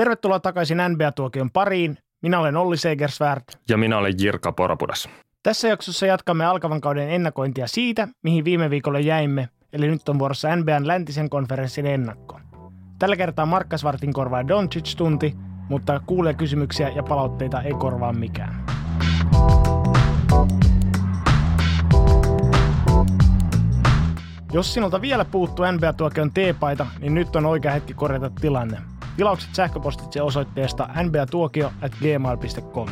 Tervetuloa takaisin NBA-tuokion pariin. Minä olen Olli Segersvärd. Ja minä olen Jirka Poropudas. Tässä jaksossa jatkamme alkavan kauden ennakointia siitä, mihin viime viikolla jäimme, eli nyt on vuorossa NBAn läntisen konferenssin ennakko. Tällä kertaa Markkasvartin korvaa Doncic-tunti, mutta kuulee kysymyksiä ja palautteita ei korvaa mikään. Jos sinulta vielä puuttuu NBA-tuokion teepaita, niin nyt on oikea hetki korjata tilanne. Tilaukset sähköpostitse osoitteesta nbatuokio at gmail.com.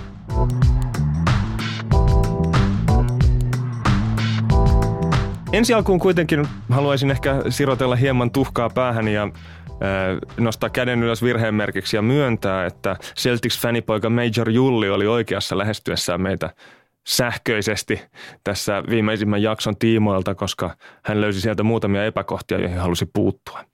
Ensi alkuun kuitenkin haluaisin ehkä sirotella hieman tuhkaa päähän ja nostaa käden ylös virheen merkiksi ja myöntää, että Celtics-fanipoika Major Julli oli oikeassa lähestyessään meitä sähköisesti tässä viimeisimmän jakson tiimoilta, koska hän löysi sieltä muutamia epäkohtia, joihin halusi puuttua.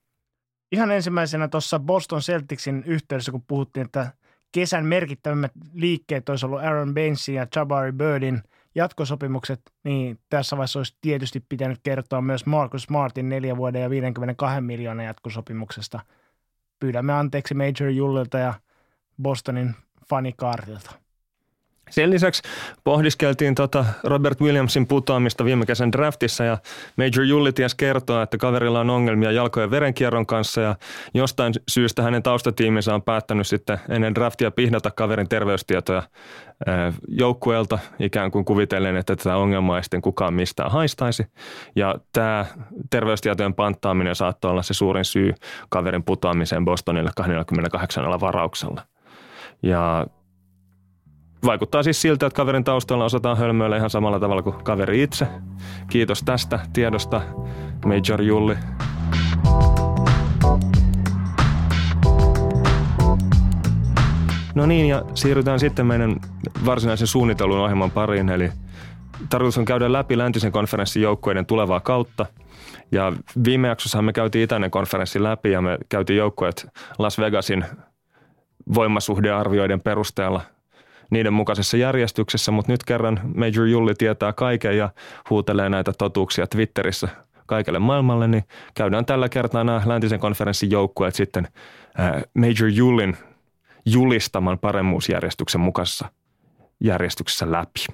Ihan ensimmäisenä tuossa Boston Celticsin yhteydessä, kun puhuttiin, että kesän merkittävimmät liikkeet olisi ollut Aaron Bainesin ja Jabari Birdin jatkosopimukset, niin tässä vaiheessa olisi tietysti pitänyt kertoa myös Marcus Martin neljä vuoden ja 52 miljoonaa jatkosopimuksesta. Pyydämme anteeksi Major Jullilta ja Bostonin fanikaartilta. Sen lisäksi pohdiskeltiin tota Robert Williamsin putoamista viime kesän draftissa ja Major Julli ties kertoa, että kaverilla on ongelmia jalkojen verenkierron kanssa ja jostain syystä hänen taustatiiminsä on päättänyt sitten ennen draftia pihdata kaverin terveystietoja joukkueelta ikään kuin kuvitellen, että tätä ongelmaa ei sitten kukaan mistään haistaisi. Ja tämä terveystietojen panttaaminen saattoi olla se suurin syy kaverin putoamiseen Bostonille 28 varauksella. Ja Vaikuttaa siis siltä, että kaverin taustalla osataan hölmöillä ihan samalla tavalla kuin kaveri itse. Kiitos tästä tiedosta, Major Julli. No niin, ja siirrytään sitten meidän varsinaisen suunnitellun ohjelman pariin, eli tarkoitus on käydä läpi läntisen konferenssin joukkueiden tulevaa kautta. Ja viime jaksossa me käytiin itäinen konferenssi läpi ja me käytiin joukkueet Las Vegasin voimasuhdearvioiden perusteella – niiden mukaisessa järjestyksessä, mutta nyt kerran Major Julli tietää kaiken ja huutelee näitä totuuksia Twitterissä kaikelle maailmalle, niin käydään tällä kertaa nämä läntisen konferenssin joukkueet sitten Major Jullin julistaman paremmuusjärjestyksen mukaisessa järjestyksessä läpi.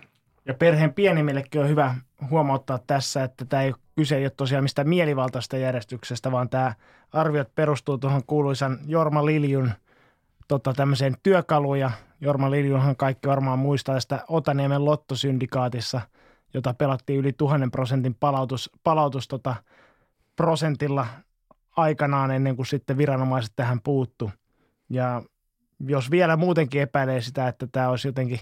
Ja perheen pienimmillekin on hyvä huomauttaa tässä, että tämä ei kyse ei ole tosiaan mistään mielivaltaista järjestyksestä, vaan tämä arviot perustuu tuohon kuuluisan Jorma Liljun tota, tämmöiseen työkaluja Jorma Liljunhan kaikki varmaan muistaa tästä Otaniemen lottosyndikaatissa, jota pelattiin yli tuhannen prosentin palautus, palautus tota, prosentilla aikanaan ennen kuin sitten viranomaiset tähän puuttu. Ja jos vielä muutenkin epäilee sitä, että tämä olisi jotenkin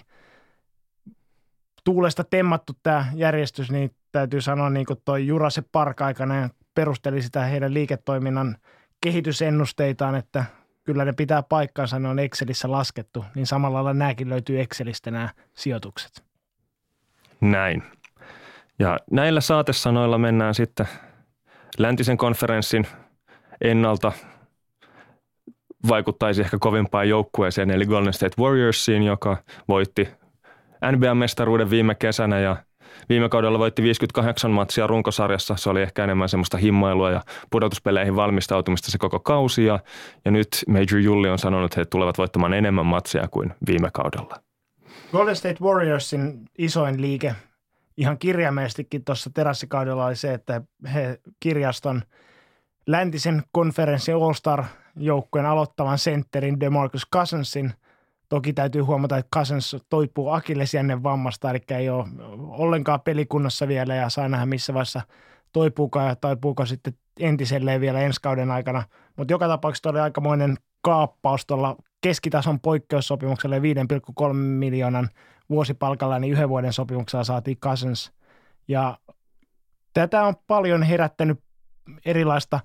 tuulesta temmattu tämä järjestys, niin täytyy sanoa niin kuin toi Jurase Park aikana perusteli sitä heidän liiketoiminnan kehitysennusteitaan, että kyllä ne pitää paikkaansa, ne on Excelissä laskettu, niin samalla lailla nämäkin löytyy Excelistä nämä sijoitukset. Näin. Ja näillä saatesanoilla mennään sitten läntisen konferenssin ennalta vaikuttaisi ehkä kovimpaan joukkueeseen, eli Golden State Warriorsiin, joka voitti NBA-mestaruuden viime kesänä ja Viime kaudella voitti 58 matsia runkosarjassa. Se oli ehkä enemmän semmoista himmailua ja pudotuspeleihin valmistautumista se koko kausi. Ja, ja nyt Major Julli on sanonut, että he tulevat voittamaan enemmän matsia kuin viime kaudella. Golden State Warriorsin isoin liike ihan kirjaimellisestikin tuossa terassikaudella oli se, että he kirjaston läntisen konferenssin All-Star-joukkueen aloittavan sentterin DeMarcus Cousinsin – Toki täytyy huomata, että Cousins toipuu akillesjännen vammasta, eli ei ole ollenkaan pelikunnassa vielä ja saa nähdä missä vaiheessa toipuuko ja taipuuko sitten entiselleen vielä ensi kauden aikana. Mutta joka tapauksessa oli aikamoinen kaappaus tuolla keskitason poikkeussopimuksella 5,3 miljoonan vuosipalkalla, niin yhden vuoden sopimuksella saatiin Cousins. Ja tätä on paljon herättänyt erilaista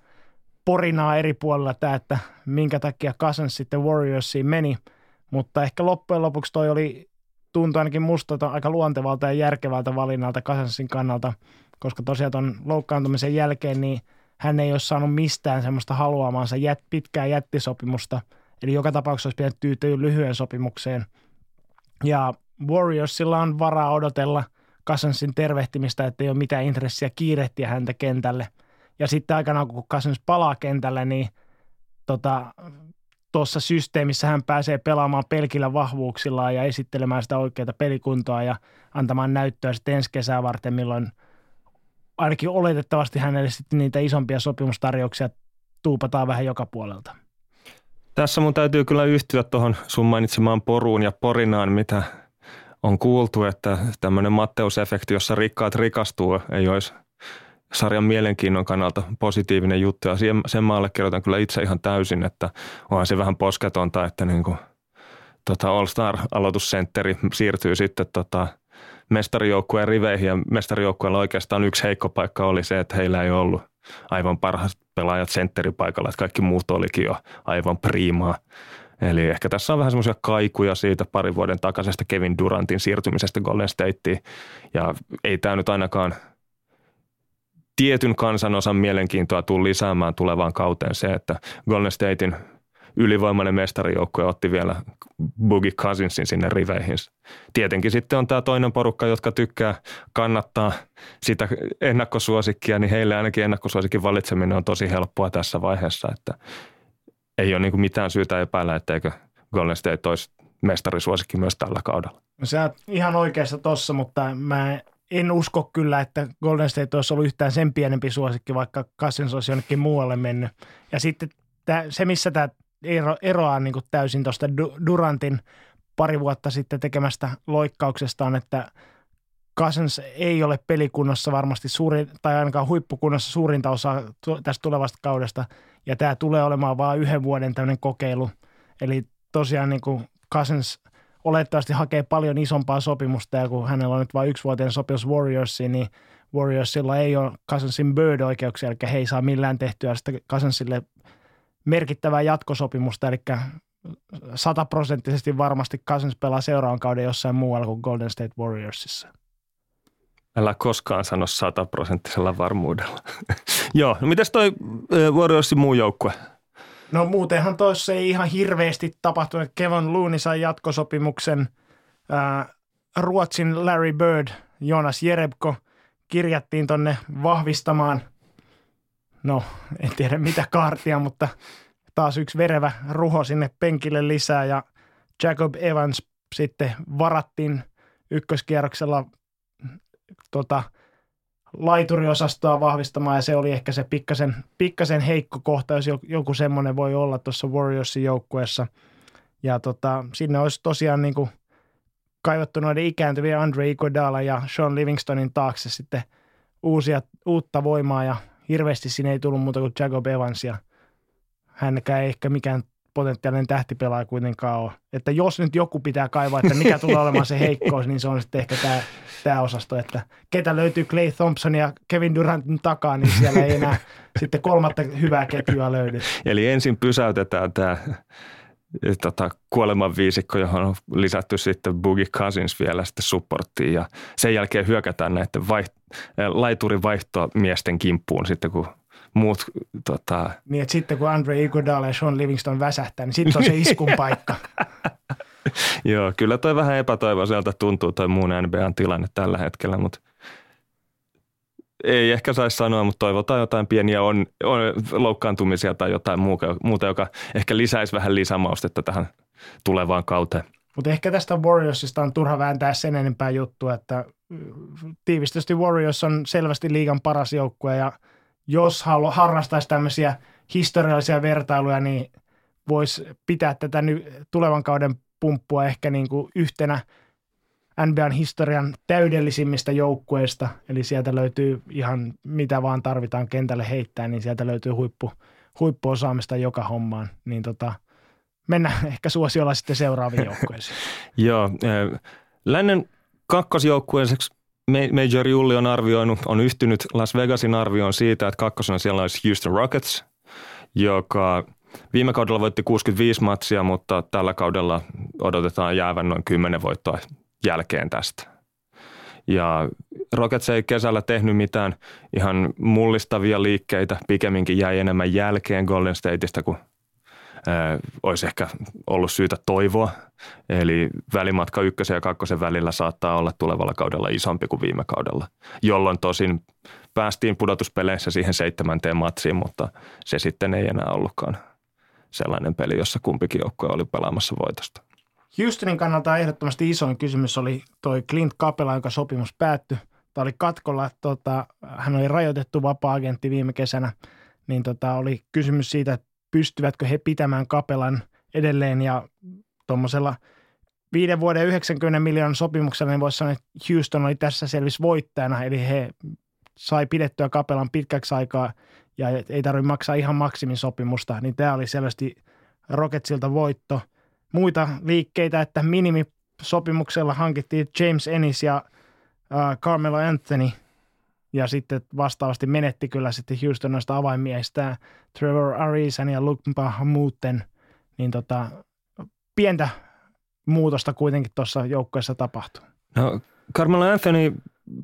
porinaa eri puolilla tämä, että minkä takia Cousins sitten Warriorsiin meni – mutta ehkä loppujen lopuksi toi oli, tuntui ainakin musta aika luontevalta ja järkevältä valinnalta Kasansin kannalta, koska tosiaan tuon loukkaantumisen jälkeen niin hän ei ole saanut mistään semmoista haluamansa jät, pitkää jättisopimusta. Eli joka tapauksessa olisi pitänyt tyytyä lyhyen sopimukseen. Ja Warriorsilla on varaa odotella Cousinsin tervehtimistä, että ei ole mitään intressiä kiirehtiä häntä kentälle. Ja sitten aikanaan, kun Cousins palaa kentälle, niin tota, tuossa systeemissä hän pääsee pelaamaan pelkillä vahvuuksillaan ja esittelemään sitä oikeaa pelikuntoa ja antamaan näyttöä sitten ensi kesää varten, milloin ainakin oletettavasti hänelle sitten niitä isompia sopimustarjouksia tuupataan vähän joka puolelta. Tässä mun täytyy kyllä yhtyä tuohon sun mainitsemaan poruun ja porinaan, mitä on kuultu, että tämmöinen Matteus-efekti, jossa rikkaat rikastuu, ei olisi sarjan mielenkiinnon kannalta positiivinen juttu. Ja sen mä allekirjoitan kyllä itse ihan täysin, että onhan se vähän posketonta, että niin kuin, tota All-Star-aloitussentteri siirtyy sitten tota, mestarijoukkueen riveihin ja mestarijoukkueella oikeastaan yksi heikko paikka oli se, että heillä ei ollut aivan parhaat pelaajat sentteripaikalla, että kaikki muut olikin jo aivan priimaa. Eli ehkä tässä on vähän semmoisia kaikuja siitä parin vuoden takaisesta Kevin Durantin siirtymisestä Golden Stateen. Ja ei tämä nyt ainakaan tietyn kansanosan mielenkiintoa tule lisäämään tulevaan kauteen se, että Golden Statein ylivoimainen mestarijoukkue otti vielä Boogie Cousinsin sinne riveihin. Tietenkin sitten on tämä toinen porukka, jotka tykkää kannattaa sitä ennakkosuosikkia, niin heille ainakin ennakkosuosikin valitseminen on tosi helppoa tässä vaiheessa, että ei ole niin mitään syytä epäillä, etteikö Golden State olisi mestarisuosikki myös tällä kaudella. No sä oot ihan oikeassa tossa, mutta mä en usko kyllä, että Golden State olisi ollut yhtään sen pienempi suosikki, vaikka Cousins olisi jonnekin muualle mennyt. Ja sitten tämä, se, missä tämä ero, eroaa niin kuin täysin tuosta Durantin pari vuotta sitten tekemästä loikkauksesta on, että Cousins ei ole pelikunnossa varmasti suuri, tai ainakaan huippukunnossa suurinta osaa tästä tulevasta kaudesta, ja tämä tulee olemaan vain yhden vuoden tämmöinen kokeilu. Eli tosiaan niin kuin Cousins olettavasti hakee paljon isompaa sopimusta, ja kun hänellä on nyt vain yksivuotinen sopimus Warriorsiin, niin Warriorsilla ei ole Cousinsin bird-oikeuksia, eli he ei saa millään tehtyä sitä Cousinsille merkittävää jatkosopimusta, eli sataprosenttisesti varmasti Cousins pelaa seuraavan kauden jossain muualla kuin Golden State Warriorsissa. Älä koskaan sano sataprosenttisella varmuudella. Joo, no mitäs toi Warriorsin muu joukkue? No muutenhan toissa ei ihan hirveästi tapahtunut. Kevin Looney sai jatkosopimuksen. Ää, Ruotsin Larry Bird, Jonas Jerebko kirjattiin tonne vahvistamaan – no en tiedä mitä kaartia, mutta taas yksi verevä ruho sinne penkille lisää ja Jacob Evans sitten varattiin ykköskierroksella tota, laituriosastoa vahvistamaan ja se oli ehkä se pikkasen, pikkasen heikko kohta, jos joku semmoinen voi olla tuossa Warriorsin joukkueessa. Ja tota, sinne olisi tosiaan niin kuin kaivattu noiden ikääntyviä Andre Iguodala ja Sean Livingstonin taakse sitten uusia, uutta voimaa ja hirveästi siinä ei tullut muuta kuin Jacob Evans ja hänkään ei ehkä mikään potentiaalinen tähtipelaaja kuitenkaan ole. Että jos nyt joku pitää kaivaa, että mikä tulee olemaan se heikkous, niin se on sitten ehkä tämä, tämä osasto, että ketä löytyy Clay Thompson ja Kevin Durantin takaa, niin siellä ei enää sitten kolmatta hyvää ketjua löydy. Eli ensin pysäytetään tämä tota, kuoleman viisikko, johon on lisätty sitten Boogie Cousins vielä sitten supporttiin ja sen jälkeen hyökätään näiden vaiht- laiturin vaihtomiesten kimppuun sitten, kun muut... Tota... Niin, että sitten kun Andre Iguodala ja Sean Livingston väsähtää, niin sitten on se iskun paikka. Joo, kyllä toi vähän epätoivoiselta tuntuu toi muun NBAn tilanne tällä hetkellä, mutta ei ehkä saisi sanoa, mutta toivotaan jotain pieniä on, on loukkaantumisia tai jotain muuta, muuta, joka ehkä lisäisi vähän lisämaustetta tähän tulevaan kauteen. Mutta ehkä tästä Warriorsista on turha vääntää sen enempää juttua, että tiivistysti Warriors on selvästi liigan paras joukkue ja jos halu, harrastaisi tämmöisiä historiallisia vertailuja, niin voisi pitää tätä ny, tulevan kauden pumppua ehkä niin kuin yhtenä – NBAn historian täydellisimmistä joukkueista, eli sieltä löytyy ihan mitä vaan tarvitaan kentälle heittää, niin sieltä löytyy huippu, huippuosaamista joka hommaan, niin tota, mennään ehkä suosiolla sitten seuraaviin joukkueisiin. Joo, eh, lännen kakkosjoukkueeseksi Major Julli on arvioinut, on yhtynyt Las Vegasin arvioon siitä, että kakkosena siellä olisi Houston Rockets, joka viime kaudella voitti 65 matsia, mutta tällä kaudella odotetaan jäävän noin 10 voittoa jälkeen tästä. Ja Rockets ei kesällä tehnyt mitään ihan mullistavia liikkeitä, pikemminkin jäi enemmän jälkeen Golden Stateista kuin olisi ehkä ollut syytä toivoa. Eli välimatka ykkösen ja kakkosen välillä saattaa olla tulevalla kaudella isompi kuin viime kaudella, jolloin tosin päästiin pudotuspeleissä siihen seitsemänteen matsiin, mutta se sitten ei enää ollutkaan sellainen peli, jossa kumpikin joukkue oli pelaamassa voitosta. Houstonin kannalta ehdottomasti isoin kysymys oli toi Clint Capela, jonka sopimus päättyi. Tämä oli katkolla, tota, hän oli rajoitettu vapaa-agentti viime kesänä, niin tota, oli kysymys siitä, että pystyvätkö he pitämään Kapelan edelleen ja tuommoisella viiden vuoden 90 miljoonan sopimuksella, niin voisi sanoa, että Houston oli tässä selvis voittajana, eli he sai pidettyä Kapelan pitkäksi aikaa ja ei tarvitse maksaa ihan maksimisopimusta, niin tämä oli selvästi Rocketsilta voitto. Muita liikkeitä, että minimisopimuksella hankittiin James Ennis ja uh, Carmelo Anthony sitten vastaavasti menetti kyllä sitten Houston noista avaimiehistä Trevor Arisan ja Luke Bahamuten, niin tota, pientä muutosta kuitenkin tuossa joukkueessa tapahtuu. No, Carmelo Anthony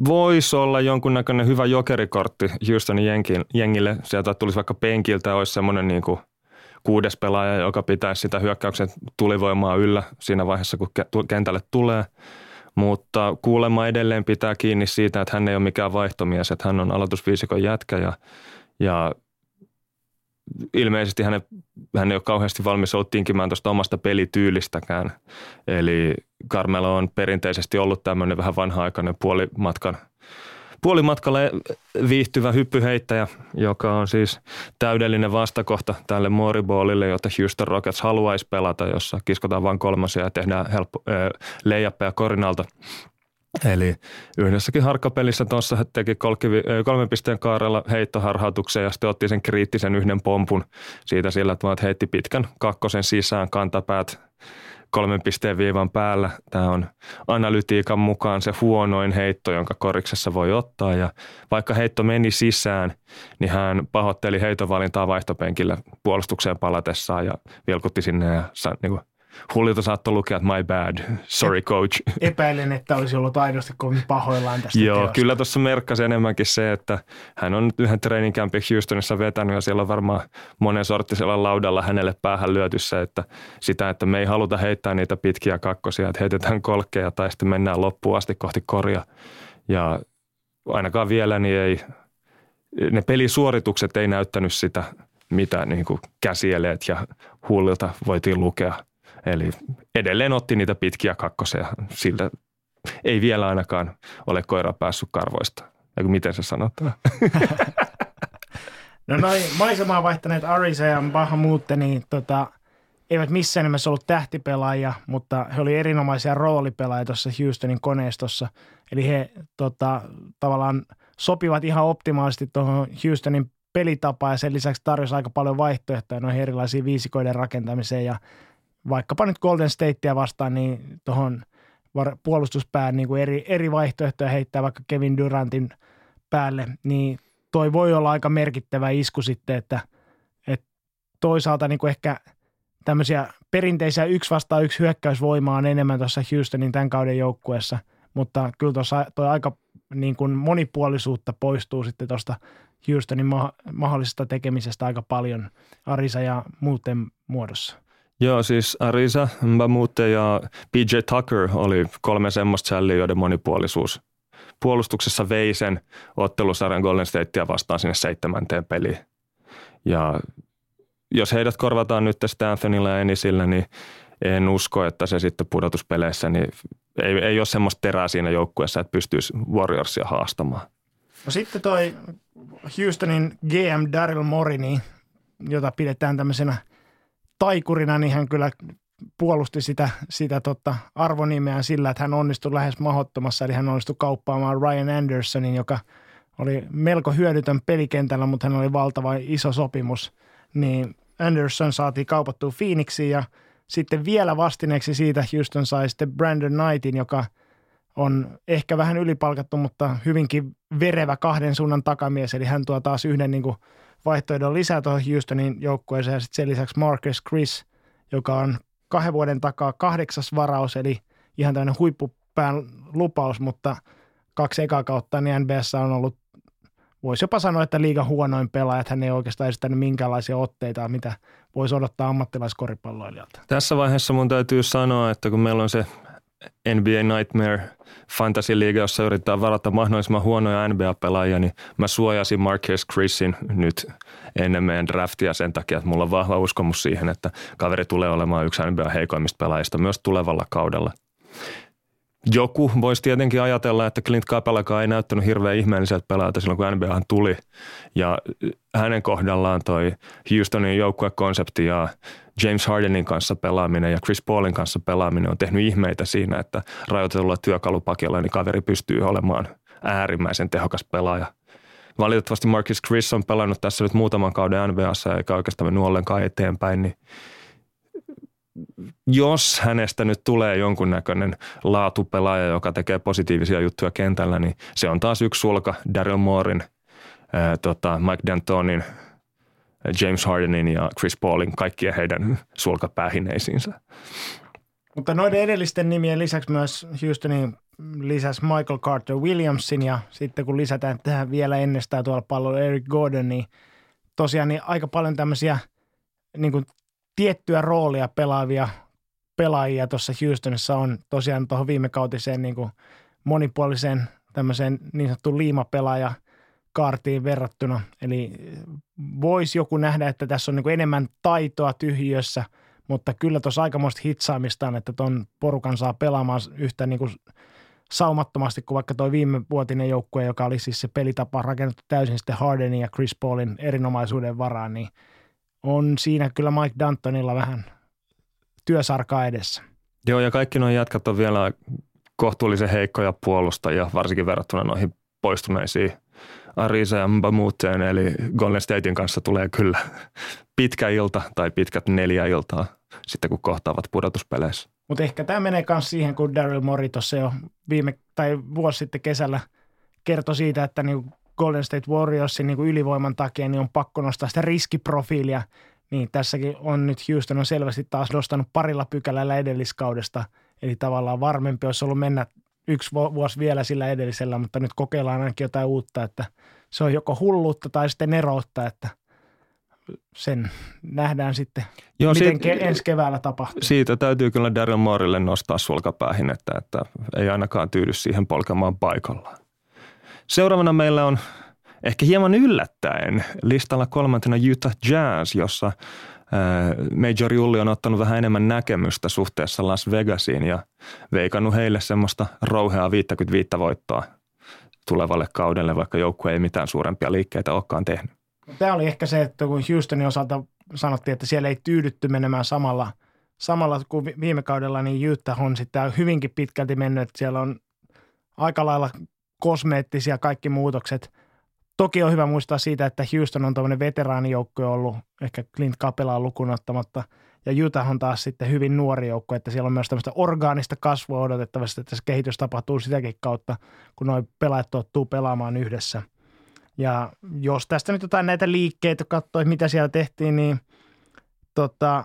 voisi olla jonkunnäköinen hyvä jokerikortti Houstonin jengin, jengille. Sieltä tulisi vaikka penkiltä, olisi semmoinen niin kuin kuudes pelaaja, joka pitäisi sitä hyökkäyksen tulivoimaa yllä siinä vaiheessa, kun kentälle tulee. Mutta kuulemma edelleen pitää kiinni siitä, että hän ei ole mikään vaihtomies, että hän on aloitusviisikon jätkä ja, ja ilmeisesti hän, hän ei ole kauheasti valmis ollut tinkimään tuosta omasta pelityylistäkään. Eli Carmelo on perinteisesti ollut tämmöinen vähän vanha-aikainen puolimatkan puolimatkalle viihtyvä hyppyheittäjä, joka on siis täydellinen vastakohta tälle Moriballille, jota Houston Rockets haluaisi pelata, jossa kiskotaan vain kolmasia ja tehdään helppo, leijappeja korinalta. Eli yhdessäkin harkkapelissä tuossa teki kolmen pisteen kaarella heittoharhautuksen ja sitten otti sen kriittisen yhden pompun siitä sillä, että heitti pitkän kakkosen sisään kantapäät kolmen pisteen viivan päällä. Tämä on analytiikan mukaan se huonoin heitto, jonka koriksessa voi ottaa. Ja vaikka heitto meni sisään, niin hän pahoitteli heitovalintaa vaihtopenkillä puolustukseen palatessaan ja vilkutti sinne ja niin kuin Hullilta saattoi lukea, että my bad, sorry coach. Epäilen, että olisi ollut aidosti kovin pahoillaan tästä Joo, teosta. kyllä tuossa merkkasi enemmänkin se, että hän on nyt yhden training campin Houstonissa vetänyt ja siellä on varmaan monen sorttisella laudalla hänelle päähän lyötyssä, että sitä, että me ei haluta heittää niitä pitkiä kakkosia, että heitetään kolkkeja tai sitten mennään loppuun asti kohti koria. Ja ainakaan vielä niin ei, ne pelisuoritukset ei näyttänyt sitä, mitä niin kuin käsieleet ja huulilta voitiin lukea – Eli edelleen otti niitä pitkiä kakkosia. Siltä ei vielä ainakaan ole koira päässyt karvoista. Ja miten se sanotaan? no noin maisemaa vaihtaneet Arisa ja Bahamutte, niin tota, eivät missään nimessä ollut tähtipelaajia, mutta he olivat erinomaisia roolipelaajia tuossa Houstonin koneistossa. Eli he tota, tavallaan sopivat ihan optimaalisesti tuohon Houstonin pelitapaan ja sen lisäksi tarjosi aika paljon vaihtoehtoja noihin erilaisiin viisikoiden rakentamiseen ja vaikkapa nyt Golden Statea vastaan, niin tuohon puolustuspään niin kuin eri, eri vaihtoehtoja heittää vaikka Kevin Durantin päälle, niin toi voi olla aika merkittävä isku sitten, että, että toisaalta niin kuin ehkä tämmöisiä perinteisiä yksi vastaan yksi hyökkäysvoimaa on enemmän tuossa Houstonin tämän kauden joukkueessa, mutta kyllä tuossa toi aika niin kuin monipuolisuutta poistuu sitten tuosta Houstonin mahdollisesta tekemisestä aika paljon Arisa ja muuten muodossa. Joo, siis Arisa, Mbamute ja PJ Tucker oli kolme semmoista sälliä, joiden monipuolisuus puolustuksessa vei sen ottelusarjan Golden Statea vastaan sinne seitsemänteen peliin. Ja jos heidät korvataan nyt tästä Anthonylla ja Enisillä, niin en usko, että se sitten pudotuspeleissä, niin ei, ei ole semmoista terää siinä joukkueessa, että pystyisi Warriorsia haastamaan. No sitten toi Houstonin GM Daryl Morini, jota pidetään tämmöisenä – taikurina, niin hän kyllä puolusti sitä, sitä tota arvonimeään sillä, että hän onnistui lähes mahdottomassa, eli hän onnistui kauppaamaan Ryan Andersonin, joka oli melko hyödytön pelikentällä, mutta hän oli valtava iso sopimus. Niin Anderson saatiin kaupattua Phoenixiin ja sitten vielä vastineeksi siitä Houston sai sitten Brandon Knightin, joka on ehkä vähän ylipalkattu, mutta hyvinkin verevä kahden suunnan takamies, eli hän tuo taas yhden niin kuin vaihtoehdon lisää tuohon Houstonin joukkueeseen ja sitten sen lisäksi Marcus Chris, joka on kahden vuoden takaa kahdeksas varaus, eli ihan tämmöinen huippupään lupaus, mutta kaksi ekaa kautta niin NBS on ollut, voisi jopa sanoa, että liiga huonoin pelaaja, hän ei oikeastaan esittänyt minkäänlaisia otteita, mitä voisi odottaa ammattilaiskoripalloilijalta. Tässä vaiheessa mun täytyy sanoa, että kun meillä on se NBA Nightmare Fantasy League, jossa yritetään varata mahdollisimman huonoja NBA-pelaajia, niin mä suojasin Marcus Chrisin nyt ennen meidän draftia sen takia, että mulla on vahva uskomus siihen, että kaveri tulee olemaan yksi NBA heikoimmista pelaajista myös tulevalla kaudella. Joku voisi tietenkin ajatella, että Clint Capelakaan ei näyttänyt hirveän ihmeelliseltä pelaajalta silloin, kun NBA tuli. Ja hänen kohdallaan toi Houstonin joukkuekonsepti ja James Hardenin kanssa pelaaminen ja Chris Paulin kanssa pelaaminen on tehnyt ihmeitä siinä, että rajoitetulla työkalupakilla niin kaveri pystyy olemaan äärimmäisen tehokas pelaaja. Valitettavasti Marcus Chris on pelannut tässä nyt muutaman kauden NBAssa eikä oikeastaan mennyt ollenkaan eteenpäin, niin jos hänestä nyt tulee jonkunnäköinen laatupelaaja, joka tekee positiivisia juttuja kentällä, niin se on taas yksi sulka Daryl Moorin, ää, tota Mike D'Antonin, James Hardenin ja Chris Paulin kaikkien heidän sulkapäähineisiinsä. Mutta noiden edellisten nimien lisäksi myös Houstonin lisäsi Michael Carter Williamsin ja sitten kun lisätään tähän vielä ennestään tuolla pallolla Eric Gordon, niin tosiaan niin aika paljon tämmöisiä niin kuin tiettyä roolia pelaavia pelaajia tuossa Houstonissa on tosiaan tuohon viime kautiseen niin monipuoliseen tämmöiseen niin sanottuun liimapelaaja kaartiin verrattuna. Eli voisi joku nähdä, että tässä on niin kuin enemmän taitoa tyhjössä, mutta kyllä tuossa aikamoista hitsaamista on, että tuon porukan saa pelaamaan yhtä niin kuin saumattomasti kuin vaikka tuo viime vuotinen joukkue, joka oli siis se pelitapa rakennettu täysin sitten Hardenin ja Chris Paulin erinomaisuuden varaan, niin on siinä kyllä Mike Dantonilla vähän työsarkaa edessä. Joo, ja kaikki nuo jätkät on vielä kohtuullisen heikkoja puolustajia, varsinkin verrattuna noihin poistuneisiin Arisa ja Mbamuteen, eli Golden Statein kanssa tulee kyllä pitkä ilta tai pitkät neljä iltaa sitten, kun kohtaavat pudotuspeleissä. Mutta ehkä tämä menee myös siihen, kun Daryl Mori tuossa jo viime tai vuosi sitten kesällä kertoi siitä, että niin Golden State Warriorsin niin ylivoiman takia niin on pakko nostaa sitä riskiprofiilia. Niin tässäkin on nyt Houston on selvästi taas nostanut parilla pykälällä edelliskaudesta. Eli tavallaan varmempi olisi ollut mennä yksi vuosi vielä sillä edellisellä, mutta nyt kokeillaan ainakin jotain uutta, että se on joko hulluutta tai sitten eroutta, että sen nähdään sitten, Joo, miten siitä, ke- ensi keväällä tapahtuu. Siitä täytyy kyllä Daryl Moorille nostaa sulkapäähin, että, että ei ainakaan tyydy siihen polkemaan paikallaan. Seuraavana meillä on ehkä hieman yllättäen listalla kolmantena Utah Jazz, jossa äh, Major Julli on ottanut vähän enemmän näkemystä suhteessa Las Vegasiin ja veikannut heille semmoista rouheaa 55 voittoa tulevalle kaudelle, vaikka joukkue ei mitään suurempia liikkeitä olekaan tehnyt. Tämä oli ehkä se, että kun Houstonin osalta sanottiin, että siellä ei tyydytty menemään samalla, samalla kuin viime kaudella, niin Utah on sitten hyvinkin pitkälti mennyt, että siellä on aika lailla kosmeettisia kaikki muutokset. Toki on hyvä muistaa siitä, että Houston on tämmöinen veteraanijoukkue ollut, ehkä Clint Capelaa lukuun ottamatta, ja Utah on taas sitten hyvin nuori joukko, että siellä on myös tämmöistä orgaanista kasvua odotettavasti, että se kehitys tapahtuu sitäkin kautta, kun nuo pelaajat tottuu pelaamaan yhdessä. Ja jos tästä nyt jotain näitä liikkeitä katsoo, mitä siellä tehtiin, niin tota,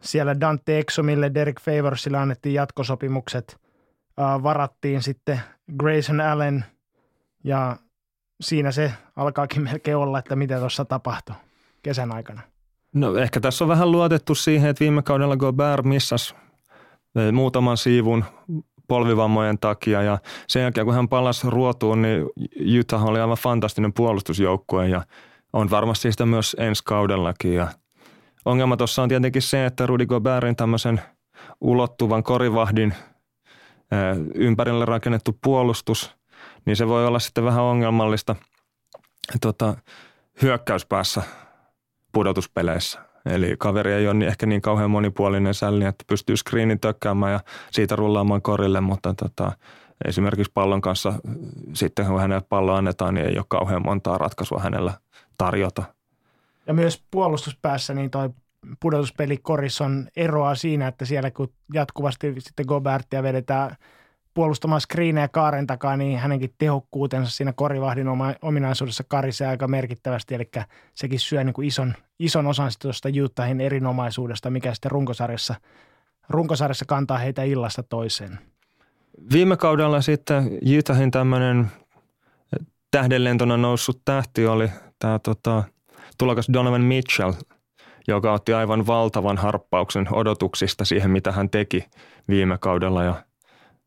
siellä Dante Exomille, Derek Favorsille annettiin jatkosopimukset – varattiin sitten Grayson Allen ja siinä se alkaakin melkein olla, että mitä tuossa tapahtui kesän aikana. No ehkä tässä on vähän luotettu siihen, että viime kaudella Gobert missas muutaman siivun polvivammojen takia ja sen jälkeen kun hän palasi ruotuun, niin Utah oli aivan fantastinen puolustusjoukkue ja on varmasti sitä myös ensi kaudellakin ja ongelma tuossa on tietenkin se, että Rudy Gobertin tämmöisen ulottuvan korivahdin – ympärille rakennettu puolustus, niin se voi olla sitten vähän ongelmallista tota, hyökkäyspäässä pudotuspeleissä. Eli kaveri ei ole ehkä niin kauhean monipuolinen sälli, että pystyy screenin tökkäämään ja siitä rullaamaan korille, mutta tota, esimerkiksi pallon kanssa sitten kun hänelle pallo annetaan, niin ei ole kauhean montaa ratkaisua hänellä tarjota. Ja myös puolustuspäässä niin toi pudotuspelikorissa on eroa siinä, että siellä kun jatkuvasti sitten Gobertia vedetään puolustamaan screenejä kaaren takaa, niin hänenkin tehokkuutensa siinä korivahdin ominaisuudessa karisee aika merkittävästi, eli sekin syö niin kuin ison, ison osan tuosta Utahin erinomaisuudesta, mikä sitten runkosarjassa, runkosarjassa kantaa heitä illasta toiseen. Viime kaudella sitten Utahin tämmöinen tähdenlentona noussut tähti oli tämä tota, tulokas Donovan Mitchell – joka otti aivan valtavan harppauksen odotuksista siihen, mitä hän teki viime kaudella. Ja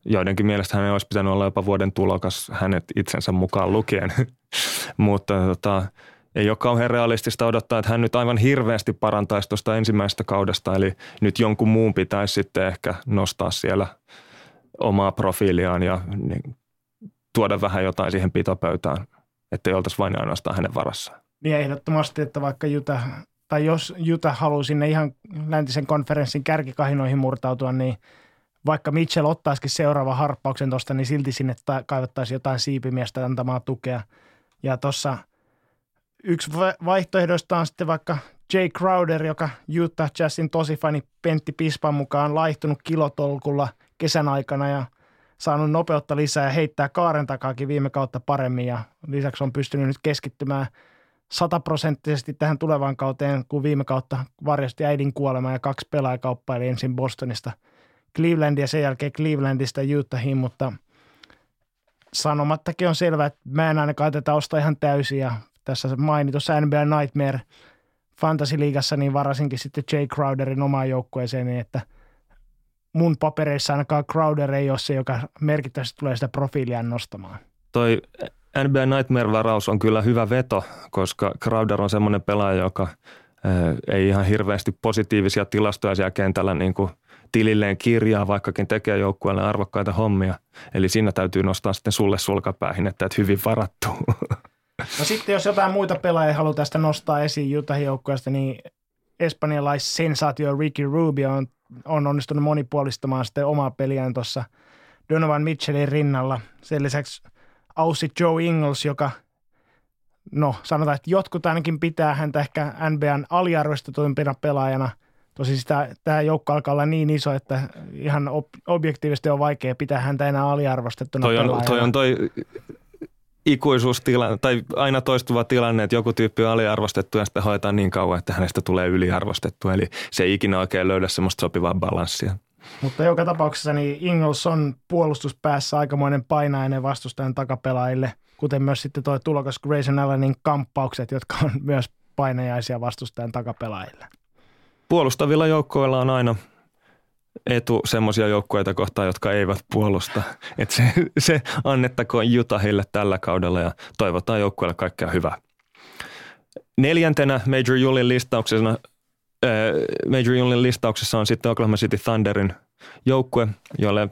joidenkin mielestä hänen olisi pitänyt olla jopa vuoden tulokas hänet itsensä mukaan lukien. Mutta tota, ei ole kauhean realistista odottaa, että hän nyt aivan hirveästi parantaisi tuosta ensimmäisestä kaudesta. Eli nyt jonkun muun pitäisi sitten ehkä nostaa siellä omaa profiiliaan ja niin, tuoda vähän jotain siihen pitopöytään, ei oltaisi vain ainoastaan hänen varassaan. Niin ehdottomasti, että vaikka Juta, tai jos Juta haluaa sinne ihan läntisen konferenssin kärkikahinoihin murtautua, niin vaikka Mitchell ottaisikin seuraavan harppauksen tuosta, niin silti sinne kaivattaisiin jotain siipimiestä antamaan tukea. Ja tuossa yksi vaihtoehdoista on sitten vaikka Jay Crowder, joka Utah Jazzin tosifani Pentti Pispan mukaan laihtunut kilotolkulla kesän aikana ja saanut nopeutta lisää ja heittää kaaren takaakin viime kautta paremmin ja lisäksi on pystynyt nyt keskittymään sataprosenttisesti tähän tulevaan kauteen, kun viime kautta varjosti äidin kuolema ja kaksi pelaajakauppaa, eli ensin Bostonista Clevelandia ja sen jälkeen Clevelandista Utahiin, mutta sanomattakin on selvää, että mä en ainakaan tätä osta ihan täysin ja tässä mainitussa NBA Nightmare Fantasy-liigassa niin varasinkin sitten Jay Crowderin omaan joukkueeseen, niin että mun papereissa ainakaan Crowder ei ole se, joka merkittävästi tulee sitä profiilia nostamaan. Toi NBA Nightmare-varaus on kyllä hyvä veto, koska Crowder on semmoinen pelaaja, joka ei ihan hirveästi positiivisia tilastoja siellä kentällä niin kuin tililleen kirjaa, vaikkakin tekee joukkueelle arvokkaita hommia. Eli siinä täytyy nostaa sitten sulle sulkapäähin, että et hyvin varattu. No sitten jos jotain muita pelaajia haluaa tästä nostaa esiin Utahin joukkueesta, niin espanjalais-sensaatio Ricky Rubio on, on onnistunut monipuolistamaan sitten omaa peliään tuossa Donovan Mitchellin rinnalla. Sen lisäksi Aussie Joe Ingles, joka no sanotaan, että jotkut ainakin pitää häntä ehkä NBAn aliarvostetuimpina pelaajana. Tosi sitä, tämä joukko alkaa olla niin iso, että ihan ob- objektiivisesti on vaikea pitää häntä enää aliarvostettuna toi on, pelaajana. Toi on toi ikuisuustilanne tai aina toistuva tilanne, että joku tyyppi on aliarvostettu ja sitten hoitaa niin kauan, että hänestä tulee yliarvostettu. Eli se ei ikinä oikein löydä semmoista sopivaa balanssia. Mutta joka tapauksessa niin Ingles on puolustuspäässä aikamoinen painainen vastustajan takapelaajille, kuten myös sitten tuo tulokas Grayson Allenin kamppaukset, jotka on myös painajaisia vastustajan takapelaajille. Puolustavilla joukkoilla on aina etu semmoisia joukkueita kohtaan, jotka eivät puolusta. Et se, se annettakoon Jutahille tällä kaudella ja toivotaan joukkueelle kaikkea hyvää. Neljäntenä Major Julin listauksessa, äh, Major Julin listauksessa on sitten Oklahoma City Thunderin joukkue, jolle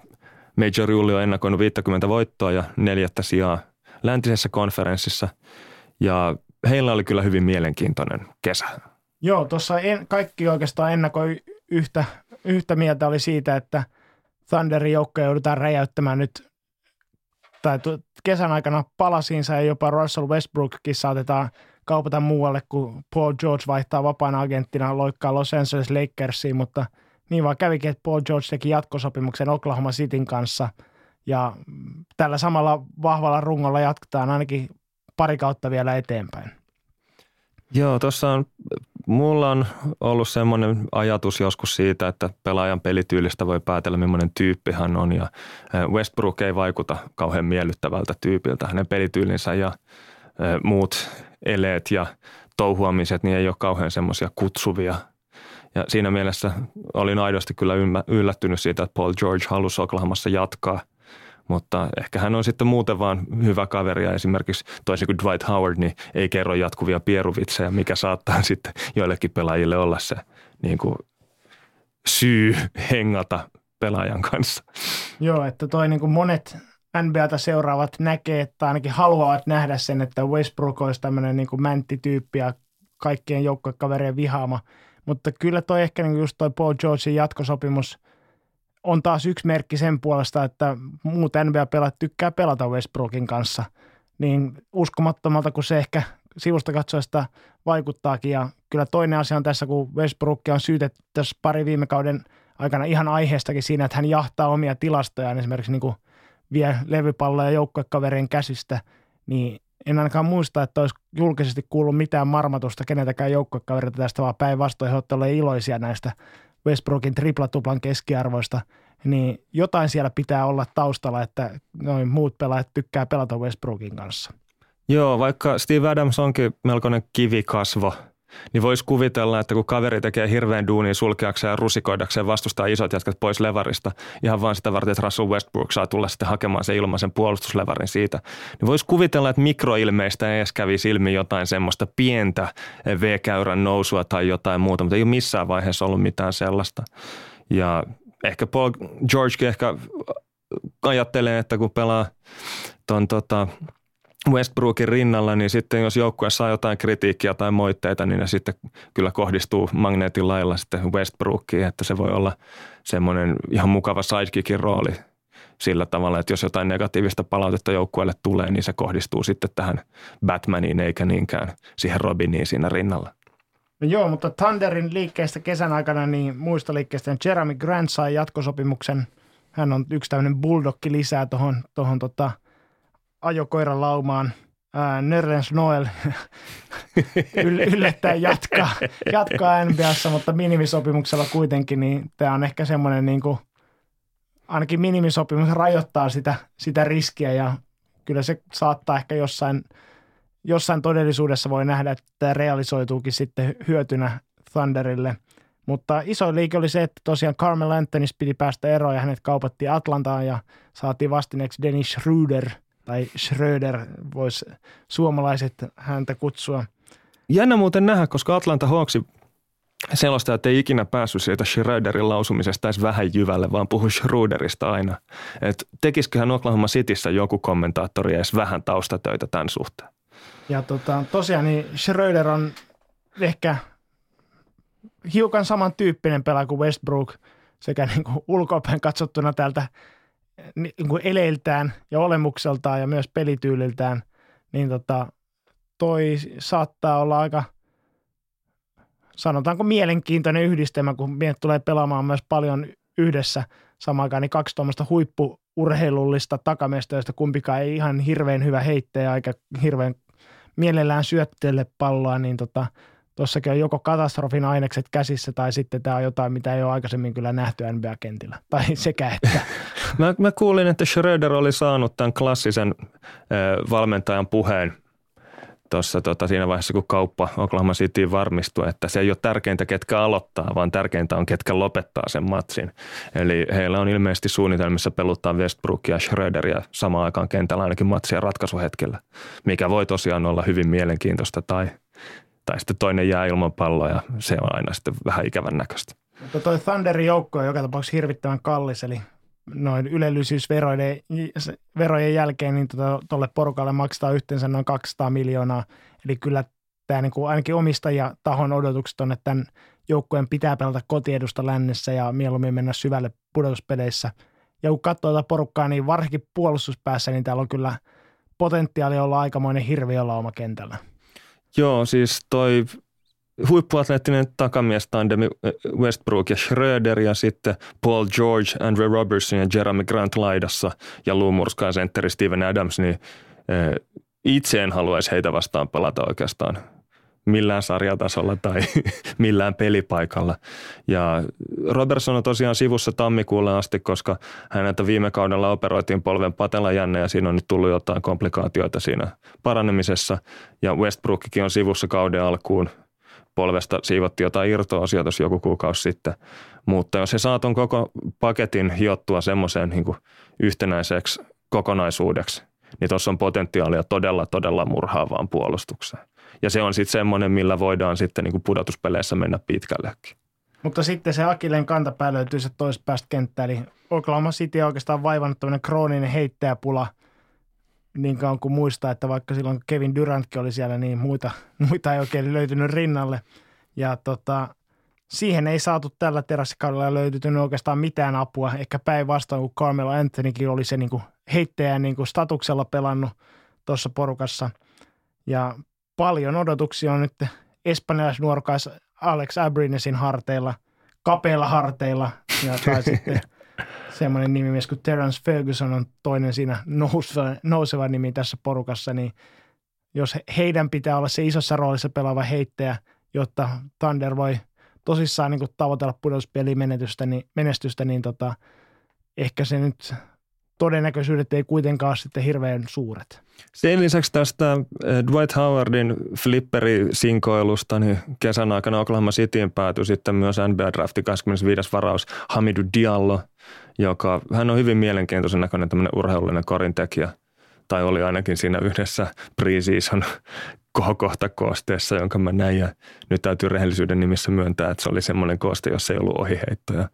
Major Julli on ennakoinut 50 voittoa ja neljättä sijaa läntisessä konferenssissa. Ja heillä oli kyllä hyvin mielenkiintoinen kesä. Joo, tuossa kaikki oikeastaan ennakoi yhtä yhtä mieltä oli siitä, että Thunderin joukkoja joudutaan räjäyttämään nyt tai kesän aikana palasiinsa ja jopa Russell Westbrookkin saatetaan kaupata muualle, kun Paul George vaihtaa vapaana agenttina loikkaa Los Angeles Lakersiin, mutta niin vaan kävikin, että Paul George teki jatkosopimuksen Oklahoma Cityn kanssa ja tällä samalla vahvalla rungolla jatketaan ainakin pari kautta vielä eteenpäin. Joo, tuossa on, mulla on ollut semmoinen ajatus joskus siitä, että pelaajan pelityylistä voi päätellä, millainen tyyppi hän on. Ja Westbrook ei vaikuta kauhean miellyttävältä tyypiltä. Hänen pelityylinsä ja muut eleet ja touhuamiset niin ei ole kauhean semmoisia kutsuvia. Ja siinä mielessä olin aidosti kyllä yllättynyt siitä, että Paul George halusi Oklahomassa jatkaa – mutta ehkä hän on sitten muuten vaan hyvä kaveri ja esimerkiksi toisin kuin Dwight Howard, niin ei kerro jatkuvia pieruvitsejä, mikä saattaa sitten joillekin pelaajille olla se niin kuin syy hengata pelaajan kanssa. Joo, että toi niin kuin monet NBAta seuraavat näkee, että ainakin haluavat nähdä sen, että Westbrook olisi tämmöinen niin kuin mänttityyppi ja kaikkien joukkokaverien vihaama. Mutta kyllä toi ehkä niin just toi Paul Georgein jatkosopimus – on taas yksi merkki sen puolesta, että muut NBA-pelaat tykkää pelata Westbrookin kanssa. Niin uskomattomalta kuin se ehkä sivusta katsoesta vaikuttaakin. Ja kyllä toinen asia on tässä, kun Westbrook on syytetty tässä pari viime kauden aikana ihan aiheestakin siinä, että hän jahtaa omia tilastojaan, esimerkiksi niin kuin vie levypalloja joukkuekaverien käsistä, niin en ainakaan muista, että olisi julkisesti kuullut mitään marmatusta keneltäkään joukkuekaverilta tästä, vaan päinvastoin he ovat iloisia näistä Westbrookin triplatuplan keskiarvoista, niin jotain siellä pitää olla taustalla, että noin muut pelaajat tykkää pelata Westbrookin kanssa. Joo, vaikka Steve Adams onkin melkoinen kivikasvo niin voisi kuvitella, että kun kaveri tekee hirveän duunia sulkeakseen ja rusikoidakseen vastustaa isot jätkät pois levarista, ihan vaan sitä varten, että Russell Westbrook saa tulla sitten hakemaan se ilmaisen puolustuslevarin siitä, niin voisi kuvitella, että mikroilmeistä ei edes kävi ilmi jotain semmoista pientä V-käyrän nousua tai jotain muuta, mutta ei ole missään vaiheessa ollut mitään sellaista. Ja ehkä Paul George ehkä ajattelee, että kun pelaa ton tota, Westbrookin rinnalla, niin sitten jos joukkue saa jotain kritiikkiä tai moitteita, niin ne sitten kyllä kohdistuu magneetin lailla sitten Westbrookiin, että se voi olla semmoinen ihan mukava sidekickin rooli sillä tavalla, että jos jotain negatiivista palautetta joukkueelle tulee, niin se kohdistuu sitten tähän Batmaniin eikä niinkään siihen Robiniin siinä rinnalla. No joo, mutta Thunderin liikkeestä kesän aikana, niin muista liikkeestä Jeremy Grant sai jatkosopimuksen. Hän on yksi tämmöinen bulldogki lisää tuohon tohon tota, ajokoiran laumaan. Nerlens Noel yllättäen jatkaa, jatkaa NBAssa, mutta minimisopimuksella kuitenkin, niin tämä on ehkä semmoinen niin kuin, ainakin minimisopimus rajoittaa sitä, sitä riskiä ja kyllä se saattaa ehkä jossain, jossain todellisuudessa voi nähdä, että tämä realisoituukin sitten hyötynä Thunderille. Mutta iso liike oli se, että tosiaan Carmel Anthonys piti päästä eroon ja hänet kaupattiin Atlantaan ja saatiin vastineeksi Dennis Schroeder – tai Schröder voisi suomalaiset häntä kutsua. Jännä muuten nähdä, koska Atlanta Hawksi selostajat ei ikinä päässyt siitä Schröderin lausumisesta edes vähän jyvälle, vaan puhui Schröderistä aina. Et tekisiköhän Oklahoma Cityssä joku kommentaattori edes vähän taustatöitä tämän suhteen? Ja tota, tosiaan niin Schröder on ehkä hiukan samantyyppinen pelaaja kuin Westbrook sekä niin kuin ulkopäin katsottuna täältä eleiltään ja olemukseltaan ja myös pelityyliltään, niin tota, toi saattaa olla aika, sanotaanko mielenkiintoinen yhdistelmä, kun miehet tulee pelaamaan myös paljon yhdessä. Samaan aikaan, niin kaksi tuommoista huippuurheilullista takamiestä, joista kumpikaan ei ihan hirveän hyvä heittäjä eikä hirveän mielellään syöttele palloa, niin tota, tuossakin on joko katastrofin ainekset käsissä tai sitten tämä on jotain, mitä ei ole aikaisemmin kyllä nähty NBA-kentillä. Tai sekä että. mä, mä kuulin, että Schröder oli saanut tämän klassisen äh, valmentajan puheen tuossa tota, siinä vaiheessa, kun kauppa Oklahoma City varmistui, että se ei ole tärkeintä, ketkä aloittaa, vaan tärkeintä on, ketkä lopettaa sen matsin. Eli heillä on ilmeisesti suunnitelmissa peluttaa Westbrookia ja Schröderia samaan aikaan kentällä ainakin matsia ratkaisuhetkellä, mikä voi tosiaan olla hyvin mielenkiintoista tai tai sitten toinen jää ilman palloa ja se on aina sitten vähän ikävän näköistä. Mutta toi Thunderin joukko on joka tapauksessa hirvittävän kallis, eli noin ylellisyysverojen verojen jälkeen niin tuolle tota, porukalle maksetaan yhteensä noin 200 miljoonaa. Eli kyllä tämä niin kuin ainakin omistajia tahon odotukset on, että tämän joukkueen pitää pelata kotiedusta lännessä ja mieluummin mennä syvälle pudotuspeleissä. Ja kun katsoo tätä porukkaa, niin varsinkin puolustuspäässä, niin täällä on kyllä potentiaali olla aikamoinen hirviölauma kentällä. Joo, siis toi huippuatleettinen takamies tandemi Westbrook ja Schröder ja sitten Paul George, Andrew Robertson ja Jeremy Grant laidassa ja Lou Murskaa sentteri Steven Adams, niin itse en haluaisi heitä vastaan pelata oikeastaan millään sarjatasolla tai millään pelipaikalla. Ja Robertson on tosiaan sivussa tammikuulle asti, koska häneltä viime kaudella operoitiin polven patelajänne ja siinä on nyt tullut jotain komplikaatioita siinä parannemisessa. Ja Westbrookikin on sivussa kauden alkuun. Polvesta siivottiin jotain irtoa sijoitus joku kuukausi sitten. Mutta jos he saa koko paketin hiottua semmoiseen niin yhtenäiseksi kokonaisuudeksi, niin tuossa on potentiaalia todella, todella murhaavaan puolustukseen. Ja se on sitten semmoinen, millä voidaan sitten niin kuin pudotuspeleissä mennä pitkällekin. Mutta sitten se Akilen kantapää löytyy se toisesta päästä kenttää. Eli Oklahoma City on oikeastaan vaivannut tämmöinen krooninen heittäjäpula niin kauan kuin muistaa, että vaikka silloin Kevin Durantkin oli siellä, niin muita, muita ei oikein löytynyt rinnalle. Ja tota, siihen ei saatu tällä terassikaudella löytynyt oikeastaan mitään apua. Ehkä päinvastoin, kun Carmelo Anthonykin oli se niin kuin heittäjän niin kuin statuksella pelannut tuossa porukassa. Ja paljon odotuksia on nyt espanjalaisnuorokais Alex Abrinesin harteilla, kapeilla harteilla. Ja tai sitten semmoinen nimimies kuin Terence Ferguson on toinen siinä nouseva, nouseva nimi tässä porukassa, niin jos heidän pitää olla se isossa roolissa pelaava heittäjä, jotta Thunder voi tosissaan niin tavoitella pudotuspelimenetystä, niin, menestystä, niin tota, ehkä se nyt todennäköisyydet ei kuitenkaan sitten hirveän suuret. Sen lisäksi tästä eh, Dwight Howardin flipperi-sinkoilusta, niin kesän aikana Oklahoma Cityin päätyi sitten myös NBA Draftin 25. varaus Hamidou Diallo, joka hän on hyvin mielenkiintoisen näköinen tämmöinen urheilullinen korintekijä tai oli ainakin siinä yhdessä preseason kohokohta koosteessa, jonka mä näin ja nyt täytyy rehellisyyden nimissä myöntää, että se oli semmoinen kooste, jossa ei ollut ohiheittoja.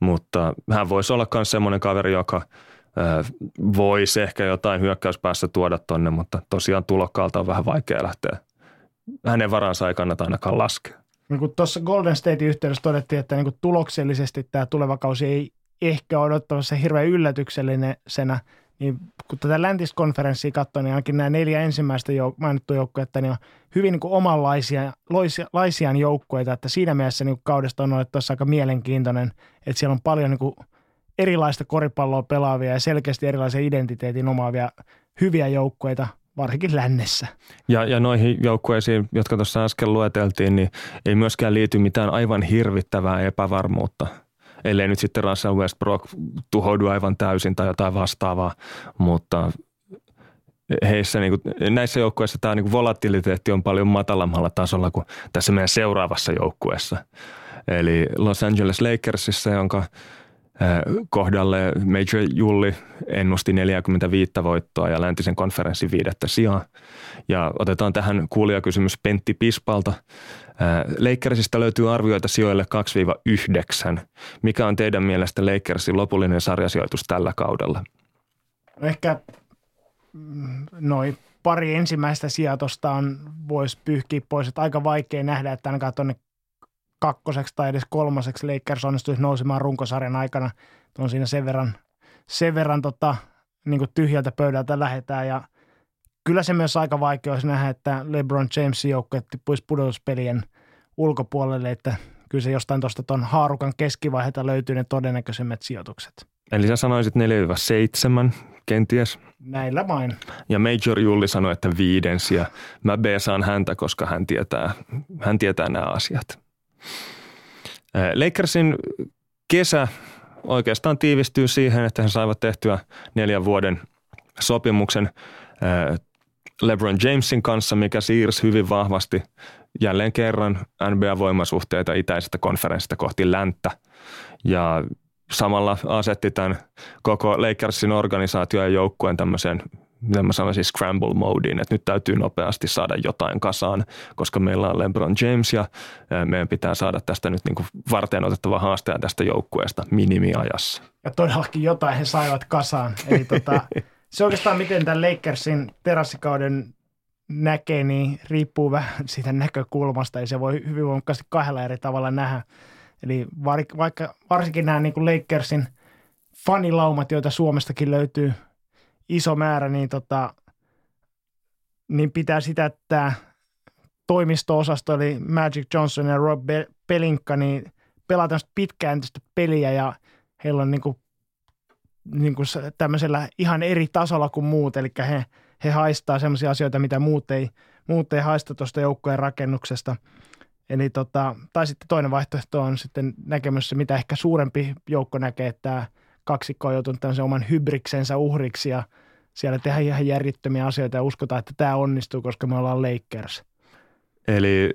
Mutta hän voisi olla myös semmoinen kaveri, joka voisi ehkä jotain hyökkäyspäässä tuoda tonne, mutta tosiaan tulokkaalta on vähän vaikea lähteä. Hänen varansa ei kannata ainakaan laskea. Niin kuin tuossa Golden State yhteydessä todettiin, että niin kuin tuloksellisesti tämä tuleva kausi ei ehkä odottavassa hirveän yllätyksellisenä, niin kun tätä läntiskonferenssia katsoo, niin ainakin nämä neljä ensimmäistä jouk- mainittua joukkuetta niin on hyvin niin kuin omanlaisia laisiaan joukkueita, että siinä mielessä niin kaudesta on ollut tuossa aika mielenkiintoinen, että siellä on paljon niin kuin erilaista koripalloa pelaavia ja selkeästi erilaisen identiteetin omaavia hyviä joukkueita, varsinkin lännessä. Ja, ja noihin joukkueisiin, jotka tuossa äsken lueteltiin, niin ei myöskään liity mitään aivan hirvittävää epävarmuutta – ellei nyt sitten Russell Westbrook tuhoudu aivan täysin tai jotain vastaavaa, mutta heissä niin kuin, näissä joukkueissa tämä niin kuin volatiliteetti on paljon matalammalla tasolla kuin tässä meidän seuraavassa joukkueessa. Eli Los Angeles Lakersissa, jonka kohdalle Major Julli ennusti 45 voittoa ja läntisen konferenssin viidettä sijaa. Ja otetaan tähän kuulijakysymys Pentti Pispalta. Lakersista löytyy arvioita sijoille 2-9. Mikä on teidän mielestä Lakersin lopullinen sarjasijoitus tällä kaudella? Ehkä mm, noin pari ensimmäistä sijoitusta on, voisi pyyhkiä pois. Että aika vaikea nähdä, että ainakaan tuonne kakkoseksi tai edes kolmaseksi Lakers onnistuisi nousemaan runkosarjan aikana. On siinä sen verran, sen verran tota, niin kuin tyhjältä pöydältä lähetään ja kyllä se myös aika vaikea olisi nähdä, että LeBron Jamesin joukkue tippuisi pudotuspelien ulkopuolelle, että kyllä se jostain tuosta tuon haarukan keskivaiheelta löytyy ne todennäköisemmät sijoitukset. Eli sä sanoisit 4-7 kenties? Näillä vain. Ja Major Julli sanoi, että viidens ja mä beesaan häntä, koska hän tietää, hän tietää nämä asiat. Lakersin kesä oikeastaan tiivistyy siihen, että he saivat tehtyä neljän vuoden sopimuksen LeBron Jamesin kanssa, mikä siirsi hyvin vahvasti jälleen kerran NBA-voimasuhteita itäisestä konferenssista kohti länttä. Ja samalla asetti tämän koko Lakersin organisaatio ja joukkueen tämmöiseen mitä mä sanoisin, scramble modeen, että nyt täytyy nopeasti saada jotain kasaan, koska meillä on LeBron James ja meidän pitää saada tästä nyt niin kuin varten otettava haastaja tästä joukkueesta minimiajassa. Ja todellakin jotain he saivat kasaan. Eli tota, se oikeastaan miten tämän Lakersin terassikauden näkee, niin riippuu vähän siitä näkökulmasta ja se voi hyvin voimakkaasti kahdella eri tavalla nähdä. Eli vaikka varsinkin nämä niin kuin Lakersin fanilaumat, joita Suomestakin löytyy – iso määrä, niin, tota, niin pitää sitä, että toimisto-osasto, eli Magic Johnson ja Rob Pelinka, niin pelaa tämmöistä pitkääntöistä peliä ja heillä on niin kuin, niin kuin tämmöisellä ihan eri tasolla kuin muut, eli he, he haistaa semmoisia asioita, mitä muut ei, muut ei haista tuosta joukkojen rakennuksesta. Eli tota, tai sitten toinen vaihtoehto on sitten näkemys, mitä ehkä suurempi joukko näkee, että tämä kaksikko on joutunut tämmöisen oman hybriksensä uhriksi ja siellä tehdään ihan järjettömiä asioita ja uskotaan, että tämä onnistuu, koska me ollaan Lakers. Eli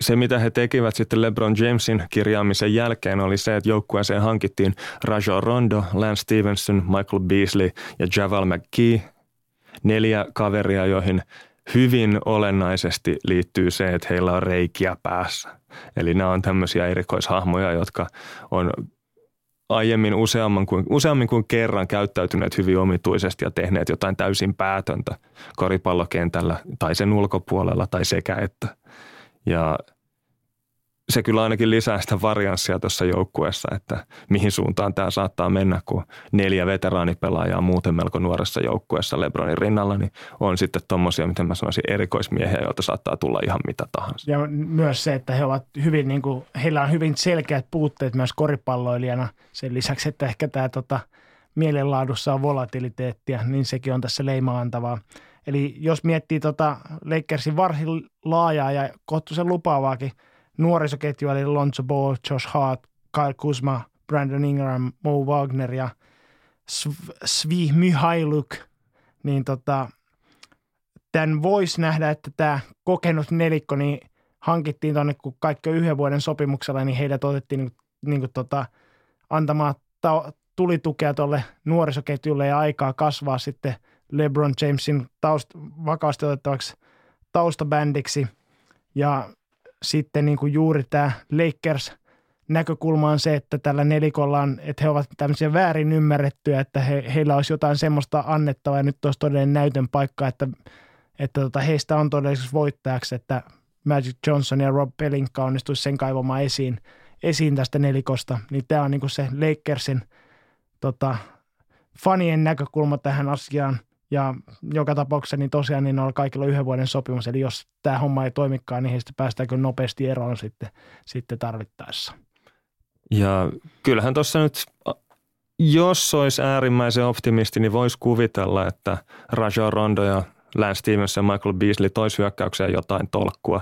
se, mitä he tekivät sitten LeBron Jamesin kirjaamisen jälkeen, oli se, että joukkueeseen hankittiin Rajon Rondo, Lance Stevenson, Michael Beasley ja Javal McKee. Neljä kaveria, joihin hyvin olennaisesti liittyy se, että heillä on reikiä päässä. Eli nämä on tämmöisiä erikoishahmoja, jotka on aiemmin useamman kuin, useammin kuin kerran käyttäytyneet hyvin omituisesti ja tehneet jotain täysin päätöntä koripallokentällä tai sen ulkopuolella tai sekä että. Ja se kyllä ainakin lisää sitä varianssia tuossa joukkueessa, että mihin suuntaan tämä saattaa mennä, kun neljä veteraanipelaajaa muuten melko nuoressa joukkueessa Lebronin rinnalla, niin on sitten tuommoisia, miten mä sanoisin, erikoismiehiä, joilta saattaa tulla ihan mitä tahansa. Ja myös se, että he ovat hyvin, niin kuin, heillä on hyvin selkeät puutteet myös koripalloilijana sen lisäksi, että ehkä tämä tota, mielenlaadussa on volatiliteettia, niin sekin on tässä leimaantavaa. Eli jos miettii tota Lakersin varsin laajaa ja kohtuullisen lupaavaakin – nuorisoketju, eli Lonzo Ball, Josh Hart, Kyle Kuzma, Brandon Ingram, Mo Wagner ja Svi Mihailuk, niin tota, tämän voisi nähdä, että tämä kokenut nelikko niin hankittiin tuonne, kun kaikki on yhden vuoden sopimuksella, niin heidät otettiin niin, niin kuin tota, antamaan ta- tulitukea tuolle nuorisoketjulle ja aikaa kasvaa sitten LeBron Jamesin taust, vakaasti otettavaksi taustabändiksi. Ja sitten niin kuin juuri tämä Lakers näkökulma on se, että tällä nelikolla on, että he ovat tämmöisiä väärin ymmärrettyjä, että he, heillä olisi jotain semmoista annettavaa ja nyt olisi todellinen näytön paikka, että, että tota, heistä on todellisuus voittajaksi, että Magic Johnson ja Rob Pelinka onnistuisi sen kaivamaan esiin, esiin tästä nelikosta. Niin tämä on niin kuin se Lakersin tota, fanien näkökulma tähän asiaan – ja joka tapauksessa niin tosiaan niin on kaikilla yhden vuoden sopimus, eli jos tämä homma ei toimikaan, niin heistä päästään kyllä nopeasti eroon sitten, sitten tarvittaessa. Ja kyllähän tuossa nyt, jos olisi äärimmäisen optimisti, niin voisi kuvitella, että Raja Rondo ja Lance Stevens ja Michael Beasley toisi hyökkäykseen jotain tolkkua.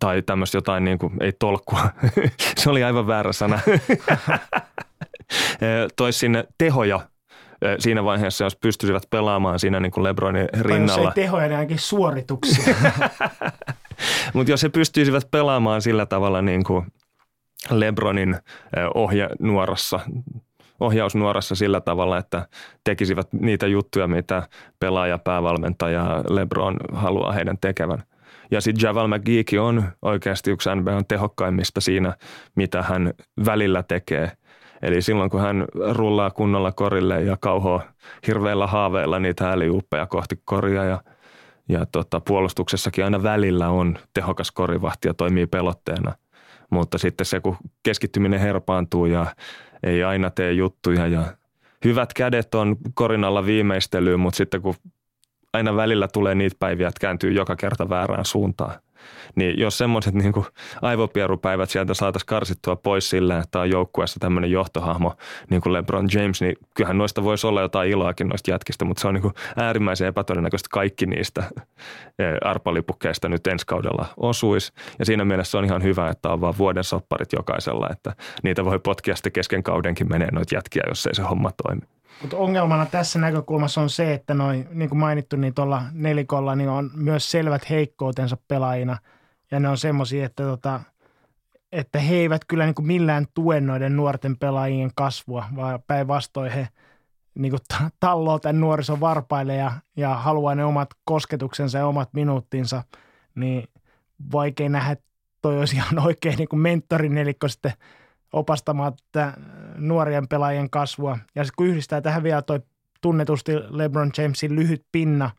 Tai tämmöistä jotain, niin kuin, ei tolkkua, se oli aivan väärä sana. toisi sinne tehoja siinä vaiheessa, jos pystyisivät pelaamaan siinä niin kuin Lebronin rinnalla. Tai jos ei tehoja, niin ainakin suorituksia. Mutta jos he pystyisivät pelaamaan sillä tavalla niin kuin Lebronin ohja nuorassa, ohjausnuorassa sillä tavalla, että tekisivät niitä juttuja, mitä pelaaja, päävalmentaja Lebron haluaa heidän tekevän. Ja sitten Javal McGeekin on oikeasti yksi NBAn tehokkaimmista siinä, mitä hän välillä tekee – Eli silloin kun hän rullaa kunnolla korille ja kauhoa hirveillä haaveilla niitä ääliuppeja kohti koria ja, ja tota, puolustuksessakin aina välillä on tehokas korivahti ja toimii pelotteena. Mutta sitten se, kun keskittyminen herpaantuu ja ei aina tee juttuja ja hyvät kädet on korinalla viimeistelyyn, mutta sitten kun aina välillä tulee niitä päiviä, että kääntyy joka kerta väärään suuntaan – niin jos semmoiset niin aivopierupäivät sieltä saataisiin karsittua pois sillä, että on joukkueessa tämmöinen johtohahmo niin kuin LeBron James, niin kyllähän noista voisi olla jotain iloakin noista jätkistä, mutta se on niin kuin äärimmäisen epätodennäköistä kaikki niistä eh, arpalipukkeista nyt ensi kaudella osuisi. Ja siinä mielessä on ihan hyvä, että on vaan vuoden sopparit jokaisella, että niitä voi potkia sitten kesken kaudenkin menee noita jätkiä, jos ei se homma toimi. Mutta ongelmana tässä näkökulmassa on se, että noin, niin kuin mainittu, niin tuolla nelikolla niin on myös selvät heikkoutensa pelaajina. Ja ne on semmoisia, että, tota, että he eivät kyllä niin kuin millään tue noiden nuorten pelaajien kasvua, vaan päinvastoin he niin kuin talloo tämän nuorison varpaille ja, ja haluaa ne omat kosketuksensa ja omat minuuttinsa, niin vaikea nähdä, että toi olisi ihan oikein niin mentorinelikko sitten – opastamaan tätä nuorien pelaajien kasvua. Ja sitten kun yhdistää tähän vielä toi tunnetusti LeBron Jamesin lyhyt pinna,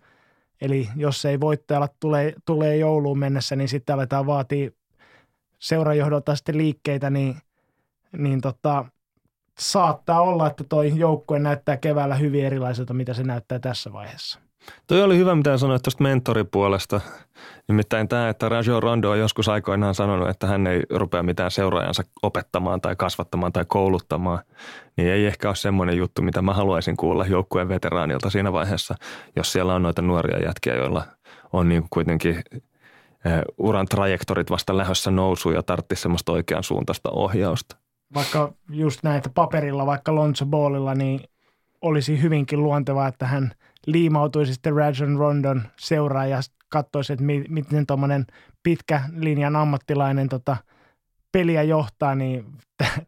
eli jos ei voittajalla tule, tulee jouluun mennessä, niin sitten aletaan vaatia seurajohdolta sitten liikkeitä, niin, niin tota, saattaa olla, että toi joukkue näyttää keväällä hyvin erilaiselta, mitä se näyttää tässä vaiheessa. Toi oli hyvä, mitä sanoit tuosta mentoripuolesta. Nimittäin tämä, että Rajo Rondo on joskus aikoinaan sanonut, että hän ei rupea mitään seuraajansa opettamaan tai kasvattamaan tai kouluttamaan, niin ei ehkä ole semmoinen juttu, mitä mä haluaisin kuulla joukkueen veteraanilta siinä vaiheessa, jos siellä on noita nuoria jätkiä, joilla on niin kuitenkin eh, uran trajektorit vasta lähössä nousuun ja tartti semmoista oikean suuntaista ohjausta. Vaikka just näitä paperilla, vaikka Lonzo Ballilla, niin olisi hyvinkin luontevaa, että hän – liimautuisi sitten Rajon Rondon seuraan ja katsoisi, että miten tuommoinen pitkä linjan ammattilainen tota, peliä johtaa, niin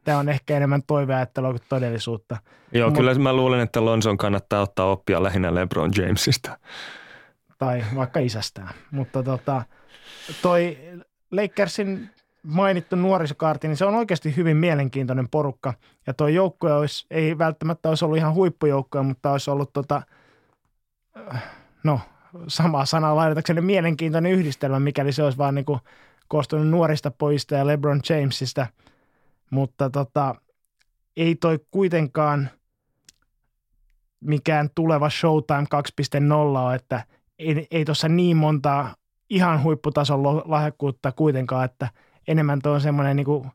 tämä on ehkä enemmän toiveajattelua kuin todellisuutta. Joo, Mut, kyllä mä luulen, että Lonson kannattaa ottaa oppia lähinnä LeBron Jamesista. Tai vaikka isästään. Mutta tota, toi Lakersin mainittu nuorisokaarti, niin se on oikeasti hyvin mielenkiintoinen porukka. Ja tuo joukkue olisi, ei välttämättä olisi ollut ihan huippujoukkue, mutta olisi ollut tota – no sama sana laitetakseni mielenkiintoinen yhdistelmä, mikäli se olisi vaan niin kuin koostunut nuorista pojista ja LeBron Jamesista. Mutta tota, ei toi kuitenkaan mikään tuleva Showtime 2.0 ole, että ei, ei tuossa niin montaa ihan huipputason lahjakkuutta kuitenkaan, että enemmän tuo on semmoinen niin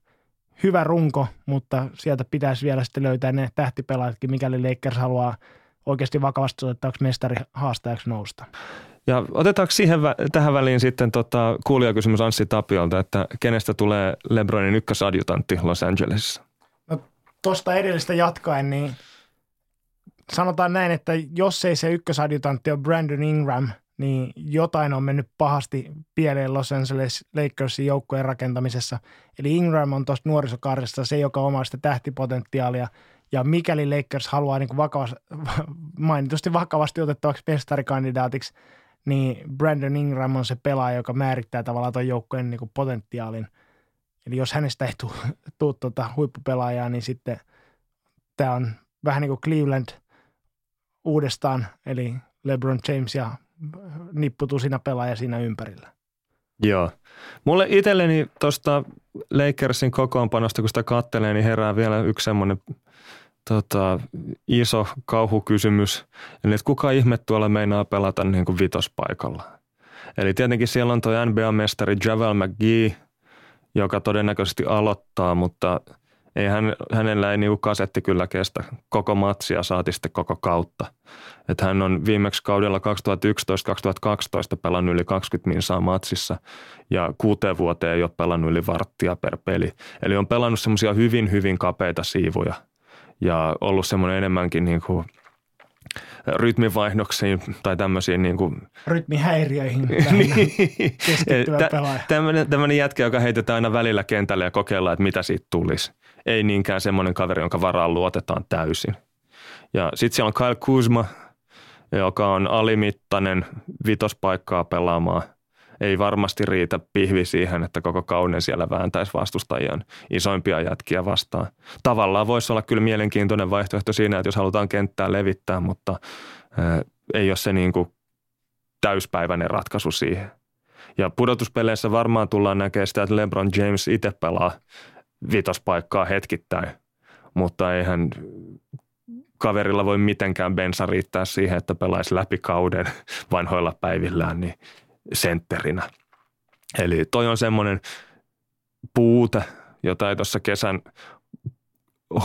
hyvä runko, mutta sieltä pitäisi vielä sitten löytää ne tähtipelaajatkin, mikäli Lakers haluaa – oikeasti vakavasti otettavaksi mestari haastajaksi nousta. Ja otetaanko siihen, tähän väliin sitten tota, kuulijakysymys Anssi Tapiolta, että kenestä tulee LeBronin ykkösadjutantti Los Angelesissa? No tuosta edellistä jatkaen, niin sanotaan näin, että jos ei se ykkösadjutantti ole Brandon Ingram, niin jotain on mennyt pahasti pieleen Los Angeles Lakersin joukkueen rakentamisessa. Eli Ingram on tuosta nuorisokarjasta se, joka omaa sitä tähtipotentiaalia. Ja mikäli Lakers haluaa niin vakavasti, mainitusti vakavasti otettavaksi mestarikandidaatiksi, niin Brandon Ingram on se pelaaja, joka määrittää tavallaan tuon joukkueen niin potentiaalin. Eli jos hänestä ei tule tuota huippupelaajaa, niin sitten tämä on vähän niin kuin Cleveland uudestaan, eli LeBron James ja nipputusina pelaaja siinä ympärillä. Joo. Mulle itselleni tuosta Lakersin kokoonpanosta, kun sitä kattelee, niin herää vielä yksi semmoinen tota, iso kauhukysymys. Eli että kuka ihme tuolla meinaa pelata niin kuin vitospaikalla. Eli tietenkin siellä on tuo NBA-mestari Javel McGee, joka todennäköisesti aloittaa, mutta – ei hän, hänellä ei niinku kasetti kyllä kestä koko matsia, saati sitten koko kautta. Et hän on viimeksi kaudella 2011-2012 pelannut yli 20 minsaa matsissa ja kuuteen vuoteen ei ole pelannut yli varttia per peli. Eli on pelannut semmoisia hyvin, hyvin kapeita siivuja ja ollut semmoinen enemmänkin niin kuin rytmivaihdoksiin tai tämmöisiin niin kuin... Rytmihäiriöihin keskittyvä pelaaja. Tämmöinen jätkä, joka heitetään aina välillä kentälle ja kokeillaan, että mitä siitä tulisi. Ei niinkään semmoinen kaveri, jonka varaan luotetaan täysin. Ja sitten siellä on Kyle Kuzma, joka on alimittainen vitospaikkaa pelaamaan. Ei varmasti riitä pihvi siihen, että koko kauden siellä vääntäisi vastustajien isoimpia jätkiä vastaan. Tavallaan voisi olla kyllä mielenkiintoinen vaihtoehto siinä, että jos halutaan kenttää levittää, mutta ei ole se niin kuin täyspäiväinen ratkaisu siihen. Ja pudotuspeleissä varmaan tullaan näkemään sitä, että LeBron James itse pelaa vitospaikkaa hetkittäin, mutta eihän kaverilla voi mitenkään bensa riittää siihen, että pelaisi läpi kauden vanhoilla päivillään niin sentterinä. Eli toi on semmoinen puute, jota ei tuossa kesän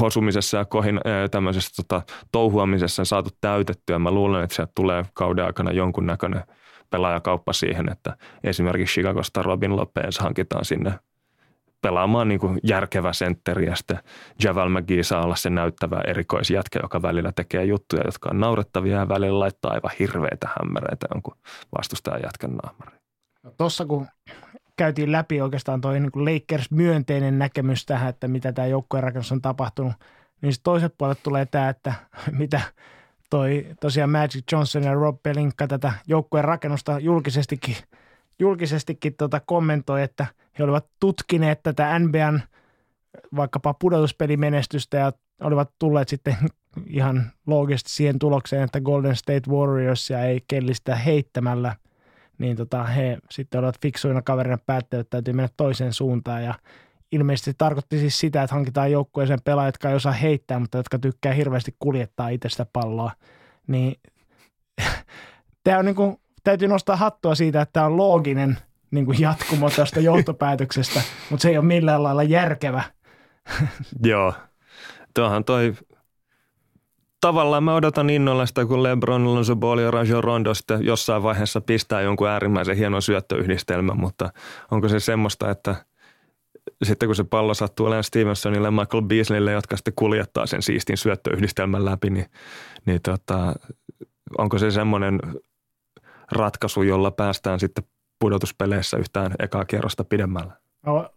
hosumisessa ja kohin, tämmöisessä tota, touhuamisessa saatu täytettyä. Mä luulen, että sieltä tulee kauden aikana jonkunnäköinen pelaajakauppa siihen, että esimerkiksi Chicagosta Robin Lopez hankitaan sinne pelaamaan niin kuin järkevä sentteri ja sitten Javal McGee saa olla se näyttävä erikoisjätkä, joka välillä tekee juttuja, jotka on naurettavia ja välillä laittaa aivan hirveitä hämmäreitä jonkun vastustajan jätkän naamariin. No Tuossa kun käytiin läpi oikeastaan toi niin Lakers myönteinen näkemys tähän, että mitä tämä joukkueen rakennus on tapahtunut, niin toiset puolet tulee tämä, että mitä toi tosiaan Magic Johnson ja Rob Pelinka tätä joukkueen rakennusta julkisestikin, julkisestikin tota kommentoi, että he olivat tutkineet tätä NBAn vaikkapa pudotuspelimenestystä ja olivat tulleet sitten ihan loogisesti siihen tulokseen, että Golden State Warriorsia ei kellistä heittämällä – niin tota, he sitten olivat fiksuina kaverina päättäneet, että täytyy mennä toiseen suuntaan ja ilmeisesti se tarkoitti siis sitä, että hankitaan joukkueeseen pelaajat, jotka ei osaa heittää, mutta jotka tykkää hirveästi kuljettaa itsestä palloa. Niin tämä on niin kuin, täytyy nostaa hattua siitä, että tämä on looginen niin kuin jatkumo tästä johtopäätöksestä, mutta se ei ole millään lailla järkevä. Joo. Tuohan toi tavallaan mä odotan innolla sitä, kun LeBron, Lonzo Ball ja Rajon Rondo sitten jossain vaiheessa pistää jonkun äärimmäisen hienon syöttöyhdistelmän, mutta onko se semmoista, että sitten kun se pallo sattuu olemaan Stevensonille ja Michael Beasleylle, jotka sitten kuljettaa sen siistin syöttöyhdistelmän läpi, niin, niin tota, onko se semmoinen ratkaisu, jolla päästään sitten pudotuspeleissä yhtään ekaa kierrosta pidemmällä?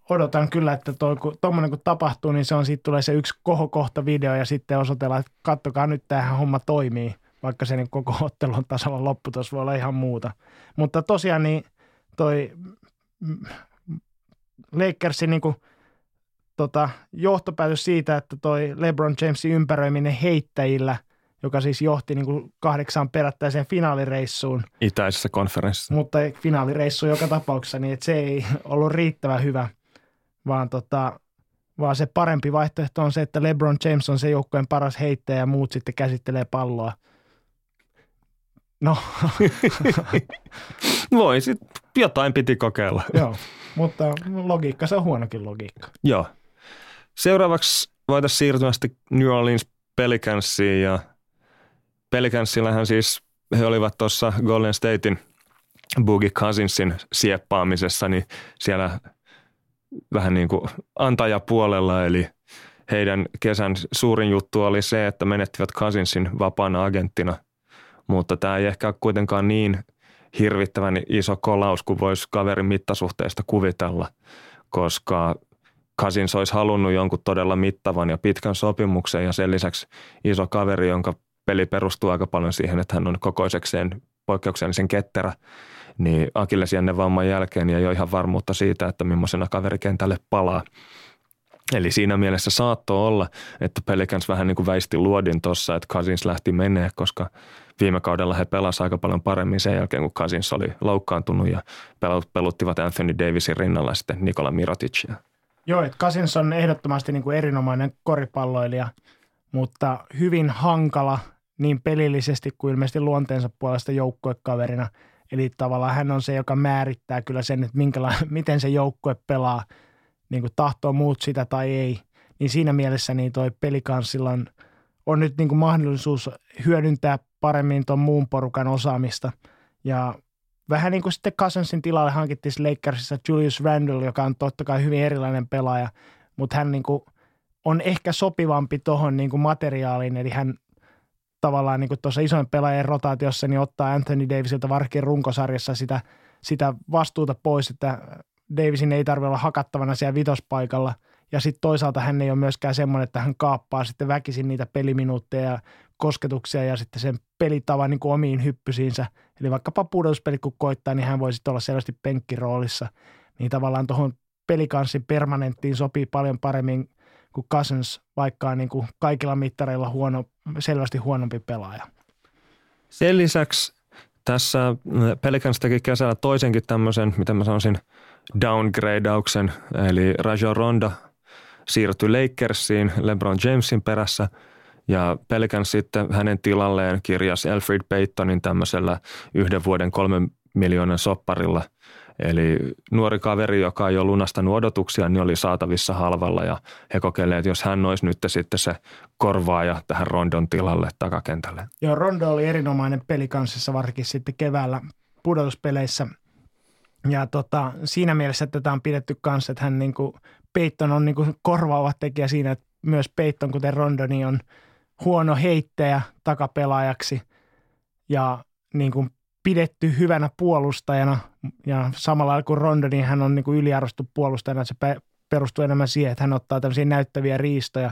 odotan kyllä, että tuommoinen kun tapahtuu, niin se on siitä tulee se yksi kohokohta video ja sitten osoitellaan, että kattokaa nyt tämähän homma toimii, vaikka se niin koko ottelun tasolla lopputus voi olla ihan muuta. Mutta tosiaan niin toi Lakersin niin kuin, tota, johtopäätös siitä, että toi LeBron Jamesin ympäröiminen heittäjillä – joka siis johti niin kuin kahdeksaan perättäiseen finaalireissuun. Itäisessä konferenssissa. Mutta finaalireissu joka tapauksessa, niin että se ei ollut riittävän hyvä, vaan, tota, vaan se parempi vaihtoehto on se, että LeBron James on se joukkueen paras heittäjä ja muut sitten käsittelee palloa. No. Voi, sit jotain piti kokeilla. Joo, mutta logiikka, se on huonokin logiikka. Joo. Seuraavaksi voitaisiin siirtyä sitten New Orleans Pelicansiin ja Pelicansillähän siis he olivat tuossa Golden Statein Boogie Cousinsin sieppaamisessa, niin siellä vähän niin kuin antajapuolella, eli, heidän kesän suurin juttu oli se, että menettivät Cousinsin vapaana agenttina, mutta tämä ei ehkä ole kuitenkaan niin hirvittävän iso kolaus kuin voisi kaverin mittasuhteesta kuvitella, koska Cousins olisi halunnut jonkun todella mittavan ja pitkän sopimuksen ja sen lisäksi iso kaveri, jonka peli perustuu aika paljon siihen, että hän on kokoisekseen poikkeuksellisen ketterä, niin Akillesjänne vamman jälkeen ei ole ihan varmuutta siitä, että millaisena kaveri kentälle palaa. Eli siinä mielessä saattoi olla, että Pelicans vähän niin kuin väisti luodin tuossa, että Cousins lähti menee, koska viime kaudella he pelasivat aika paljon paremmin sen jälkeen, kun Cousins oli loukkaantunut ja peluttivat Anthony Davisin rinnalla sitten Nikola Miroticia. Joo, että Cousins on ehdottomasti niin kuin erinomainen koripalloilija, mutta hyvin hankala niin pelillisesti kuin ilmeisesti luonteensa puolesta joukkuekaverina. Eli tavallaan hän on se, joka määrittää kyllä sen, että miten se joukkue pelaa – niin kuin tahtoo muut sitä tai ei, niin siinä mielessä niin toi pelikanssilla on, on nyt niin kuin mahdollisuus hyödyntää paremmin tuon muun porukan osaamista. Ja vähän niin kuin sitten Cousinsin tilalle hankittiin Lakersissa Julius Randle, joka on totta kai hyvin erilainen pelaaja, mutta hän niin kuin on ehkä sopivampi tuohon niin materiaaliin, eli hän tavallaan niin tuossa isoin pelaajien rotaatiossa niin ottaa Anthony Davisilta varsinkin runkosarjassa sitä, sitä vastuuta pois, että Davisin ei tarvitse olla hakattavana siellä vitospaikalla. Ja sitten toisaalta hän ei ole myöskään semmoinen, että hän kaappaa sitten väkisin niitä peliminuutteja ja kosketuksia ja sitten sen pelitavan niin omiin hyppysiinsä. Eli vaikkapa pudotuspelit kun koittaa, niin hän voi sitten olla selvästi penkkiroolissa. Niin tavallaan tuohon pelikanssin permanenttiin sopii paljon paremmin kuin Cousins, vaikka on niin kuin kaikilla mittareilla huono, selvästi huonompi pelaaja. Sen lisäksi tässä Pelicans teki kesällä toisenkin tämmöisen, mitä mä sanoisin – downgradeauksen, eli Rajon Ronda siirtyi Lakersiin LeBron Jamesin perässä ja Pelican sitten hänen tilalleen kirjasi Alfred Paytonin tämmöisellä yhden vuoden kolmen miljoonan sopparilla. Eli nuori kaveri, joka ei ole lunastanut odotuksia, niin oli saatavissa halvalla ja he kokeilevat, että jos hän olisi nyt sitten se korvaaja tähän Rondon tilalle takakentälle. Joo, Rondo oli erinomainen pelikanssissa varsinkin sitten keväällä pudotuspeleissä – ja tota, siinä mielessä tätä on pidetty kanssa, että hän niin kuin, Peyton on niin kuin korvaava tekijä siinä, että myös Peyton, kuten Rondoni, on huono heittäjä takapelaajaksi ja niin kuin pidetty hyvänä puolustajana ja samalla kuin Rondoni, niin hän on niin kuin yliarvostettu puolustajana, se perustuu enemmän siihen, että hän ottaa tämmöisiä näyttäviä riistoja,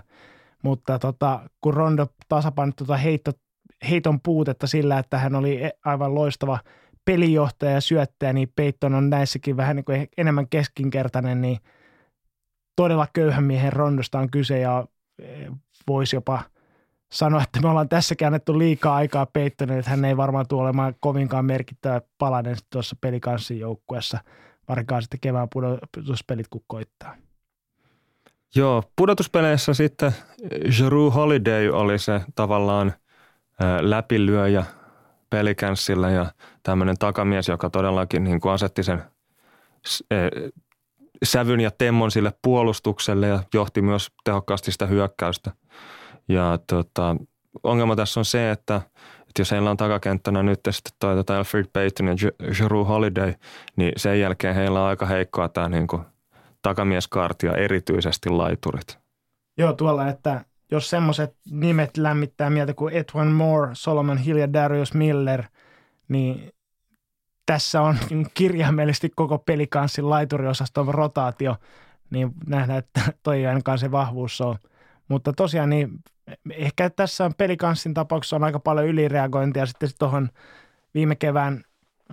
mutta tota, kun Rondo tasapainotti tota heitto, heiton puutetta sillä, että hän oli e-, aivan loistava – pelijohtaja ja syöttäjä, niin Peyton on näissäkin vähän niin kuin enemmän keskinkertainen, niin todella köyhän miehen rondosta on kyse ja e, voisi jopa sanoa, että me ollaan tässäkin annettu liikaa aikaa Peytonille, että hän ei varmaan tule olemaan kovinkaan merkittävä palanen tuossa pelikanssin joukkueessa, varsinkaan sitten kevään pudotuspelit kun koittaa. Joo, pudotuspeleissä sitten Jeru Holiday oli se tavallaan läpilyöjä Pelicansilla ja tämmöinen takamies, joka todellakin niin kuin asetti sen sävyn ja temmon sille puolustukselle ja johti myös tehokkaasti sitä hyökkäystä. Ja tota, ongelma tässä on se, että, että jos heillä on takakenttänä nyt sitten toi tota Alfred Payton ja Jeru Holiday, niin sen jälkeen heillä on aika heikkoa tämä niin kuin takamieskaarti ja erityisesti laiturit. Joo, tuolla, että jos semmoiset nimet lämmittää mieltä kuin Edwin Moore, Solomon Hill ja Darius Miller, niin tässä on kirjaimellisesti koko pelikanssin laituriosaston rotaatio, niin nähdään, että toi ei ainakaan se vahvuus on. Mutta tosiaan niin ehkä tässä on pelikanssin tapauksessa on aika paljon ylireagointia sitten tuohon viime kevään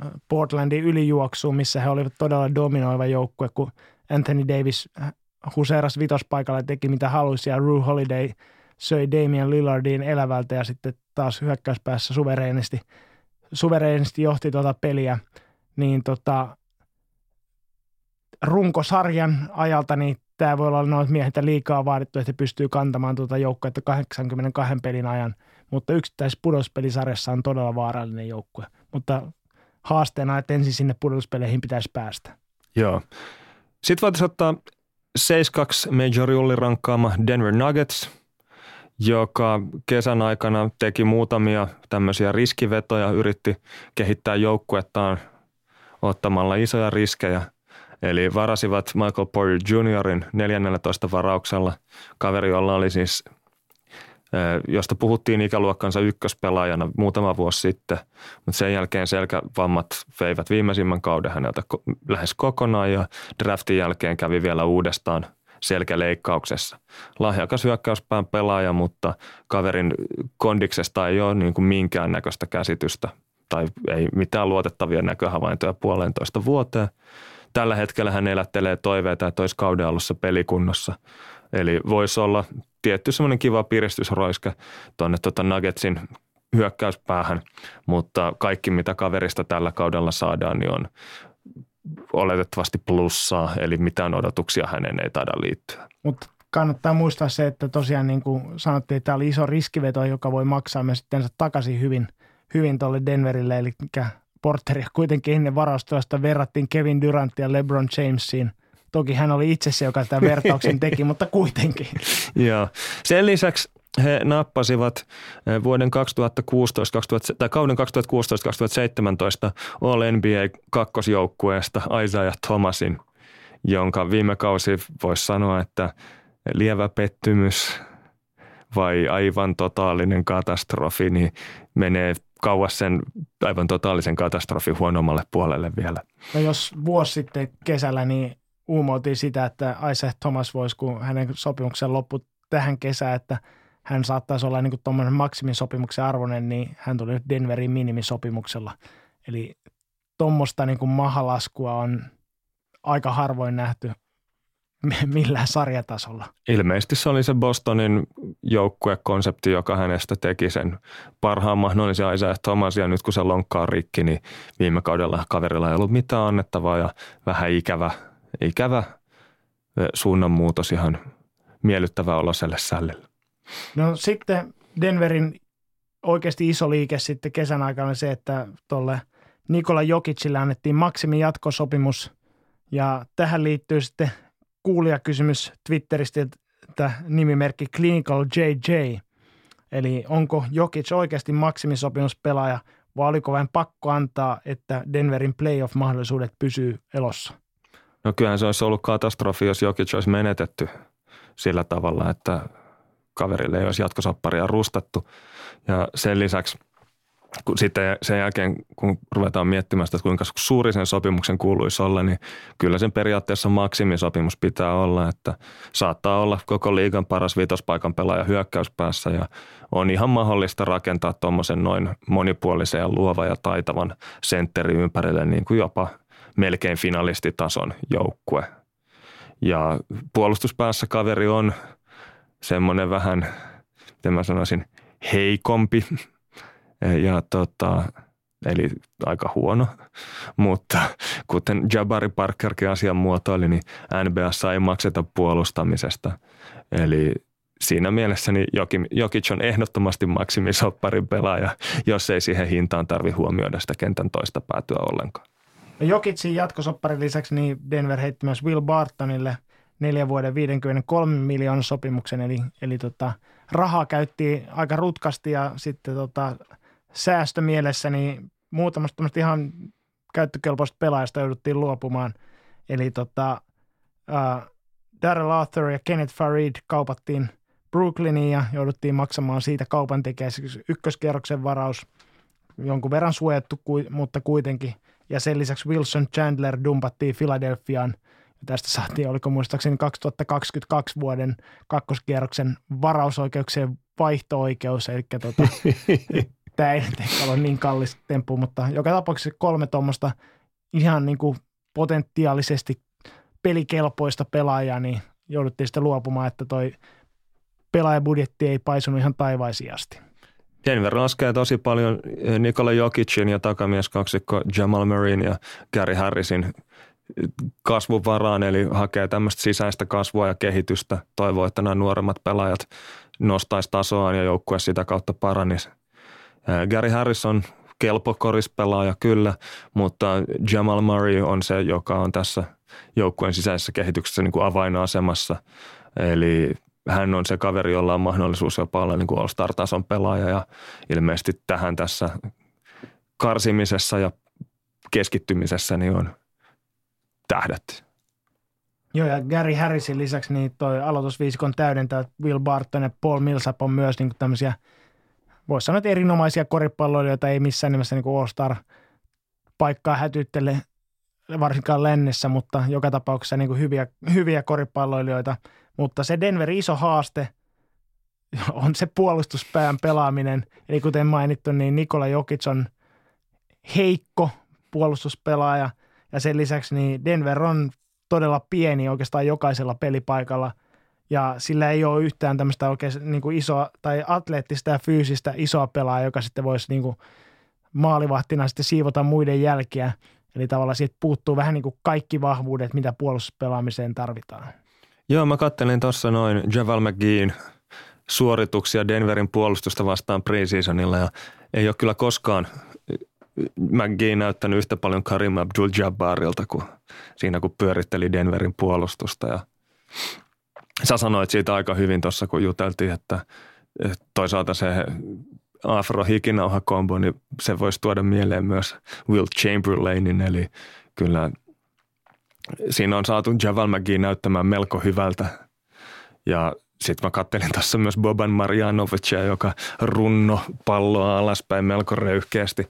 äh, Portlandin ylijuoksuun, missä he olivat todella dominoiva joukkue, kun Anthony Davis äh, huseeras vitospaikalla teki mitä halusi ja Rue Holiday söi Damian Lillardin elävältä ja sitten taas hyökkäyspäässä suvereenisti, suvereenisti johti tuota peliä, niin tota, runkosarjan ajalta niin tämä voi olla noin miehet liikaa vaadittu, että he pystyy kantamaan tuota joukkuetta 82 pelin ajan, mutta yksittäisessä pudotuspelisarjassa on todella vaarallinen joukkue, mutta haasteena, että ensin sinne pudotuspeleihin pitäisi päästä. Joo. Sitten voitaisiin ottaa 7-2 Major Julli rankkaama Denver Nuggets, joka kesän aikana teki muutamia tämmöisiä riskivetoja, yritti kehittää joukkuettaan ottamalla isoja riskejä. Eli varasivat Michael Porter Juniorin 14 varauksella. Kaveri, jolla oli siis josta puhuttiin ikäluokkansa ykköspelaajana muutama vuosi sitten, mutta sen jälkeen selkävammat veivät viimeisimmän kauden häneltä lähes kokonaan ja draftin jälkeen kävi vielä uudestaan selkäleikkauksessa. Lahjakas hyökkäyspään pelaaja, mutta kaverin kondiksesta ei ole niin kuin minkäännäköistä käsitystä tai ei mitään luotettavia näköhavaintoja puolentoista vuoteen. Tällä hetkellä hän elättelee toiveita, että olisi kauden alussa pelikunnossa. Eli voisi olla tietty semmoinen kiva piristysroiske tuonne tuota Nuggetsin hyökkäyspäähän, mutta kaikki mitä kaverista tällä kaudella saadaan, niin on oletettavasti plussaa, eli mitään odotuksia hänen ei taida liittyä. Mutta kannattaa muistaa se, että tosiaan niin kuin sanottiin, että tämä oli iso riskiveto, joka voi maksaa myös sitten takaisin hyvin, hyvin tuolle Denverille, eli Porteria kuitenkin ennen varastoista verrattiin Kevin Durantia LeBron Jamesiin – Toki hän oli itse se, joka tämän vertauksen teki, mutta kuitenkin. Joo. Sen lisäksi he nappasivat eh, vuoden 2016, 2000, tai kauden 2016-2017 All NBA kakkosjoukkueesta Isaiah Thomasin, jonka viime kausi voisi sanoa, että lievä pettymys vai aivan totaalinen katastrofi, niin menee kauas sen aivan totaalisen katastrofin huonommalle puolelle vielä. No jos vuosi sitten kesällä, niin uumoitiin sitä, että Isaac Thomas voisi, kun hänen sopimuksen loppu tähän kesään, että hän saattaisi olla niin tuommoinen maksimisopimuksen arvoinen, niin hän tuli Denverin minimisopimuksella. Eli tuommoista niin mahalaskua on aika harvoin nähty millään sarjatasolla. Ilmeisesti se oli se Bostonin joukkuekonsepti, joka hänestä teki sen parhaan mahdollisen Isaiah Thomas. Ja nyt kun se lonkkaa rikki, niin viime kaudella kaverilla ei ollut mitään annettavaa ja vähän ikävä ikävä suunnanmuutos ihan miellyttävä oloselle sällille. No sitten Denverin oikeasti iso liike sitten kesän aikana se, että tuolle Nikola Jokicille annettiin maksimi jatkosopimus ja tähän liittyy sitten kuulijakysymys Twitteristä, että nimimerkki Clinical JJ. Eli onko Jokic oikeasti maksimisopimuspelaaja vai oliko vain pakko antaa, että Denverin playoff-mahdollisuudet pysyy elossa? No kyllähän se olisi ollut katastrofi, jos Jokic olisi menetetty sillä tavalla, että kaverille ei olisi jatkosopparia rustattu. Ja sen lisäksi sitten sen jälkeen, kun ruvetaan miettimään sitä, että kuinka suuri sen sopimuksen kuuluisi olla, niin kyllä sen periaatteessa maksimisopimus pitää olla, että saattaa olla koko liigan paras viitospaikan pelaaja hyökkäyspäässä ja on ihan mahdollista rakentaa tuommoisen noin monipuolisen ja luova ja taitavan sentteri ympärille niin kuin jopa – melkein finalistitason joukkue. Ja puolustuspäässä kaveri on semmoinen vähän, miten mä sanoisin, heikompi ja tota, eli aika huono, mutta kuten Jabari Parkerkin asian muotoili, niin NBAssa ei makseta puolustamisesta. Eli siinä mielessä niin Jokic on ehdottomasti maksimisopparin pelaaja, jos ei siihen hintaan tarvi huomioida sitä kentän toista päätyä ollenkaan. No Jokitsin jatkosopparin lisäksi niin Denver heitti myös Will Bartonille neljän vuoden 53 miljoonan sopimuksen, eli, eli tota, rahaa käytti aika rutkasti ja sitten tota, säästömielessä niin muutamasta ihan käyttökelpoista pelaajasta jouduttiin luopumaan. Eli tota, uh, Daryl Arthur ja Kenneth Farid kaupattiin Brooklyniin ja jouduttiin maksamaan siitä kaupan tekijäksi ykköskierroksen varaus. Jonkun verran suojattu, mutta kuitenkin – ja sen lisäksi Wilson Chandler dumpattiin Philadelphiaan. Ja tästä saatiin, oliko muistaakseni 2022 vuoden kakkoskierroksen varausoikeuksien vaihto-oikeus, eli tota, tämä ei ehkä ole niin kallis temppu, mutta joka tapauksessa kolme tuommoista ihan niin kuin potentiaalisesti pelikelpoista pelaajaa, niin jouduttiin sitten luopumaan, että toi pelaajabudjetti ei paisunut ihan taivaisiin asti. Denver laskee tosi paljon eh, Nikola Jokicin ja takamieskaksikko Jamal Murrayn ja Gary Harrisin kasvun varaan, eli hakee tämmöistä sisäistä kasvua ja kehitystä. Toivoo, että nämä nuoremmat pelaajat nostaisi tasoaan ja joukkue sitä kautta paranisi. Eh, Gary Harris on kelpo korispelaaja kyllä, mutta Jamal Murray on se, joka on tässä joukkueen sisäisessä kehityksessä niin kuin avainasemassa. Eli hän on se kaveri, jolla on mahdollisuus jopa olla niin All-Star-tason pelaaja ja ilmeisesti tähän tässä karsimisessa ja keskittymisessä niin on tähdät. Joo, ja Gary Harrisin lisäksi niin toi aloitusviisikon täydentää Will Barton ja Paul Millsap on myös niin tämmöisiä, voisi sanoa, että erinomaisia koripalloilijoita, ei missään nimessä niin All-Star paikkaa hätyttele varsinkaan lännessä, mutta joka tapauksessa niin hyviä, hyviä koripalloilijoita. Mutta se Denver iso haaste on se puolustuspään pelaaminen. Eli kuten mainittu, niin Nikola Jokic on heikko puolustuspelaaja ja sen lisäksi niin Denver on todella pieni oikeastaan jokaisella pelipaikalla ja sillä ei ole yhtään tämmöistä oikein niin kuin isoa tai atleettista ja fyysistä isoa pelaajaa, joka sitten voisi niin kuin maalivahtina sitten siivota muiden jälkiä. Eli tavallaan siitä puuttuu vähän niin kuin kaikki vahvuudet, mitä puolustuspelaamiseen tarvitaan. Joo, mä kattelin tuossa noin Javal McGeein suorituksia Denverin puolustusta vastaan preseasonilla ja ei ole kyllä koskaan McGee näyttänyt yhtä paljon Karim Abdul-Jabbarilta kuin siinä, kun pyöritteli Denverin puolustusta. Ja sä sanoit siitä aika hyvin tuossa, kun juteltiin, että toisaalta se afro hikinauha kombo, niin se voisi tuoda mieleen myös Will Chamberlainin, eli kyllä siinä on saatu Javal McGee näyttämään melko hyvältä. Ja sitten mä kattelin tässä myös Boban Marjanovicia, joka runno palloa alaspäin melko röyhkeästi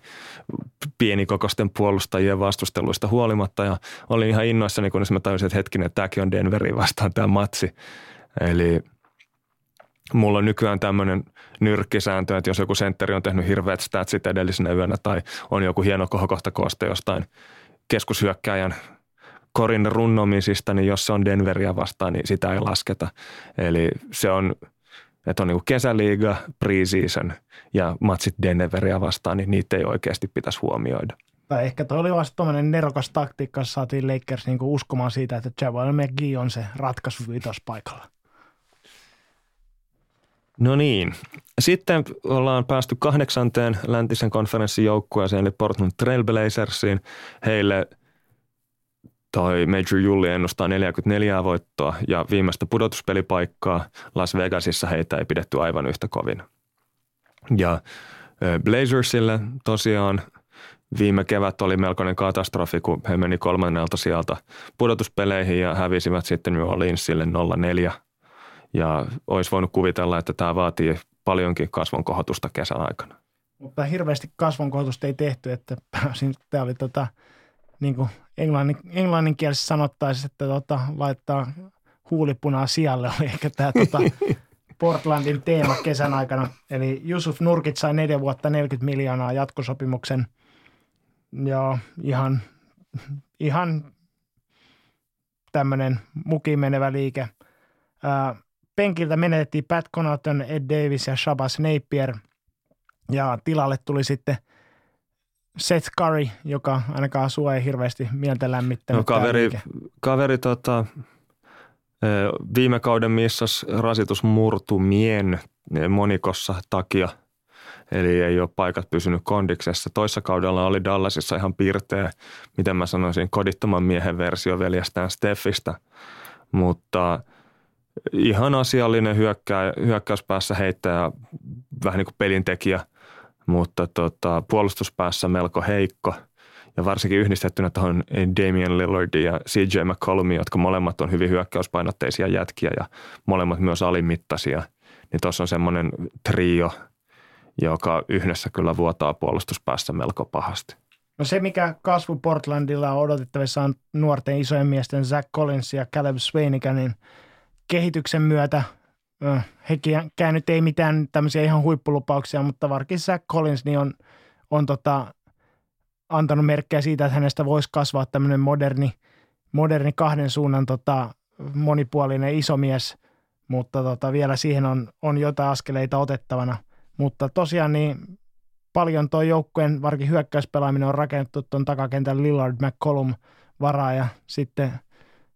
pienikokosten puolustajien vastusteluista huolimatta. Ja olin ihan innoissani, kun mä tajusin, että hetkinen, tämäkin on Denveri vastaan tämä matsi. Eli mulla on nykyään tämmöinen nyrkkisääntö, että jos joku sentteri on tehnyt hirveät statsit edellisenä yönä tai on joku hieno kohokohta kooste jostain keskushyökkäjän korin runnomisista, niin jos se on Denveria vastaan, niin sitä ei lasketa. Eli se on, että on niin kesäliiga, preseason ja matsit Denveria vastaan, niin niitä ei oikeasti pitäisi huomioida. Tai ehkä toi oli vasta tuommoinen nerokas taktiikka, saatiin Lakers niin uskomaan siitä, että Javal McGee on se ratkaisu paikalla. No niin. Sitten ollaan päästy kahdeksanteen läntisen konferenssin joukkueeseen, eli Portland Trailblazersiin. Heille – toi Major Julli ennustaa 44 voittoa ja viimeistä pudotuspelipaikkaa Las Vegasissa heitä ei pidetty aivan yhtä kovin. Ja Blazersille tosiaan viime kevät oli melkoinen katastrofi, kun he meni kolmannelta sieltä pudotuspeleihin ja hävisivät sitten New Orleansille 0-4. Ja olisi voinut kuvitella, että tämä vaatii paljonkin kasvon kohotusta kesän aikana. Mutta hirveästi kasvon kohotusta ei tehty, että tämä oli tota – niin kuin englannin, englanninkielessä sanottaisiin, että tota, laittaa huulipunaa sijalle, oli ehkä tämä tota, Portlandin teema kesän aikana. Eli Yusuf Nurkit sai neljä vuotta 40 miljoonaa jatkosopimuksen. Ja ihan, ihan tämmöinen mukiin menevä liike. Ää, penkiltä menetettiin Pat Connaughton, Ed Davis ja Shabazz Napier. Ja tilalle tuli sitten – Seth Curry, joka ainakaan sua ei hirveästi mieltä lämmittänyt. No, kaveri, kaveri tota, viime kauden missas rasitusmurtumien monikossa takia, eli ei ole paikat pysynyt kondiksessa. Toissa kaudella oli Dallasissa ihan pirteä, miten mä sanoisin, kodittoman miehen versio veljestään Steffistä, mutta ihan asiallinen hyökkä, hyökkäyspäässä heittäjä, vähän niin kuin pelintekijä – mutta tota, puolustuspäässä melko heikko. Ja varsinkin yhdistettynä tuohon Damian Lillardin ja CJ McCollumin, jotka molemmat on hyvin hyökkäyspainotteisia jätkiä ja molemmat myös alimittaisia. Niin tuossa on semmoinen trio, joka yhdessä kyllä vuotaa puolustuspäässä melko pahasti. No se, mikä kasvu Portlandilla on odotettavissa on nuorten isojen miesten Zach Collins ja Caleb Swaniganin kehityksen myötä hekin käynyt ei mitään tämmöisiä ihan huippulupauksia, mutta varsinkin Zach Collins niin on, on tota, antanut merkkejä siitä, että hänestä voisi kasvaa tämmöinen moderni, moderni kahden suunnan tota, monipuolinen isomies, mutta tota, vielä siihen on, on jotain askeleita otettavana. Mutta tosiaan niin paljon tuo joukkueen varsinkin hyökkäyspelaaminen on rakennettu tuon takakentän Lillard McCollum varaa ja sitten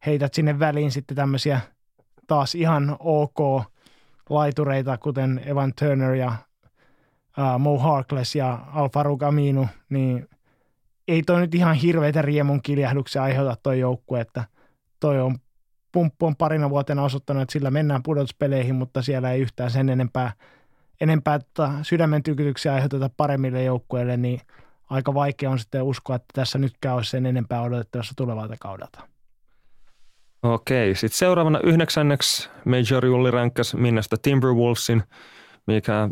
heität sinne väliin sitten tämmöisiä taas ihan ok laitureita, kuten Evan Turner ja uh, Mo Harkless ja Alfaru Aminu, niin ei toi nyt ihan hirveitä riemun kiljahduksia aiheuta toi joukkue, että toi on pumppu on parina vuotena osoittanut, että sillä mennään pudotuspeleihin, mutta siellä ei yhtään sen enempää, enempää tota sydämen tykytyksiä aiheuteta paremmille joukkueille, niin aika vaikea on sitten uskoa, että tässä nytkään olisi sen enempää odotettavassa tulevalta kaudelta. Okei, sitten seuraavana yhdeksänneksi Major Julli ränkkäsi Minnestä Timberwolvesin, mikä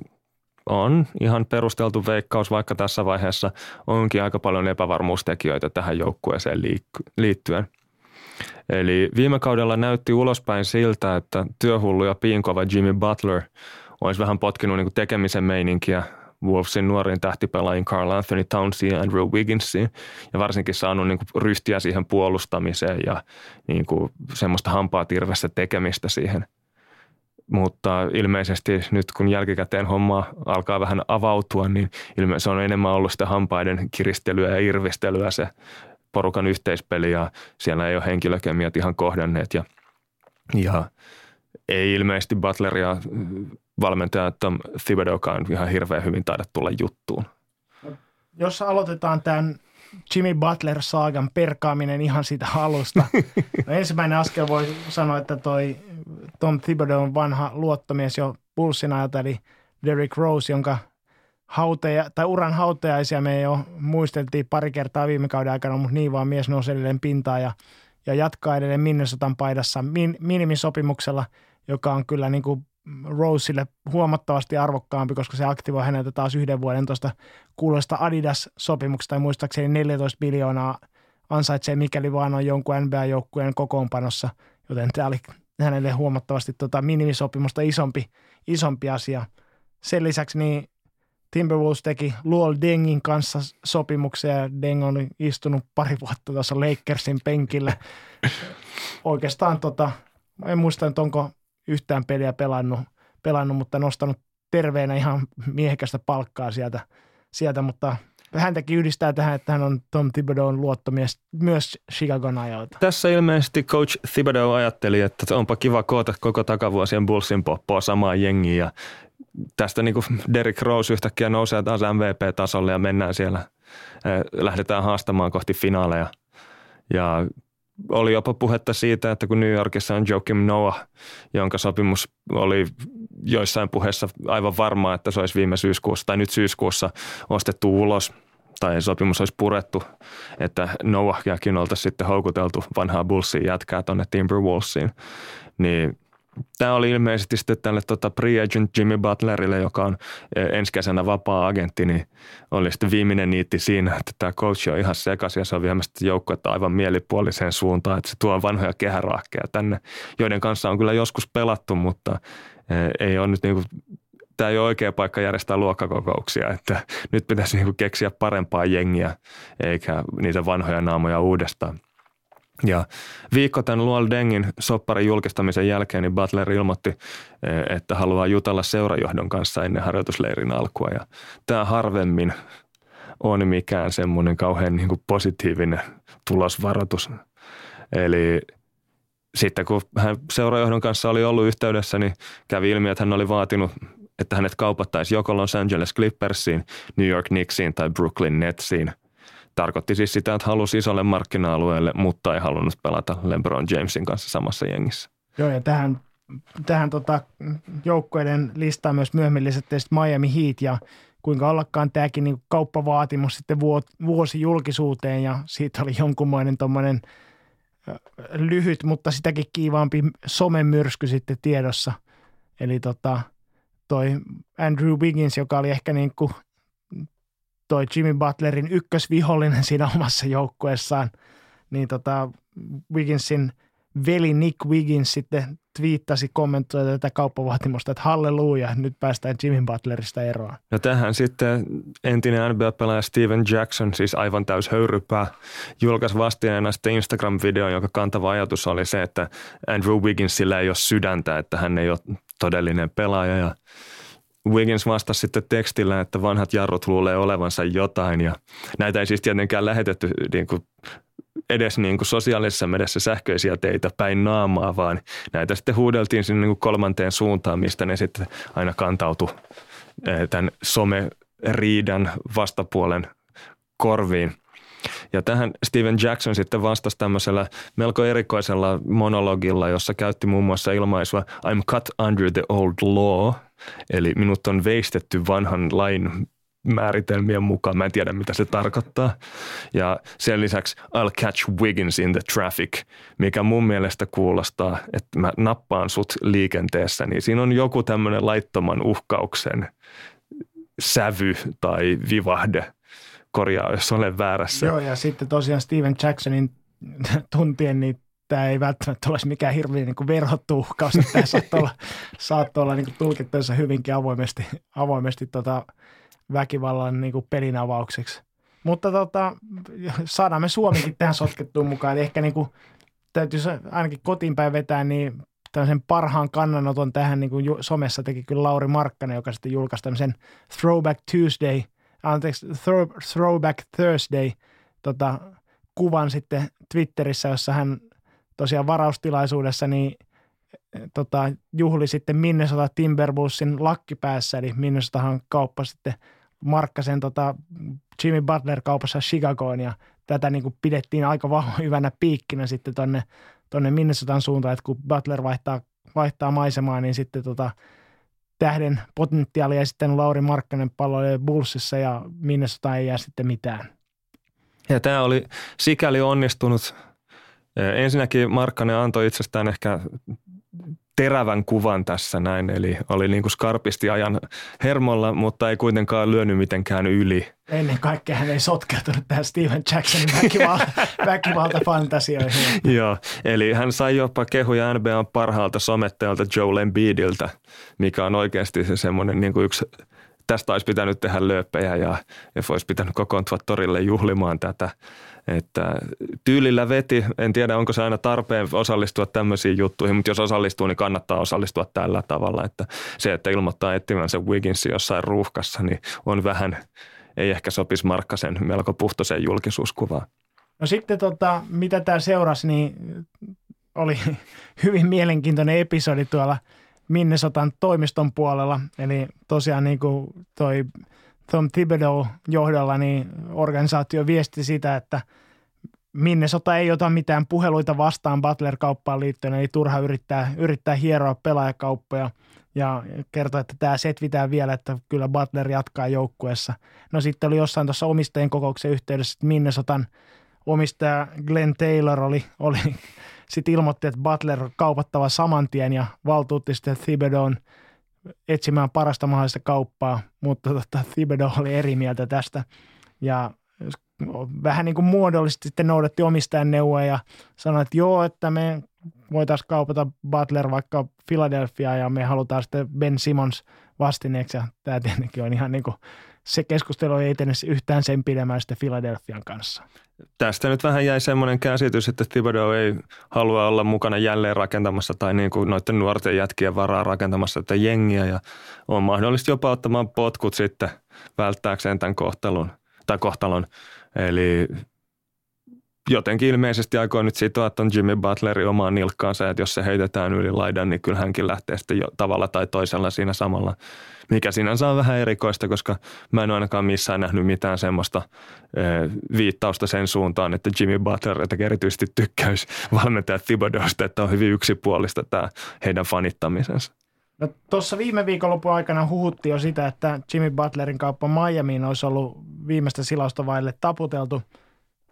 on ihan perusteltu veikkaus, vaikka tässä vaiheessa onkin aika paljon epävarmuustekijöitä tähän joukkueeseen liittyen. Eli viime kaudella näytti ulospäin siltä, että työhullu ja piinkova Jimmy Butler olisi vähän potkinut niin tekemisen meininkiä Wolvesin nuoriin tähtipelaajiin Carl Anthony Townsiin ja Andrew Wigginsiin ja varsinkin saanut niin kuin ryhtiä siihen puolustamiseen ja niin kuin semmoista hampaa tirvessä tekemistä siihen. Mutta ilmeisesti nyt kun jälkikäteen homma alkaa vähän avautua, niin ilmeisesti se on enemmän ollut sitä hampaiden kiristelyä ja irvistelyä se porukan yhteispeli ja siellä ei ole henkilökemiat ihan kohdanneet ja, ja ei ilmeisesti Butleria valmentaja Tom Thibodeaukaan ihan hirveän hyvin taida tulla juttuun. Jos aloitetaan tämän Jimmy Butler-saagan perkaaminen ihan siitä alusta. No ensimmäinen askel voi sanoa, että toi Tom Thibodeau on vanha luottomies jo pulssin ajalta, eli Derrick Rose, jonka hauteja, tai uran hautajaisia me jo muisteltiin pari kertaa viime kauden aikana, mutta niin vaan mies nousi edelleen pintaan ja, ja jatkaa edelleen Minnesotan paidassa min, minimisopimuksella, joka on kyllä niin kuin Roselle huomattavasti arvokkaampi, koska se aktivoi häneltä taas yhden vuoden tuosta kuulosta Adidas-sopimuksesta, tai muistaakseni 14 miljoonaa ansaitsee, mikäli vaan on jonkun NBA-joukkueen kokoonpanossa, joten tämä oli hänelle huomattavasti tota minimisopimusta isompi, isompi asia. Sen lisäksi niin Timberwolves teki Luol Dengin kanssa sopimuksia ja Deng on istunut pari vuotta tuossa Lakersin penkillä. Oikeastaan tota, en muista, että onko yhtään peliä pelannut, pelannut mutta nostanut terveenä ihan miehekästä palkkaa sieltä, sieltä mutta häntäkin yhdistää tähän, että hän on Tom Thibodeau'n luottomies myös Chicagon ajalta. Tässä ilmeisesti coach Thibodeau ajatteli, että onpa kiva koota koko takavuosien Bullsin poppoa samaan jengiin ja tästä niin kuin Derrick Rose yhtäkkiä nousee taas MVP-tasolle ja mennään siellä, eh, lähdetään haastamaan kohti finaaleja. Ja oli jopa puhetta siitä, että kun New Yorkissa on Joakim Noah, jonka sopimus oli joissain puheissa aivan varmaa, että se olisi viime syyskuussa tai nyt syyskuussa ostettu ulos tai sopimus olisi purettu, että Noahiakin oltaisiin sitten houkuteltu vanhaa Bullsin jätkää tuonne Timberwolvesiin, niin Tämä oli ilmeisesti sitten tälle tota pre-agent Jimmy Butlerille, joka on e, ensi kesänä vapaa-agentti, niin oli sitten viimeinen niitti siinä, että tämä coach on ihan sekaisin ja se on viemässä joukkuetta aivan mielipuoliseen suuntaan, että se tuo vanhoja kehäraakkeja tänne, joiden kanssa on kyllä joskus pelattu, mutta e, ei ole nyt niin kuin tämä ei ole oikea paikka järjestää luokkakokouksia, että nyt pitäisi niin keksiä parempaa jengiä eikä niitä vanhoja naamoja uudestaan. Ja viikko tämän Luol Dengin sopparin julkistamisen jälkeen niin Butler ilmoitti, e, että haluaa jutella seurajohdon kanssa ennen harjoitusleirin alkua. Ja tämä harvemmin on mikään semmoinen kauhean niin kuin positiivinen tulosvaroitus. Eli sitten kun hän seurajohdon kanssa oli ollut yhteydessä, niin kävi ilmi, että hän oli vaatinut, että hänet kaupattaisiin joko Los Angeles Clippersiin, New York Knicksiin tai Brooklyn Netsiin – Tarkoitti siis sitä, että halusi isolle markkina-alueelle, mutta ei halunnut pelata LeBron Jamesin kanssa samassa jengissä. Joo, ja tähän, tähän tota, joukkueiden listaan myös myöhemmin lisättiin Miami Heat ja kuinka ollakaan tämäkin niin kauppavaatimus sitten vuosi julkisuuteen ja siitä oli jonkunmoinen tuommoinen lyhyt, mutta sitäkin kiivaampi somemyrsky sitten tiedossa. Eli tota, toi Andrew Wiggins, joka oli ehkä niin kuin toi Jimmy Butlerin ykkösvihollinen siinä omassa joukkueessaan, niin tota Wigginsin veli Nick Wiggins sitten twiittasi, kommentoi tätä kauppavaatimusta, että halleluja, nyt päästään Jimmy Butlerista eroon. No tähän sitten entinen NBA-pelaaja Steven Jackson, siis aivan täys höyrypää, julkaisi vastineena sitten Instagram-videon, jonka kantava ajatus oli se, että Andrew Wigginsillä ei ole sydäntä, että hän ei ole todellinen pelaaja ja Wiggins vastasi sitten tekstillä, että vanhat jarrut luulee olevansa jotain ja näitä ei siis tietenkään lähetetty niin kuin edes niin kuin sosiaalisessa medessä sähköisiä teitä päin naamaa, vaan näitä sitten huudeltiin sinne niin kuin kolmanteen suuntaan, mistä ne sitten aina kantautui eh, tämän some-riidan vastapuolen korviin. Ja tähän Steven Jackson sitten vastasi tämmöisellä melko erikoisella monologilla, jossa käytti muun muassa ilmaisua I'm cut under the old law – Eli minut on veistetty vanhan lain määritelmien mukaan. Mä en tiedä, mitä se tarkoittaa. Ja sen lisäksi I'll catch Wiggins in the traffic, mikä mun mielestä kuulostaa, että mä nappaan sut liikenteessä, niin siinä on joku tämmöinen laittoman uhkauksen sävy tai vivahde. Korjaa, jos olen väärässä. Joo, ja sitten tosiaan Steven Jacksonin tuntien, niin tämä ei välttämättä ole mikään hirveän niin verhottu uhkaus. Tämä saattaa olla, saattaa olla niin tulkittavissa hyvinkin avoimesti, avoimesti tota väkivallan niin pelin avaukseksi. Mutta tota, saadaan me Suomikin tähän sotkettuun mukaan. Eli ehkä niin kuin, täytyisi ainakin kotiin päin vetää, niin tämmöisen parhaan kannanoton tähän niin kuin somessa teki kyllä Lauri Markkanen, joka sitten julkaisi tämmöisen Throwback Tuesday, anteeksi, Throwback Thursday tota, kuvan sitten Twitterissä, jossa hän tosiaan varaustilaisuudessa niin tota, juhli sitten Minnesota Timberwolvesin lakkipäässä, eli Minnesotahan kauppa sitten Markkasen tota, Jimmy Butler kaupassa Chicagoon ja tätä niin kuin pidettiin aika vahva hyvänä piikkinä sitten tonne Minnesotan suuntaan, että kun Butler vaihtaa, vaihtaa maisemaa, niin sitten tota, tähden potentiaalia sitten Lauri Markkanen palloilee Bullsissa ja Minnesota ei jää sitten mitään. Ja tämä oli sikäli onnistunut. Ensinnäkin Markkanen antoi itsestään ehkä terävän kuvan tässä näin, eli oli niin kuin skarpisti ajan hermolla, mutta ei kuitenkaan lyönyt mitenkään yli. Ennen kaikkea hän ei sotkeutunut tähän Steven Jacksonin väkivalta, väkivaltafantasioihin. Joo, eli hän sai jopa kehuja NBAn parhaalta somettajalta Joel Embiidiltä, mikä on oikeasti se semmoinen niin kuin yksi tästä olisi pitänyt tehdä lööppejä ja, ja olisi pitänyt kokoontua torille juhlimaan tätä. Että tyylillä veti, en tiedä onko se aina tarpeen osallistua tämmöisiin juttuihin, mutta jos osallistuu, niin kannattaa osallistua tällä tavalla, että se, että ilmoittaa etsimänsä Wigginsin jossain ruuhkassa, niin on vähän, ei ehkä sopisi Markkasen melko puhtoiseen julkisuuskuvaan. No sitten tota, mitä tämä seurasi, niin oli hyvin mielenkiintoinen episodi tuolla Minnesotan toimiston puolella. Eli tosiaan niin kuin toi Tom Thibodeau johdolla, niin organisaatio viesti sitä, että Minnesota ei ota mitään puheluita vastaan Butler-kauppaan liittyen, eli turha yrittää, yrittää hieroa pelaajakauppoja ja kertoo, että tämä setvitään vielä, että kyllä Butler jatkaa joukkueessa. No sitten oli jossain tuossa omistajien kokouksen yhteydessä, että Minnesotan omistaja Glenn Taylor oli, oli sitten ilmoitti, että Butler kaupattava saman tien ja valtuutti sitten Thibodeau'n etsimään parasta mahdollista kauppaa, mutta tota, Thibodeau oli eri mieltä tästä. Ja vähän niin kuin muodollisesti sitten noudatti omistajan neuvoja ja sanoi, että joo, että me voitaisiin kaupata Butler vaikka Philadelphia ja me halutaan sitten Ben Simmons vastineeksi. Ja tämä tietenkin on ihan niin kuin se keskustelu ei etene yhtään sen pidemmän sitten Philadelphian kanssa. Tästä nyt vähän jäi semmoinen käsitys, että Thibodeau ei halua olla mukana jälleen rakentamassa tai niin kuin noiden nuorten jätkien varaa rakentamassa tätä jengiä ja on mahdollista jopa ottamaan potkut sitten välttääkseen tämän kohtalon. Tai kohtalon. Eli jotenkin ilmeisesti aikoo nyt sitoa tuon Jimmy Butlerin omaan nilkkaansa, että jos se heitetään yli laidan, niin kyllä hänkin lähtee sitten jo tavalla tai toisella siinä samalla. Mikä sinänsä on vähän erikoista, koska mä en ainakaan missään nähnyt mitään semmoista viittausta sen suuntaan, että Jimmy Butler että erityisesti tykkäys valmentaja Thibodeausta, että on hyvin yksipuolista tämä heidän fanittamisensa. No tuossa viime viikonlopun aikana huhuttiin jo sitä, että Jimmy Butlerin kauppa Miamiin olisi ollut viimeistä silausta vaille taputeltu –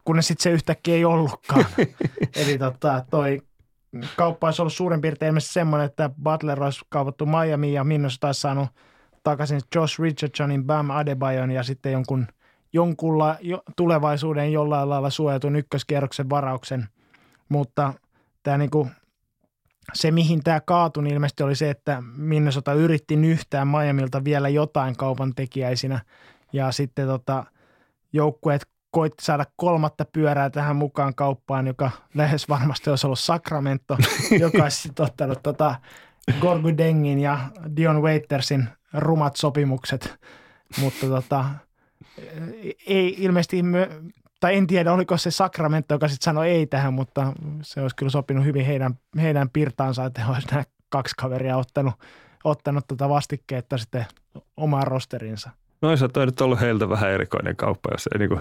kunnes sitten se yhtäkkiä ei ollutkaan. Eli tota, toi kauppa olisi ollut suurin piirtein ilmeisesti semmoinen, että Butler olisi kaupattu Miami ja Minnesota olisi saanut takaisin Josh Richardsonin, Bam Adebayon ja sitten jonkun, jonkunla, jo, tulevaisuuden jollain lailla suojatun ykköskierroksen varauksen. Mutta tämä niinku, se, mihin tämä kaatui, niin ilmeisesti oli se, että Minnesota yritti nyhtää Miamilta vielä jotain kaupan tekijäisinä ja sitten tota, joukkueet koitti saada kolmatta pyörää tähän mukaan kauppaan, joka lähes varmasti olisi ollut Sacramento, joka olisi ottanut tota Gorgu Dengin ja Dion Waitersin rumat sopimukset. Mutta tota, ei ilmeisesti, tai en tiedä oliko se Sacramento, joka sitten sanoi ei tähän, mutta se olisi kyllä sopinut hyvin heidän, heidän pirtaansa, että he olisivat nämä kaksi kaveria ottanut, ottanut tota vastikkeetta sitten omaan rosterinsa. No se on nyt ollut heiltä vähän erikoinen kauppa, jos ei niinku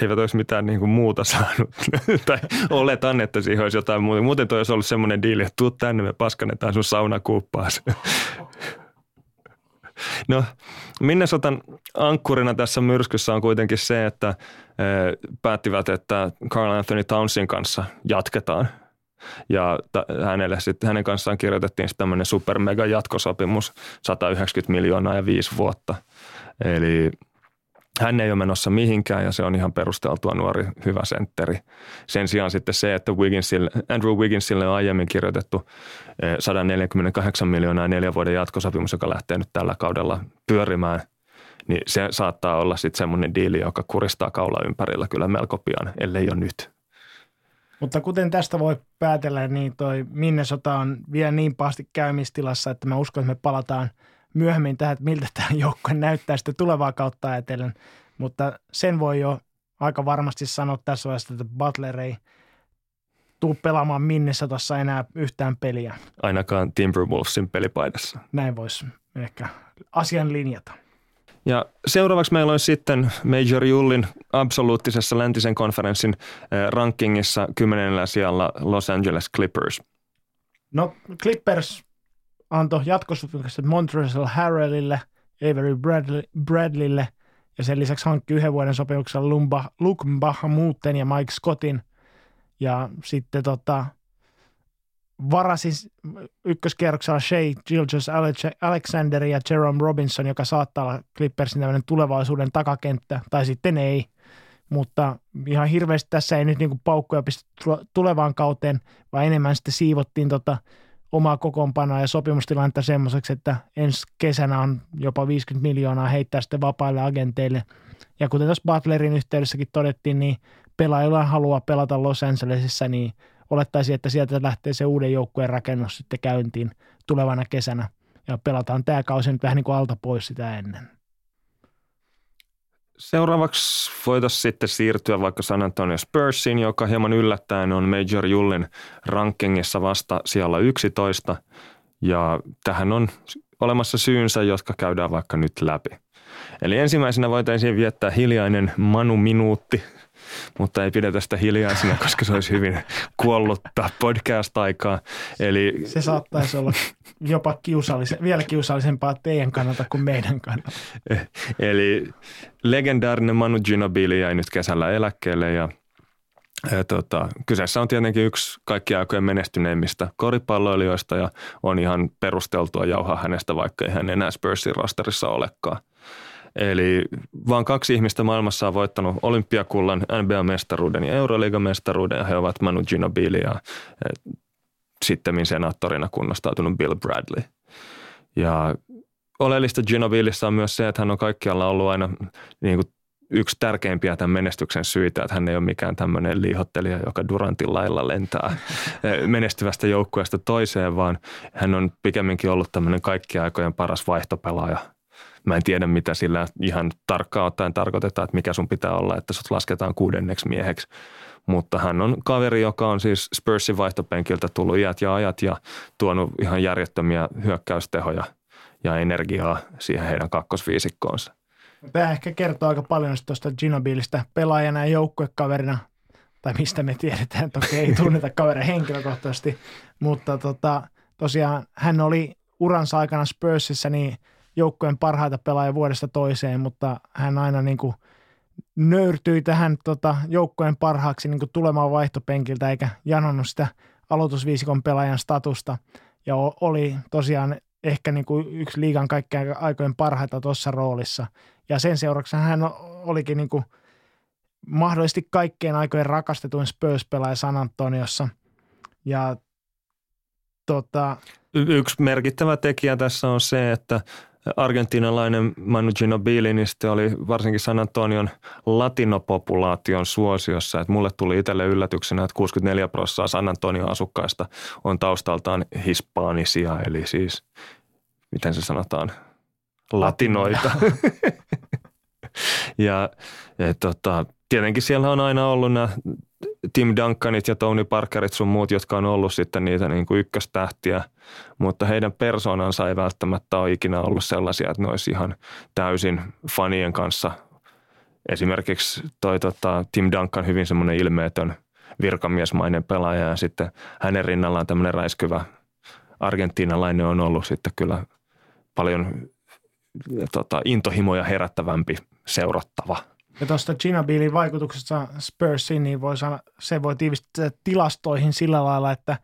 he eivät olisi mitään niin kuin muuta saanut. tai oletan, että siihen olisi jotain muuta. Muuten toi olisi ollut semmoinen diili, että tuu tänne, me paskannetaan sun saunakuuppaas. No Minnesotan ankkurina tässä myrskyssä on kuitenkin se, että päättivät, että Carl Anthony Townsin kanssa jatketaan. Ja hänelle sit, hänen kanssaan kirjoitettiin sitten tämmöinen super mega jatkosopimus, 190 miljoonaa ja viisi vuotta. Eli hän ei ole menossa mihinkään ja se on ihan perusteltua nuori hyvä sentteri. Sen sijaan sitten se, että Wigginsille, Andrew Wigginsille on aiemmin kirjoitettu 148 eh, miljoonaa neljän vuoden jatkosopimus, joka lähtee nyt tällä kaudella pyörimään, niin se saattaa olla sitten semmoinen diili, joka kuristaa kaula ympärillä kyllä melko pian, ellei jo nyt. Mutta kuten tästä voi päätellä, niin toi Minnesota on vielä niin pahasti käymistilassa, että mä uskon, että me palataan – myöhemmin tähän, että miltä tämä joukkue näyttää sitten tulevaa kautta ajatellen. Mutta sen voi jo aika varmasti sanoa tässä vaiheessa, että Butler ei tuu pelaamaan minnessä tuossa enää yhtään peliä. Ainakaan Timberwolvesin pelipaidassa. Näin voisi ehkä asian linjata. Ja seuraavaksi meillä on sitten Major Jullin absoluuttisessa läntisen konferenssin eh, rankingissa kymmenellä sijalla Los Angeles Clippers. No Clippers antoi jatkosopimukset Montreal Harrellille, Avery Bradley, Bradleylle ja sen lisäksi hankki yhden vuoden sopimuksella Lumba, Luke Muuten ja Mike Scottin. Ja sitten tota, varasi ykköskierroksella Shea Gilgis Alexander ja Jerome Robinson, joka saattaa olla Clippersin tulevaisuuden takakenttä, tai sitten ei. Mutta ihan hirveästi tässä ei nyt niinku paukkoja pistä tulevaan kauteen, vaan enemmän sitten siivottiin tota omaa kokoonpanoa ja sopimustilannetta semmoiseksi, että ensi kesänä on jopa 50 miljoonaa heittää sitten vapaille agenteille. Ja kuten tuossa Butlerin yhteydessäkin todettiin, niin pelaajilla haluaa pelata Los Angelesissa, niin olettaisiin, että sieltä lähtee se uuden joukkueen rakennus sitten käyntiin tulevana kesänä. Ja pelataan tämä kausi nyt vähän niin kuin alta pois sitä ennen. Seuraavaksi voitaisiin sitten siirtyä vaikka San Antonio Spursiin, joka hieman yllättäen on Major Jullin rankingissa vasta siellä 11. Ja tähän on olemassa syynsä, jotka käydään vaikka nyt läpi. Eli ensimmäisenä voitaisiin viettää hiljainen Manu-minuutti mutta ei pidetä sitä hiljaisena, koska se olisi hyvin kuollutta podcast-aikaa. Eli... Se saattaisi olla jopa kiusallisen, vielä kiusallisempaa teidän kannalta kuin meidän kannalta. Eli legendaarinen Manu Ginobili jäi nyt kesällä eläkkeelle ja ja tota, kyseessä on tietenkin yksi kaikki aikojen menestyneimmistä koripalloilijoista ja on ihan perusteltua jauhaa hänestä, vaikka ei hän enää Spursin rosterissa olekaan. Eli vain kaksi ihmistä maailmassa on voittanut olympiakullan, NBA-mestaruuden ja Euroliigan-mestaruuden ja he ovat Manu Ginobili ja sitten senaattorina kunnostautunut Bill Bradley. Ja oleellista Ginobilissä on myös se, että hän on kaikkialla ollut aina niin kuin yksi tärkeimpiä tämän menestyksen syitä, että hän ei ole mikään tämmöinen liihottelija, joka Durantin lailla lentää menestyvästä joukkueesta toiseen, vaan hän on pikemminkin ollut tämmöinen kaikkien aikojen paras vaihtopelaaja – Mä en tiedä, mitä sillä ihan tarkkaan ottaen tarkoitetaan, että mikä sun pitää olla, että sut lasketaan kuudenneksi mieheksi. Mutta hän on kaveri, joka on siis Spursin vaihtopenkiltä tullut iät ja ajat ja tuonut ihan järjettömiä hyökkäystehoja ja energiaa siihen heidän kakkosviisikkoonsa. Tämä ehkä kertoo aika paljon tuosta Ginobilista pelaajana ja joukkuekaverina, tai mistä me tiedetään, toki ei tunneta kaveria henkilökohtaisesti, mutta tota, tosiaan hän oli uransa aikana Spursissa niin – joukkojen parhaita pelaajia vuodesta toiseen, mutta hän aina niin kuin nöyrtyi tähän tota, joukkojen parhaaksi niin kuin tulemaan vaihtopenkiltä eikä janonnut sitä aloitusviisikon pelaajan statusta ja oli tosiaan ehkä niin kuin yksi liigan kaikkien aikojen parhaita tuossa roolissa. Ja sen seurauksena hän olikin niin kuin mahdollisesti kaikkien aikojen rakastetuin Spurs-pelaaja San Antoniossa. Ja tota... Yksi merkittävä tekijä tässä on se, että argentinalainen Manu Ginobili, niin sitten oli varsinkin San Antonion latinopopulaation suosiossa. Että mulle tuli itselle yllätyksenä, että 64 prosenttia San Antonion asukkaista on taustaltaan hispaanisia, eli siis, miten se sanotaan, latinoita. ja et, tota, tietenkin siellä on aina ollut nämä Tim Duncanit ja Tony Parkerit sun muut, jotka on ollut sitten niitä niin kuin ykköstähtiä, mutta heidän persoonansa ei välttämättä ole ikinä ollut sellaisia, että ne olisi ihan täysin fanien kanssa. Esimerkiksi toi tota, Tim Duncan hyvin semmoinen ilmeetön virkamiesmainen pelaaja ja sitten hänen rinnallaan tämmöinen räiskyvä argentiinalainen on ollut sitten kyllä paljon tota, intohimoja herättävämpi seurattava. Ja tuosta Ginobilin vaikutuksesta Spursiin, niin voi sanoa, se voi tiivistää tilastoihin sillä lailla, että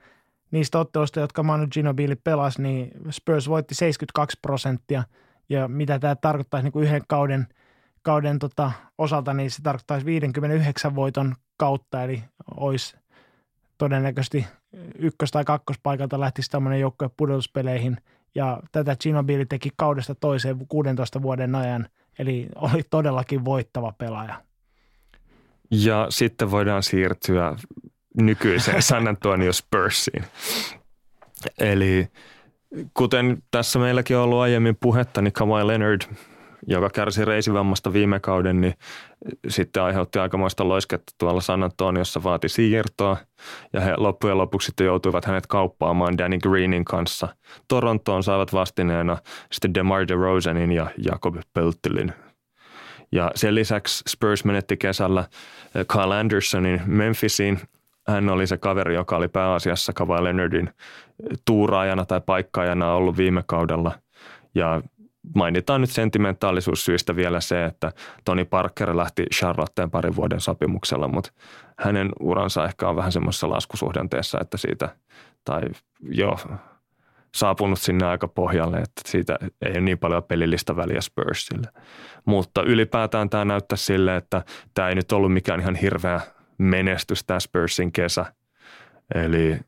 niistä otteluista, jotka Manu Ginobili pelasi, niin Spurs voitti 72 prosenttia. Ja mitä tämä tarkoittaisi niin kuin yhden kauden, kauden tota, osalta, niin se tarkoittaisi 59 voiton kautta, eli olisi todennäköisesti ykkös- tai kakkospaikalta lähtisi tämmöinen joukkue pudotuspeleihin. Ja tätä Ginobili teki kaudesta toiseen 16 vuoden ajan, eli oli todellakin voittava pelaaja. Ja sitten voidaan siirtyä nykyiseen San Antonio Spursiin. Eli kuten tässä meilläkin on ollut aiemmin puhetta, niin Kawhi Leonard – joka kärsi reisivammasta viime kauden, niin sitten aiheutti aikamoista loisketta tuolla San Antoniossa, vaati siirtoa ja he loppujen lopuksi sitten joutuivat hänet kauppaamaan Danny Greenin kanssa. Torontoon saivat vastineena sitten DeMar DeRosanin ja Jakob Pölttelin. Ja sen lisäksi Spurs menetti kesällä eh, Kyle Andersonin Memphisiin. Hän oli se kaveri, joka oli pääasiassa Kawhi Leonardin tuuraajana tai paikkaajana ollut viime kaudella. Ja mainitaan nyt sentimentaalisuussyistä vielä se, että Tony Parker lähti Charlotteen parin vuoden sopimuksella, mutta hänen uransa ehkä on vähän semmoisessa laskusuhdanteessa, että siitä, tai jo saapunut sinne aika pohjalle, että siitä ei ole niin paljon pelillistä väliä Spursille. Mutta ylipäätään tämä näyttää sille, että tämä ei nyt ollut mikään ihan hirveä menestys tämä Spursin kesä. Eli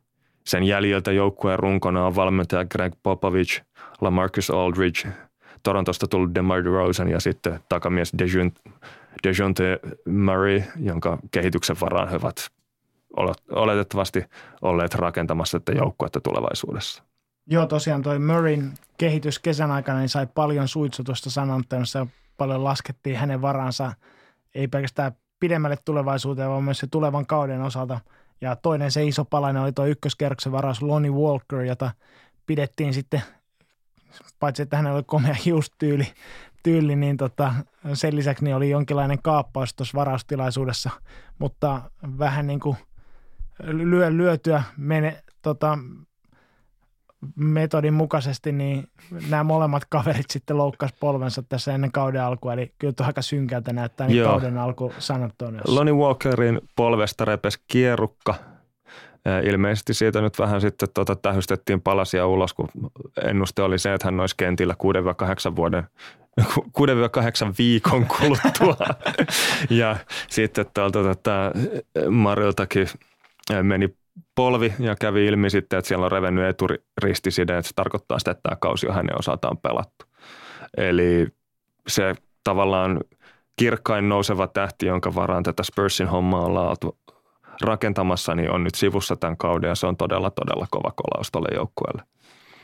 sen jäljiltä joukkueen runkona on valmentaja Greg Popovich, LaMarcus Aldridge – Torontosta tullut DeMar DeRozan ja sitten takamies Dejounte Murray, jonka kehityksen varaan he ovat oletettavasti olleet rakentamassa tätä joukkuetta tulevaisuudessa. Joo, tosiaan toi Murrayn kehitys kesän aikana niin sai paljon suitsutusta San Antoniossa paljon laskettiin hänen varansa, ei pelkästään pidemmälle tulevaisuuteen, vaan myös se tulevan kauden osalta. Ja toinen se iso palainen oli tuo ykköskerroksen varaus Lonnie Walker, jota pidettiin sitten paitsi että hänellä oli komea hiustyyli, tyyli, niin tota, sen lisäksi niin oli jonkinlainen kaappaus tuossa varaustilaisuudessa, mutta vähän niin kuin lyö, lyötyä mene, tota, metodin mukaisesti, niin nämä molemmat kaverit sitten loukkasi polvensa tässä ennen kauden alkua, eli kyllä tuo aika synkältä näyttää niin kauden alku San Antoniossa. Lonnie Walkerin polvesta repes kierukka – Ilmeisesti siitä nyt vähän sitten tuota, tähystettiin palasia ulos, kun ennuste oli se, että hän olisi kentillä 6-8 vuoden 6-8 viikon kuluttua. ja sitten tuolta tätä Mariltakin meni polvi ja kävi ilmi sitten, että siellä on revennyt eturistiside, että se tarkoittaa sitä, että tämä kausi on hänen osaltaan pelattu. Eli se tavallaan kirkkain nouseva tähti, jonka varaan tätä Spursin hommaa ollaan oltu rakentamassa, niin on nyt sivussa tämän kauden ja se on todella, todella kova kolaus tuolle joukkueelle.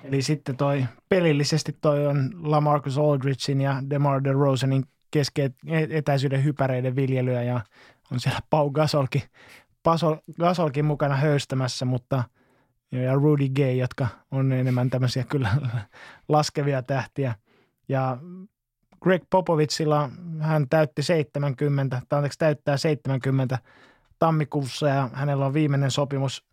Eli sitten toi pelillisesti toi on Lamarcus Aldridgein ja DeMar DeRosanin keskeet etäisyyden hypäreiden viljelyä ja on siellä Pau Gasolkin, Pasol, Gasolkin mukana höystämässä, mutta ja Rudy Gay, jotka on enemmän tämmöisiä kyllä laskevia tähtiä. Ja Greg Popovitsilla hän täytti 70, tai anteeksi täyttää 70 tammikuussa ja hänellä on viimeinen sopimus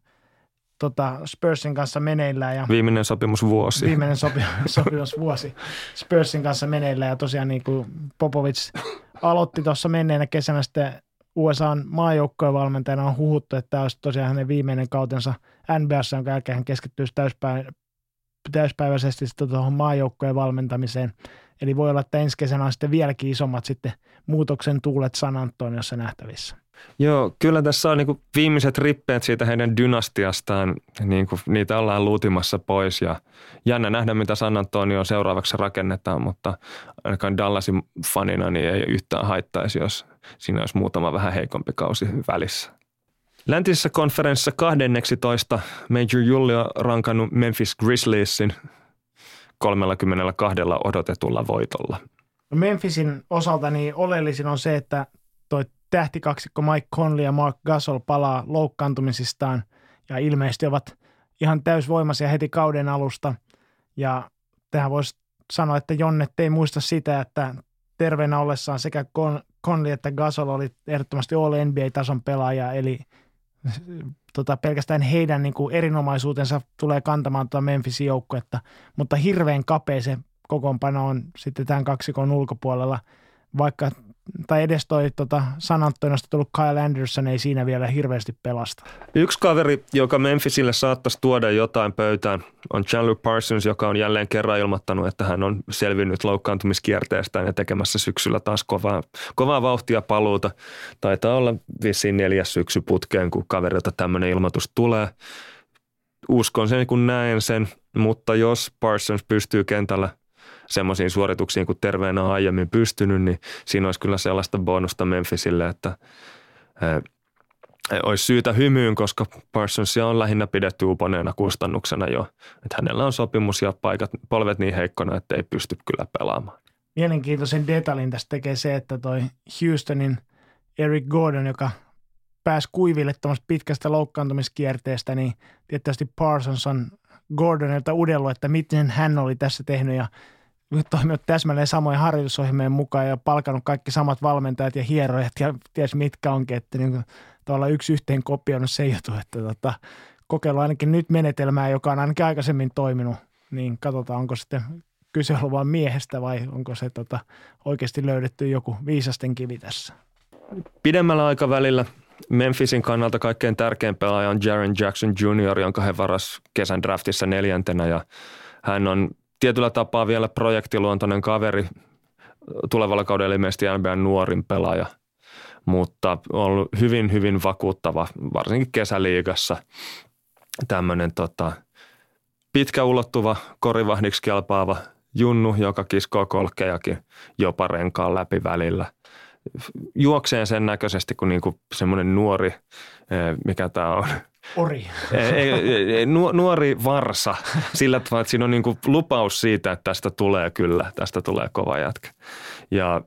tota, Spursin kanssa meneillään. Ja viimeinen sopimus vuosi. Viimeinen sopi, sopimus vuosi Spursin kanssa meneillään ja tosiaan niin kuin Popovic aloitti tuossa menneenä kesänä sitten USAn maajoukkojen valmentajana on huhuttu, että tämä olisi tosiaan hänen viimeinen kautensa NBAssa, jonka jälkeen hän keskittyisi täyspäin, täyspäiväisesti sitten tuohon maajoukkojen valmentamiseen. Eli voi olla, että ensi kesänä on sitten vieläkin isommat sitten muutoksen tuulet San Antoniossa nähtävissä. Joo, kyllä tässä on niin viimeiset rippeet siitä heidän dynastiastaan, niin kuin niitä ollaan luutimassa pois ja jännä nähdä, mitä San Antonio seuraavaksi rakennetaan, mutta ainakaan Dallasin fanina niin ei yhtään haittaisi, jos siinä olisi muutama vähän heikompi kausi välissä. Läntisessä konferenssissa 12 Major Julio on rankannut Memphis Grizzliesin 32 odotetulla voitolla. Memphisin osalta niin oleellisin on se, että tähtikaksikko Mike Conley ja Mark Gasol palaa loukkaantumisistaan ja ilmeisesti ovat ihan täysvoimaisia heti kauden alusta. Ja tähän voisi sanoa, että Jonne ei muista sitä, että terveenä ollessaan sekä Conley että Gasol oli ehdottomasti All NBA-tason pelaaja, eli tota, pelkästään heidän niin kuin erinomaisuutensa tulee kantamaan tuota Memphisin joukkuetta, mutta hirveän kapea se kokoonpano on sitten tämän kaksikon ulkopuolella, vaikka tai edes toi tota, San Antoniosta tullut Kyle Anderson ei siinä vielä hirveästi pelasta. Yksi kaveri, joka Memphisille saattaisi tuoda jotain pöytään, on Chandler Parsons, joka on jälleen kerran ilmoittanut, että hän on selvinnyt loukkaantumiskierteestään ja tekemässä syksyllä taas kovaa, kovaa vauhtia paluuta. Taitaa olla vissiin neljäs syksy putkeen, kun kaverilta tämmöinen ilmoitus tulee. Uskon sen, kun näen sen, mutta jos Parsons pystyy kentällä – semmoisiin suorituksiin, kun terveenä on aiemmin pystynyt, niin siinä olisi kyllä sellaista bonusta Memphisille, että olisi syytä hymyyn, koska Parsonsia on lähinnä pidetty uponeena kustannuksena jo. Että hänellä on sopimus ja paikat, polvet niin heikkona, että ei pysty kyllä pelaamaan. Mielenkiintoisen detaljin tästä tekee se, että toi Houstonin Eric Gordon, joka pääsi kuiville pitkästä loukkaantumiskierteestä, niin tietysti Parsons on Gordonilta udellut, että miten hän oli tässä tehnyt ja toiminut täsmälleen samoin harjoitusohjelmien mukaan ja palkannut kaikki samat valmentajat ja hierojat ja ties mitkä onkin, että niin kuin, tavallaan yksi yhteen kopioinut se juttu, että tota, kokeilu ainakin nyt menetelmää, joka on ainakin aikaisemmin toiminut, niin katsotaan, onko sitten kyse ollut vain miehestä vai onko se tota, oikeasti löydetty joku viisasten kivi tässä. Pidemmällä aikavälillä Memphisin kannalta kaikkein tärkein pelaaja on Jaren Jackson Jr., jonka he varas kesän draftissa neljäntenä ja hän on tietyllä tapaa vielä projektiluontoinen kaveri tulevalla kaudella ilmeisesti NBAn nuorin pelaaja, mutta on ollut hyvin, hyvin vakuuttava, varsinkin kesäliigassa tämmöinen tota, pitkä ulottuva, korivahdiksi kelpaava junnu, joka kiskoo kolkkejakin jopa renkaan läpi välillä. Juokseen sen näköisesti kuin niinku semmoinen nuori, eh, mikä tämä on, Ori. nuori varsa sillä tavalla, että siinä on niin lupaus siitä, että tästä tulee kyllä, tästä tulee kova jätkä. Ja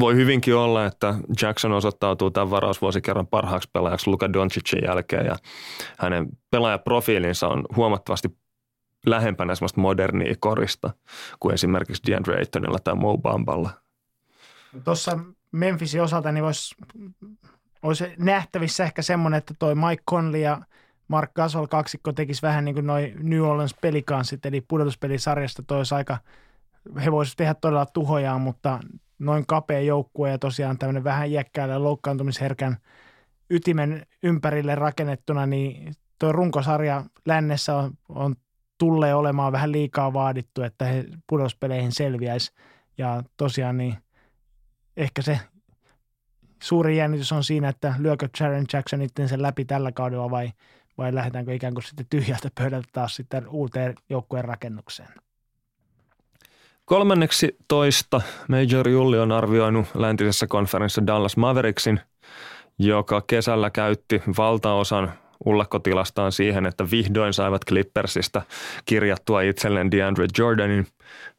voi hyvinkin olla, että Jackson osoittautuu tämän varausvuosikerran parhaaksi pelaajaksi Luka Doncicin jälkeen ja hänen pelaajaprofiilinsa on huomattavasti lähempänä semmoista modernia korista kuin esimerkiksi DeAndre Aytonilla tai Mo Bamballa. Tuossa Memphisin osalta niin voisi olisi nähtävissä ehkä semmoinen, että toi Mike Conley ja Mark Gasol kaksikko tekisi vähän niin kuin noin New Orleans pelikanssit, eli pudotuspelisarjasta toi olisi aika, he voisivat tehdä todella tuhojaan, mutta noin kapea joukkue ja tosiaan tämmöinen vähän jäkkäällä loukkaantumisherkän ytimen ympärille rakennettuna, niin tuo runkosarja lännessä on, on tulee olemaan vähän liikaa vaadittu, että he pudospeleihin selviäisi. Ja tosiaan niin ehkä se suuri jännitys on siinä, että lyökö Sharon Jackson sen läpi tällä kaudella vai, vai lähdetäänkö ikään kuin sitten tyhjältä pöydältä taas sitten uuteen joukkueen rakennukseen. Kolmanneksi toista Major Julli on arvioinut läntisessä konferenssissa Dallas Mavericksin, joka kesällä käytti valtaosan ullakkotilastaan siihen, että vihdoin saivat Clippersista kirjattua itselleen DeAndre Jordanin.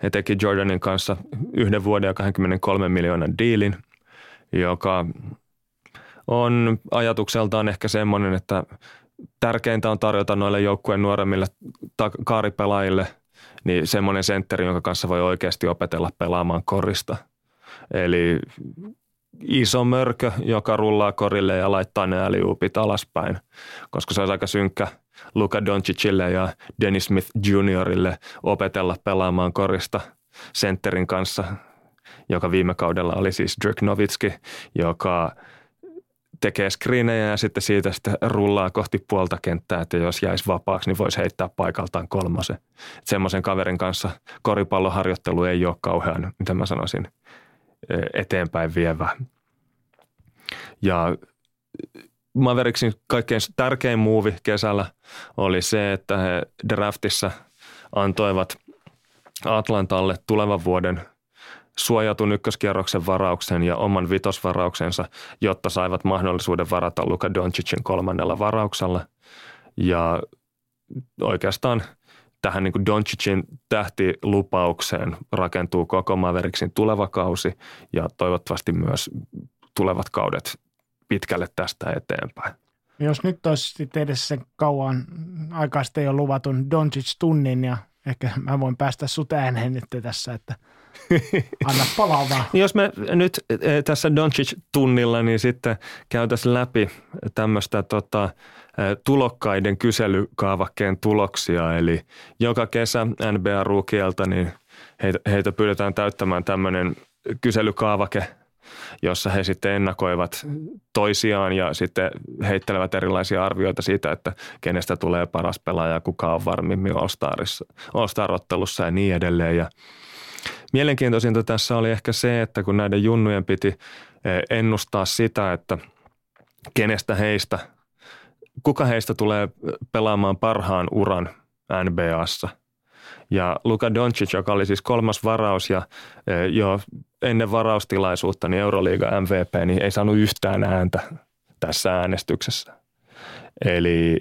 He teki Jordanin kanssa yhden vuoden ja 23 miljoonan diilin, joka on ajatukseltaan ehkä semmoinen, että tärkeintä on tarjota noille joukkueen nuoremmille kaaripelaajille niin semmoinen sentteri, jonka kanssa voi oikeasti opetella pelaamaan korista. Eli iso mörkö, joka rullaa korille ja laittaa ne äliuupit alaspäin, koska se olisi aika synkkä Luka Doncicille ja Dennis Smith Juniorille opetella pelaamaan korista sentterin kanssa joka viime kaudella oli siis Dirk Nowitzki, joka tekee screenejä ja sitten siitä sitten rullaa kohti puolta kenttää, että jos jäisi vapaaksi, niin voisi heittää paikaltaan kolmosen. Semmoisen kaverin kanssa koripalloharjoittelu ei ole kauhean, mitä mä sanoisin, e, eteenpäin vievä. Ja Mavericksin kaikkein tärkein muuvi kesällä oli se, että he draftissa antoivat Atlantalle tulevan vuoden – suojatun ykköskierroksen varauksen ja oman vitosvarauksensa, jotta saivat mahdollisuuden varata Luka Doncicin kolmannella varauksella. Ja oikeastaan tähän niin kuin Doncicin tähtilupaukseen rakentuu koko Mavericksin tuleva kausi ja toivottavasti myös tulevat kaudet pitkälle tästä eteenpäin. Jos nyt olisi edessä sen kauan aikaa sitten jo luvatun Doncic-tunnin ja ehkä mä voin päästä sut ääneen nyt tässä, että – Anna palaa vaan. Niin jos me nyt e, tässä Doncic-tunnilla niin sitten käytäisiin läpi tämmöistä tota, tulokkaiden kyselykaavakkeen tuloksia. Eli joka kesä NBA-ruukielta niin heitä, heitä pyydetään täyttämään tämmöinen kyselykaavake, jossa he sitten ennakoivat toisiaan ja sitten heittelevät erilaisia arvioita siitä, että kenestä tulee paras pelaaja, kuka on varmimmin All-Star-ottelussa ja niin edelleen. Ja mielenkiintoisinta tässä oli ehkä se, että kun näiden junnujen piti eh, ennustaa sitä, että kenestä heistä, kuka heistä tulee pelaamaan parhaan uran NBAssa – ja Luka Doncic, joka oli siis kolmas varaus ja e, jo ennen varaustilaisuutta niin Euroliiga MVP, niin ei saanut yhtään ääntä tässä äänestyksessä. Eli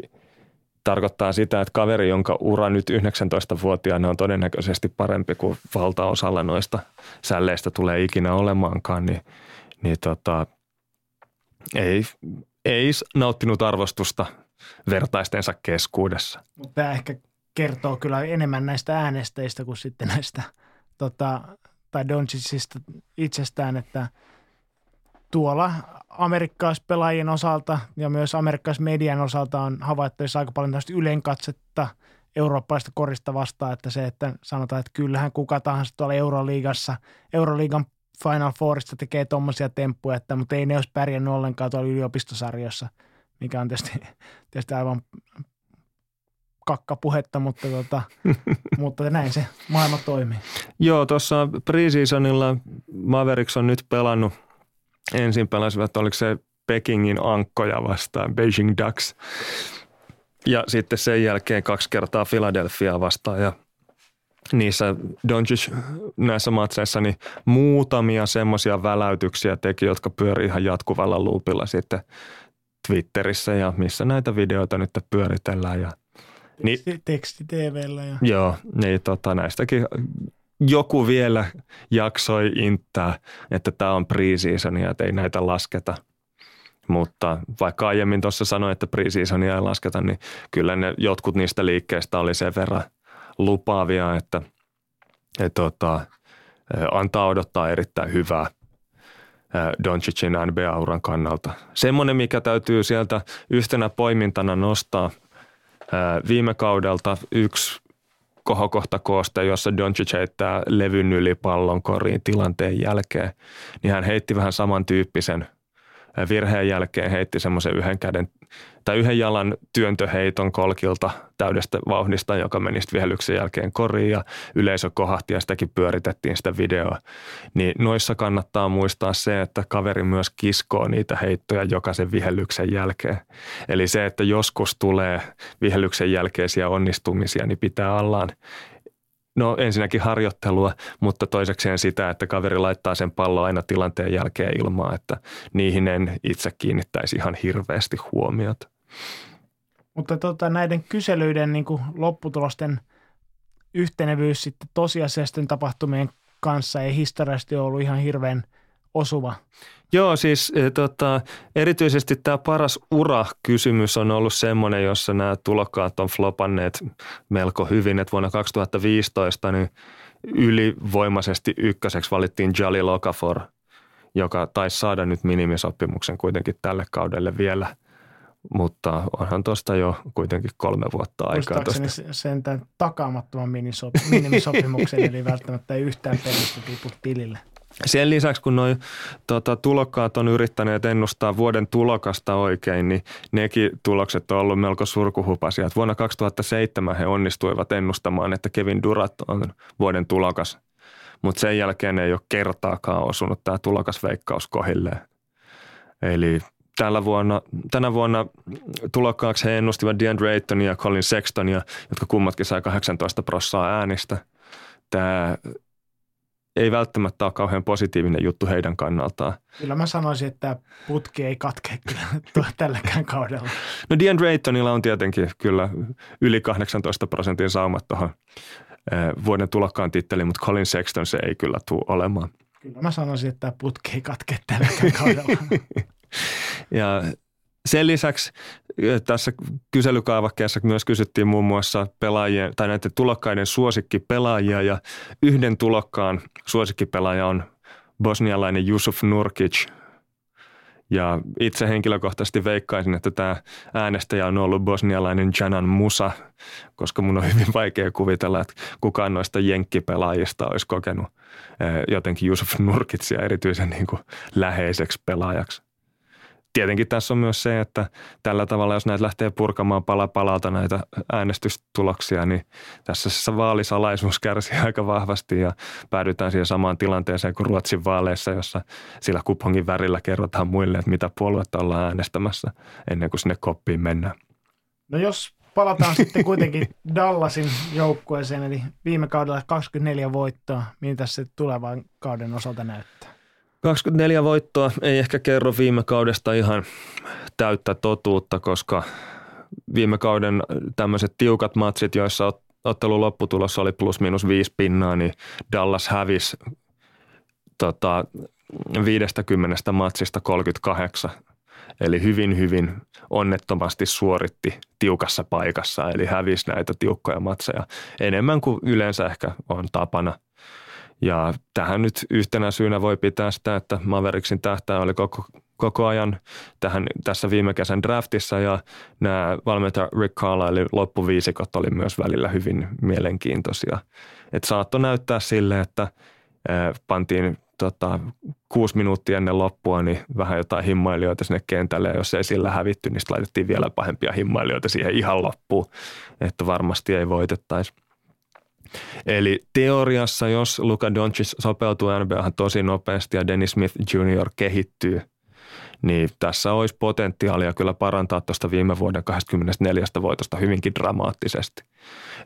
tarkoittaa sitä, että kaveri, jonka ura nyt 19-vuotiaana on todennäköisesti parempi kuin valtaosalla noista sälleistä tulee ikinä olemaankaan, niin, niin tota, ei, ei nauttinut arvostusta vertaistensa keskuudessa. Tämä ehkä kertoo kyllä enemmän näistä äänestäjistä kuin sitten näistä tota, tai Doncicista itsestään, että tuolla amerikkalaispelaajien osalta ja myös amerikkalaismedian osalta on havaittavissa aika paljon tästä ylenkatsetta eurooppalaista korista vastaan, että se, että sanotaan, että kyllähän kuka tahansa tuolla Euroliigassa, Euroliigan Final Fourista tekee tuommoisia temppuja, että, mutta ei ne olisi pärjännyt ollenkaan tuolla yliopistosarjossa, mikä on tietysti, tietysti aivan kakkapuhetta, mutta, tota, mutta näin se maailma toimii. Joo, tuossa preseasonilla Mavericks on nyt pelannut, ensin pelasivat, oliko se Pekingin ankkoja vastaan, Beijing Ducks, ja sitten sen jälkeen kaksi kertaa Philadelphia vastaan ja niissä Doncic näissä matseissa niin muutamia semmoisia väläytyksiä teki, jotka pyörii ihan jatkuvalla luupilla sitten Twitterissä ja missä näitä videoita nyt pyöritellään ja – niin, teksti TVllä. Ja. Joo, niin tota, näistäkin joku vielä jaksoi inttää, että tämä on preseasonia, että ei näitä lasketa. Mutta vaikka aiemmin tuossa sanoin, että preseasonia ei lasketa, niin kyllä ne jotkut niistä liikkeistä oli sen verran lupaavia, että, että tota, antaa odottaa erittäin hyvää Doncicin NBA-uran kannalta. Semmoinen, mikä täytyy sieltä yhtenä poimintana nostaa – Viime kaudelta yksi kohokohta kooste, jossa Doncic heittää levyn yli pallon koriin tilanteen jälkeen, niin hän heitti vähän samantyyppisen virheen jälkeen heitti semmoisen yhden käden tai yhden jalan työntöheiton kolkilta täydestä vauhdista, joka meni sitten vihelyksen jälkeen koriin ja yleisö kohahti ja sitäkin pyöritettiin sitä videoa. Niin noissa kannattaa muistaa se, että kaveri myös kiskoo niitä heittoja jokaisen vihellyksen jälkeen. Eli se, että joskus tulee vihellyksen jälkeisiä onnistumisia, niin pitää allaan No ensinnäkin harjoittelua, mutta toisekseen sitä, että kaveri laittaa sen pallon aina tilanteen jälkeen ilmaa, että niihin en itse kiinnittäisi ihan hirveästi huomiota. Mutta tota, näiden kyselyiden niin kuin lopputulosten yhtenevyys sitten tosiasiallisten tapahtumien kanssa ei historiallisesti ollut ihan hirveän osuva. Joo, siis e, tota, erityisesti tämä paras ura-kysymys on ollut semmoinen, jossa nämä tulokkaat on flopanneet melko hyvin. Että vuonna 2015 niin ylivoimaisesti ykköseksi valittiin Jali Lokafor, joka taisi saada nyt minimisopimuksen kuitenkin tälle kaudelle vielä – mutta onhan tuosta jo kuitenkin kolme vuotta aikaa. Muistaakseni sentään takaamattoman minimisopimuksen, eli välttämättä ei yhtään pelistä tipu tilille. Sen lisäksi, kun nuo tota, tulokkaat on yrittäneet ennustaa vuoden tulokasta oikein, niin nekin tulokset on ollut melko surkuhupasia. Vuonna 2007 he onnistuivat ennustamaan, että Kevin Durant on vuoden tulokas, mutta sen jälkeen ei ole kertaakaan osunut tämä tulokasveikkaus kohilleen. Eli tällä vuonna, tänä vuonna tulokkaaksi he ennustivat DeAndre Aytonia ja Colin Sextonia, jotka kummatkin sai 18 prossaa äänistä. Tämä ei välttämättä ole kauhean positiivinen juttu heidän kannaltaan. Kyllä mä sanoisin, että putki ei katke kyllä tälläkään kaudella. No DeAndre Aytonilla on tietenkin kyllä yli 18 prosentin saumat tuohon vuoden tulokkaan titteliin, mutta Colin Sexton se ei kyllä tule olemaan. Kyllä mä sanoisin, että putki ei katke tälläkään kaudella. ja sen lisäksi tässä kyselykaavakkeessa myös kysyttiin muun muassa pelaajien tai näiden tulokkaiden suosikkipelaajia ja yhden tulokkaan suosikkipelaaja on bosnialainen Yusuf Nurkic. Ja itse henkilökohtaisesti veikkaisin, että tämä äänestäjä on ollut bosnialainen Janan Musa, koska mun on hyvin vaikea kuvitella, että kukaan noista jenkkipelaajista olisi kokenut jotenkin Jusuf Nurkitsia erityisen niin kuin läheiseksi pelaajaksi tietenkin tässä on myös se, että tällä tavalla, jos näitä lähtee purkamaan pala palalta näitä äänestystuloksia, niin tässä se vaalisalaisuus kärsii aika vahvasti ja päädytään siihen samaan tilanteeseen kuin Ruotsin vaaleissa, jossa sillä kupongin värillä kerrotaan muille, että mitä puoluetta ollaan äänestämässä ennen kuin sinne koppiin mennään. No jos palataan sitten kuitenkin Dallasin joukkueeseen, eli viime kaudella 24 voittoa, miltä se tulevan kauden osalta näyttää? 24 voittoa ei ehkä kerro viime kaudesta ihan täyttä totuutta, koska viime kauden tämmöiset tiukat matsit, joissa ottelun lopputulos oli plus minus viisi pinnaa, niin Dallas hävisi tota, 50 matsista 38. Eli hyvin, hyvin onnettomasti suoritti tiukassa paikassa, eli hävisi näitä tiukkoja matseja enemmän kuin yleensä ehkä on tapana – ja tähän nyt yhtenä syynä voi pitää sitä, että Mavericksin tähtää oli koko, koko ajan tähän, tässä viime kesän draftissa ja nämä valmentaja Rick Carlisle loppuviisikot oli myös välillä hyvin mielenkiintoisia. Että saattoi näyttää sille, että pantiin tota, kuusi minuuttia ennen loppua, niin vähän jotain himmailijoita sinne kentälle, ja jos ei sillä hävitty, niin laitettiin vielä pahempia himmailijoita siihen ihan loppuun, että varmasti ei voitettaisi. Eli teoriassa, jos Luka Doncic sopeutuu NBAhan tosi nopeasti ja Dennis Smith Jr. kehittyy, niin tässä olisi potentiaalia kyllä parantaa tuosta viime vuoden 24 voitosta hyvinkin dramaattisesti.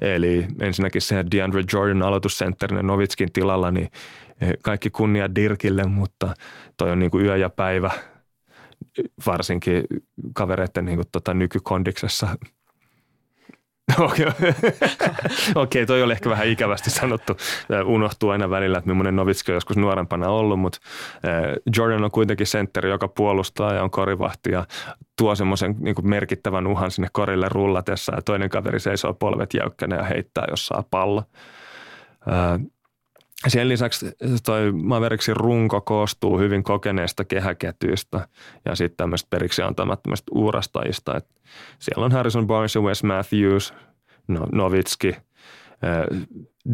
Eli ensinnäkin se DeAndre Jordan aloitussentterinä Novitskin tilalla, niin eh, kaikki kunnia Dirkille, mutta toi on niin kuin yö ja päivä varsinkin kavereiden niin kuin tota nykykondiksessa – Okei, okay, toi oli ehkä vähän ikävästi sanottu. Unohtuu aina välillä, että millainen Novitski on joskus nuorempana ollut, mutta Jordan on kuitenkin sentteri, joka puolustaa ja on korivahti ja tuo semmoisen niin merkittävän uhan sinne korille rullatessa ja toinen kaveri seisoo polvet jäykkänä ja heittää, jos saa pallo. Sen lisäksi toi Mavericksin runko koostuu hyvin kokeneista kehäketyistä ja sitten tämmöistä periksi antamattomista uurastajista. Et siellä on Harrison Barnes ja Wes Matthews, no, Novitski, eh,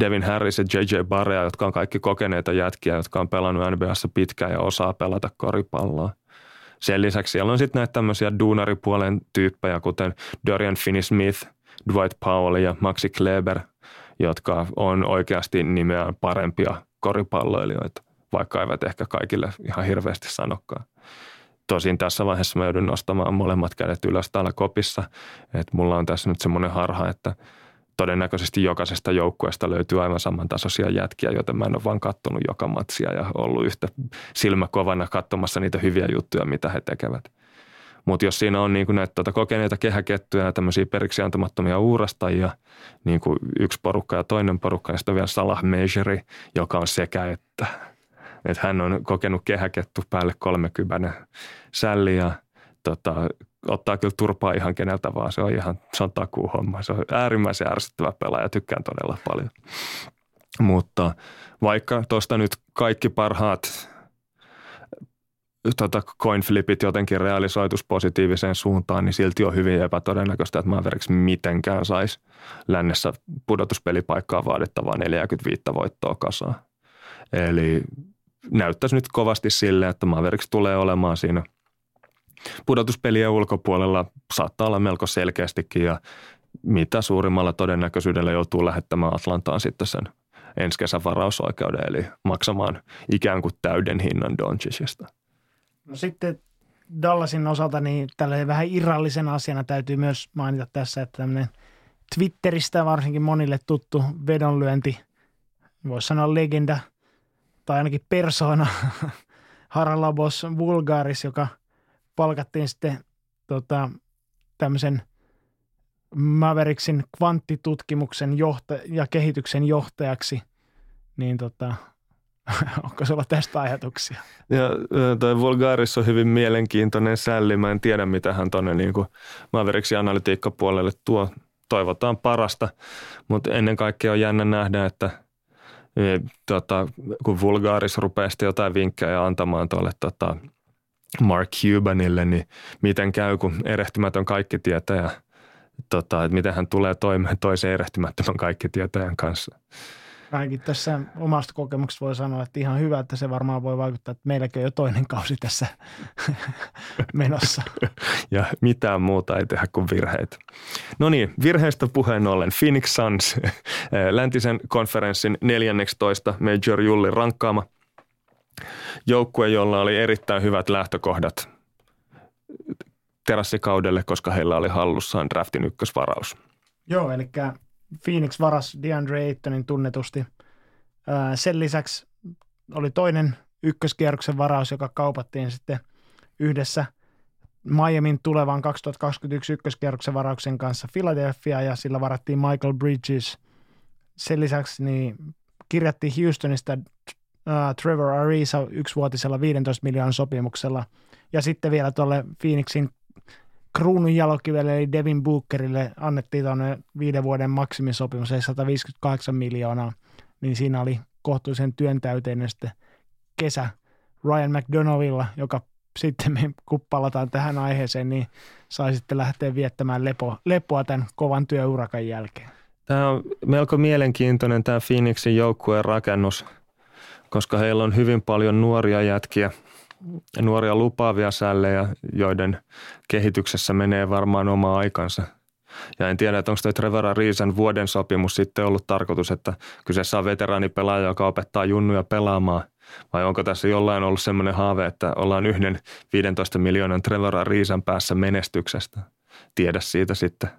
Devin Harris ja JJ Barea, jotka on kaikki kokeneita jätkiä, jotka on pelannut NBAssa pitkään ja osaa pelata koripalloa. Sen lisäksi siellä on sitten näitä tämmöisiä duunaripuolen tyyppejä, kuten Dorian Finney-Smith, Dwight Powell ja Maxi Kleber – jotka on oikeasti nimeään parempia koripalloilijoita, vaikka eivät ehkä kaikille ihan hirveästi sanokaan. Tosin tässä vaiheessa mä joudun nostamaan molemmat kädet ylös täällä kopissa, että mulla on tässä nyt semmoinen harha, että todennäköisesti jokaisesta joukkueesta löytyy aivan samantasoisia jätkiä, joten mä en ole vaan kattonut joka matsia ja ollut yhtä silmäkovana katsomassa niitä hyviä juttuja, mitä he tekevät. Mutta jos siinä on niin kuin näitä tuota kokeneita kehäkettyjä ja tämmöisiä periksi antamattomia uurastajia, niin kuin yksi porukka ja toinen porukka, ja sitten vielä Salah Mejeri, joka on sekä että. Että hän on kokenut kehäkettu päälle 30 sälli ja tota, ottaa kyllä turpaa ihan keneltä vaan. Se on ihan, se on homma. Se on äärimmäisen ärsyttävä pelaaja, tykkään todella paljon. Mutta vaikka tuosta nyt kaikki parhaat tota coin flipit jotenkin realisoitus positiiviseen suuntaan, niin silti on hyvin epätodennäköistä, että Mavericks mitenkään saisi lännessä pudotuspelipaikkaa vaadittavaa 45 voittoa kasaan. Eli näyttäisi nyt kovasti sille, että Mavericks tulee olemaan siinä pudotuspelien ulkopuolella, saattaa olla melko selkeästikin ja mitä suurimmalla todennäköisyydellä joutuu lähettämään Atlantaan sitten sen ensi kesän varausoikeuden, eli maksamaan ikään kuin täyden hinnan Doncicista. No sitten Dallasin osalta niin tällainen vähän irrallisen asiana täytyy myös mainita tässä, että tämmöinen Twitteristä varsinkin monille tuttu vedonlyönti, voisi sanoa legenda tai ainakin persoona, Haralabos Vulgaris, joka palkattiin sitten tota, tämmöisen Mavericksin kvanttitutkimuksen johta- ja kehityksen johtajaksi, niin tota, Onko sulla tästä ajatuksia? Ja toi Vulgaris on hyvin mielenkiintoinen sälli. Mä en tiedä, mitä hän tuonne niin Maverickin analytiikkapuolelle tuo. Toivotaan parasta, mutta ennen kaikkea on jännä nähdä, että e, tota, kun Vulgaris rupeaa jotain vinkkejä antamaan tuolle tota, Mark Cubanille, niin miten käy, kun erehtymätön kaikki tietää, tota, että miten hän tulee toimeen toisen erehtymättömän kaikki tietäjän kanssa ainakin tässä omasta kokemuksesta voi sanoa, että ihan hyvä, että se varmaan voi vaikuttaa, että meilläkin on jo toinen kausi tässä menossa. ja mitään muuta ei tehdä kuin virheitä. No niin, virheistä puheen ollen Phoenix Suns, läntisen konferenssin 14 Major Julli rankkaama joukkue, jolla oli erittäin hyvät lähtökohdat terassikaudelle, koska heillä oli hallussaan draftin ykkösvaraus. Joo, eli Phoenix varas DeAndre Aytonin tunnetusti. Sen lisäksi oli toinen ykköskierroksen varaus, joka kaupattiin sitten yhdessä Miamin tulevan 2021 ykköskierroksen varauksen kanssa Philadelphia ja sillä varattiin Michael Bridges. Sen lisäksi niin kirjattiin Houstonista Trevor Ariza yksivuotisella 15 miljoonan sopimuksella ja sitten vielä tuolle Phoenixin kruunun jalokivelle eli Devin Bookerille annettiin tuonne viiden vuoden maksimisopimus, eli 158 miljoonaa, niin siinä oli kohtuullisen työntäyteinen sitten kesä Ryan McDonaldilla, joka sitten me kun palataan tähän aiheeseen, niin sai sitten lähteä viettämään lepo, lepoa tämän kovan työurakan jälkeen. Tämä on melko mielenkiintoinen tämä Phoenixin joukkueen rakennus, koska heillä on hyvin paljon nuoria jätkiä – nuoria lupaavia sällejä, joiden kehityksessä menee varmaan oma aikansa. Ja en tiedä, että onko toi Trevor Reason vuoden sopimus sitten ollut tarkoitus, että kyseessä on veteraanipelaaja, joka opettaa junnuja pelaamaan. Vai onko tässä jollain ollut semmoinen haave, että ollaan yhden 15 miljoonan Trevor Reason päässä menestyksestä. Tiedä siitä sitten.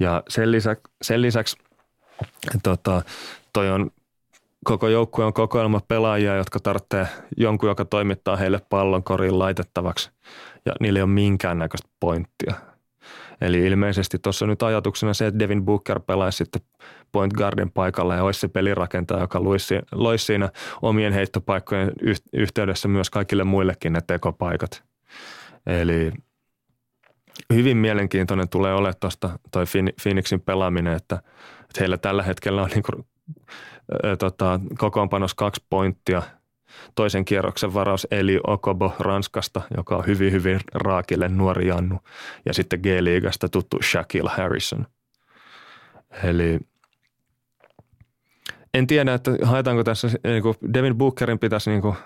Ja sen lisäksi, sen lisäksi tota, toi on koko joukkue on kokoelma pelaajia, jotka tarvitsee jonkun, joka toimittaa heille pallon koriin laitettavaksi. Ja niillä ei ole minkäännäköistä pointtia. Eli ilmeisesti tuossa nyt ajatuksena se, että Devin Booker pelaisi sitten point guardin paikalla ja olisi se pelirakentaja, joka loisi siinä omien heittopaikkojen yhteydessä myös kaikille muillekin ne tekopaikat. Eli hyvin mielenkiintoinen tulee olemaan tuosta toi Phoenixin pelaaminen, että, että heillä tällä hetkellä on niin tota, kokoonpanos kaksi pointtia. Toisen kierroksen varaus Eli Okobo Ranskasta, joka on hyvin, hyvin raakille nuori Jannu. Ja sitten G-liigasta tuttu Shaquille Harrison. Eli en tiedä, että haetaanko tässä, niin kuin Devin Bookerin pitäisi, niin kuin,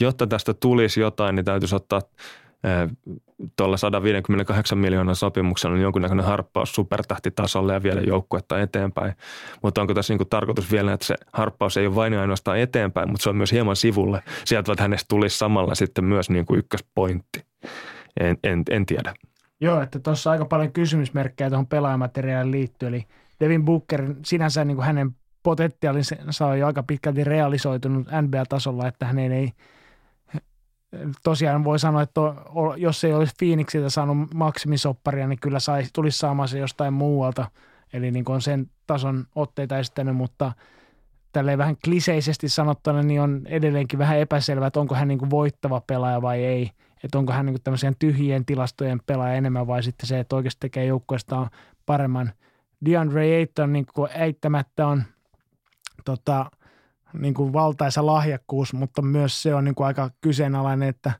jotta tästä tulisi jotain, niin täytyisi ottaa tuolla 158 miljoonan sopimuksella on jonkunnäköinen harppaus supertähtitasolle ja viedä joukkuetta eteenpäin. Mutta onko tässä niinku tarkoitus vielä, että se harppaus ei ole vain ainoastaan eteenpäin, mutta se on myös hieman sivulle. Sieltä että hänestä tulisi samalla sitten myös niinku ykköspointti. En, en, en tiedä. Joo, että tuossa aika paljon kysymysmerkkejä tuohon pelaajamateriaaliin liittyen. Eli Devin Booker sinänsä niin kuin hänen potentiaalinsa on jo aika pitkälti realisoitunut NBA-tasolla, että hänen ei – tosiaan voi sanoa, että jos ei olisi Phoenixilta saanut maksimisopparia, niin kyllä saisi, tulisi saamaan se jostain muualta. Eli niin kuin on sen tason otteita esittänyt, mutta tälleen vähän kliseisesti sanottuna, niin on edelleenkin vähän epäselvää, että onko hän niin kuin voittava pelaaja vai ei. Että onko hän niin kuin tyhjien tilastojen pelaaja enemmän vai sitten se, että oikeasti tekee joukkueestaan paremman. DeAndre Ayton niin kuin eittämättä on tota, niin kuin valtaisa lahjakkuus, mutta myös se on niin kuin aika kyseenalainen, että,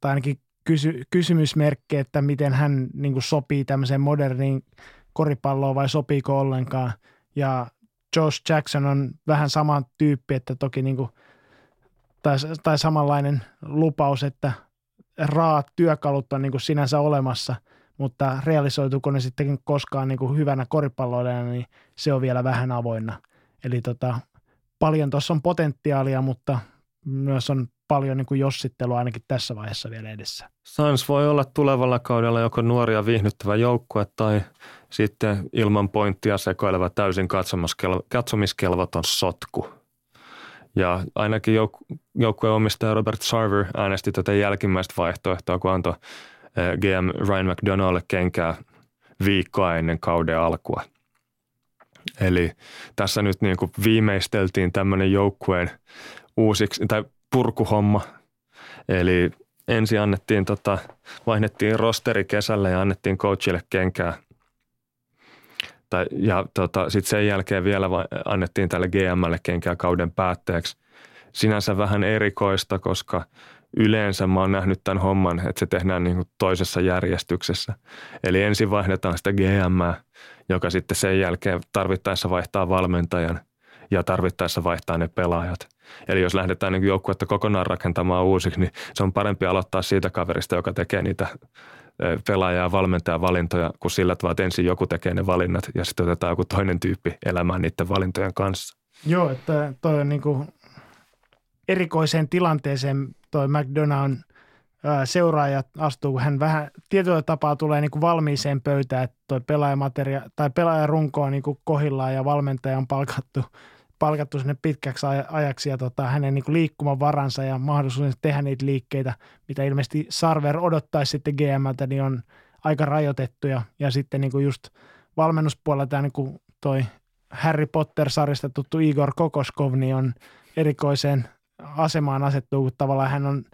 tai ainakin kysy, kysymysmerkki, että miten hän niin kuin sopii tämmöiseen moderniin koripalloon vai sopiiko ollenkaan. Ja Josh Jackson on vähän sama tyyppi, että toki niin kuin, tai, tai samanlainen lupaus, että raat työkalut on niin kuin sinänsä olemassa, mutta realisoituuko ne sitten koskaan niin kuin hyvänä koripalloilijana, niin se on vielä vähän avoinna. Eli tota, paljon tuossa on potentiaalia, mutta myös on paljon niin kuin jossittelua ainakin tässä vaiheessa vielä edessä. Suns voi olla tulevalla kaudella joko nuoria viihdyttävä joukkue tai sitten ilman pointtia sekoileva täysin katsomiskelvoton sotku. Ja ainakin jouk- joukkueen omistaja Robert Sarver äänesti tätä jälkimmäistä vaihtoehtoa, kun antoi eh, GM Ryan McDonaldille kenkää viikkoa ennen kauden alkua – Eli tässä nyt niin kuin viimeisteltiin tämmöinen joukkueen uusiksi, tai purkuhomma. Eli ensin annettiin, tota, vaihdettiin rosteri kesällä ja annettiin coachille kenkää. Tai, ja tota, sitten sen jälkeen vielä annettiin tälle GMlle kenkää kauden päätteeksi. sinänsä vähän erikoista, koska yleensä mä oon nähnyt tämän homman, että se tehdään niin kuin toisessa järjestyksessä. Eli ensin vaihdetaan sitä GM, joka sitten sen jälkeen tarvittaessa vaihtaa valmentajan ja tarvittaessa vaihtaa ne pelaajat. Eli jos lähdetään niin joukkuetta kokonaan rakentamaan uusiksi, niin se on parempi aloittaa siitä kaverista, joka tekee niitä pelaaja- ja valmentajan valintoja, kun sillä tavalla, että ensin joku tekee ne valinnat ja sitten otetaan joku toinen tyyppi elämään niiden valintojen kanssa. Joo, että toi on niin kuin erikoiseen tilanteeseen toi McDonough seuraaja astuu, kun hän vähän tietyllä tapaa tulee niin kuin valmiiseen pöytään, että toi pelaajamateria tai pelaajarunko on niin kuin kohillaan ja valmentaja on palkattu, palkattu sinne pitkäksi ajaksi ja tota, hänen niin kuin liikkumavaransa ja mahdollisuuden tehdä niitä liikkeitä, mitä ilmeisesti Sarver odottaisi sitten GMltä, niin on aika rajoitettuja ja sitten niin kuin just valmennuspuolella tämä niin kuin toi Harry Potter-sarjasta tuttu Igor Kokoskov niin on erikoiseen asemaan asettuu, kun tavallaan hän on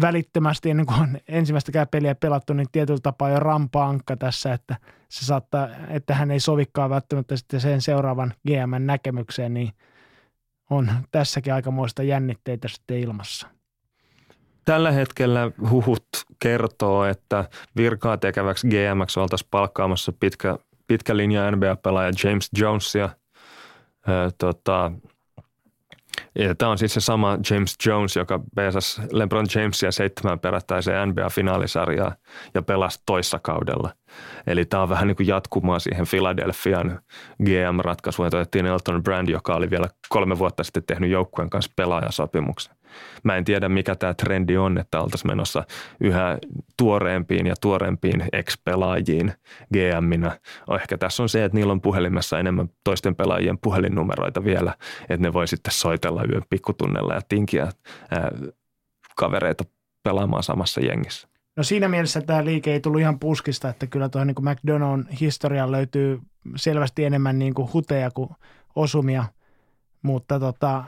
välittömästi ennen kuin on ensimmäistäkään peliä pelattu, niin tietyllä tapaa jo rampaankka tässä, että se saattaa, että hän ei sovikaan välttämättä sitten sen seuraavan GM näkemykseen, niin on tässäkin aikamoista jännitteitä sitten ilmassa. Tällä hetkellä huhut kertoo, että virkaa tekeväksi GMX oltaisiin palkkaamassa pitkä, pitkä linja NBA-pelaaja James Jonesia. Ö, tota, ja tämä on siis se sama James Jones, joka pesasi LeBron Jamesia seitsemän perättäiseen NBA-finaalisarjaa ja pelasi toissa kaudella. Eli tämä on vähän niin kuin jatkumaa siihen Philadelphian GM-ratkaisuun, että otettiin Elton Brand, joka oli vielä kolme vuotta sitten tehnyt joukkueen kanssa pelaajasopimuksen. Mä en tiedä, mikä tämä trendi on, että oltaisiin menossa yhä tuoreempiin ja tuoreempiin ex-pelaajiin GM-minä. Ehkä tässä on se, että niillä on puhelimessa enemmän toisten pelaajien puhelinnumeroita vielä, että ne voi sitten soitella yön pikkutunnella ja tinkiä ää, kavereita pelaamaan samassa jengissä. No siinä mielessä tämä liike ei tullut ihan puskista, että kyllä tuohon niin McDonald's historiaan löytyy selvästi enemmän niin kuin huteja kuin osumia, mutta tota,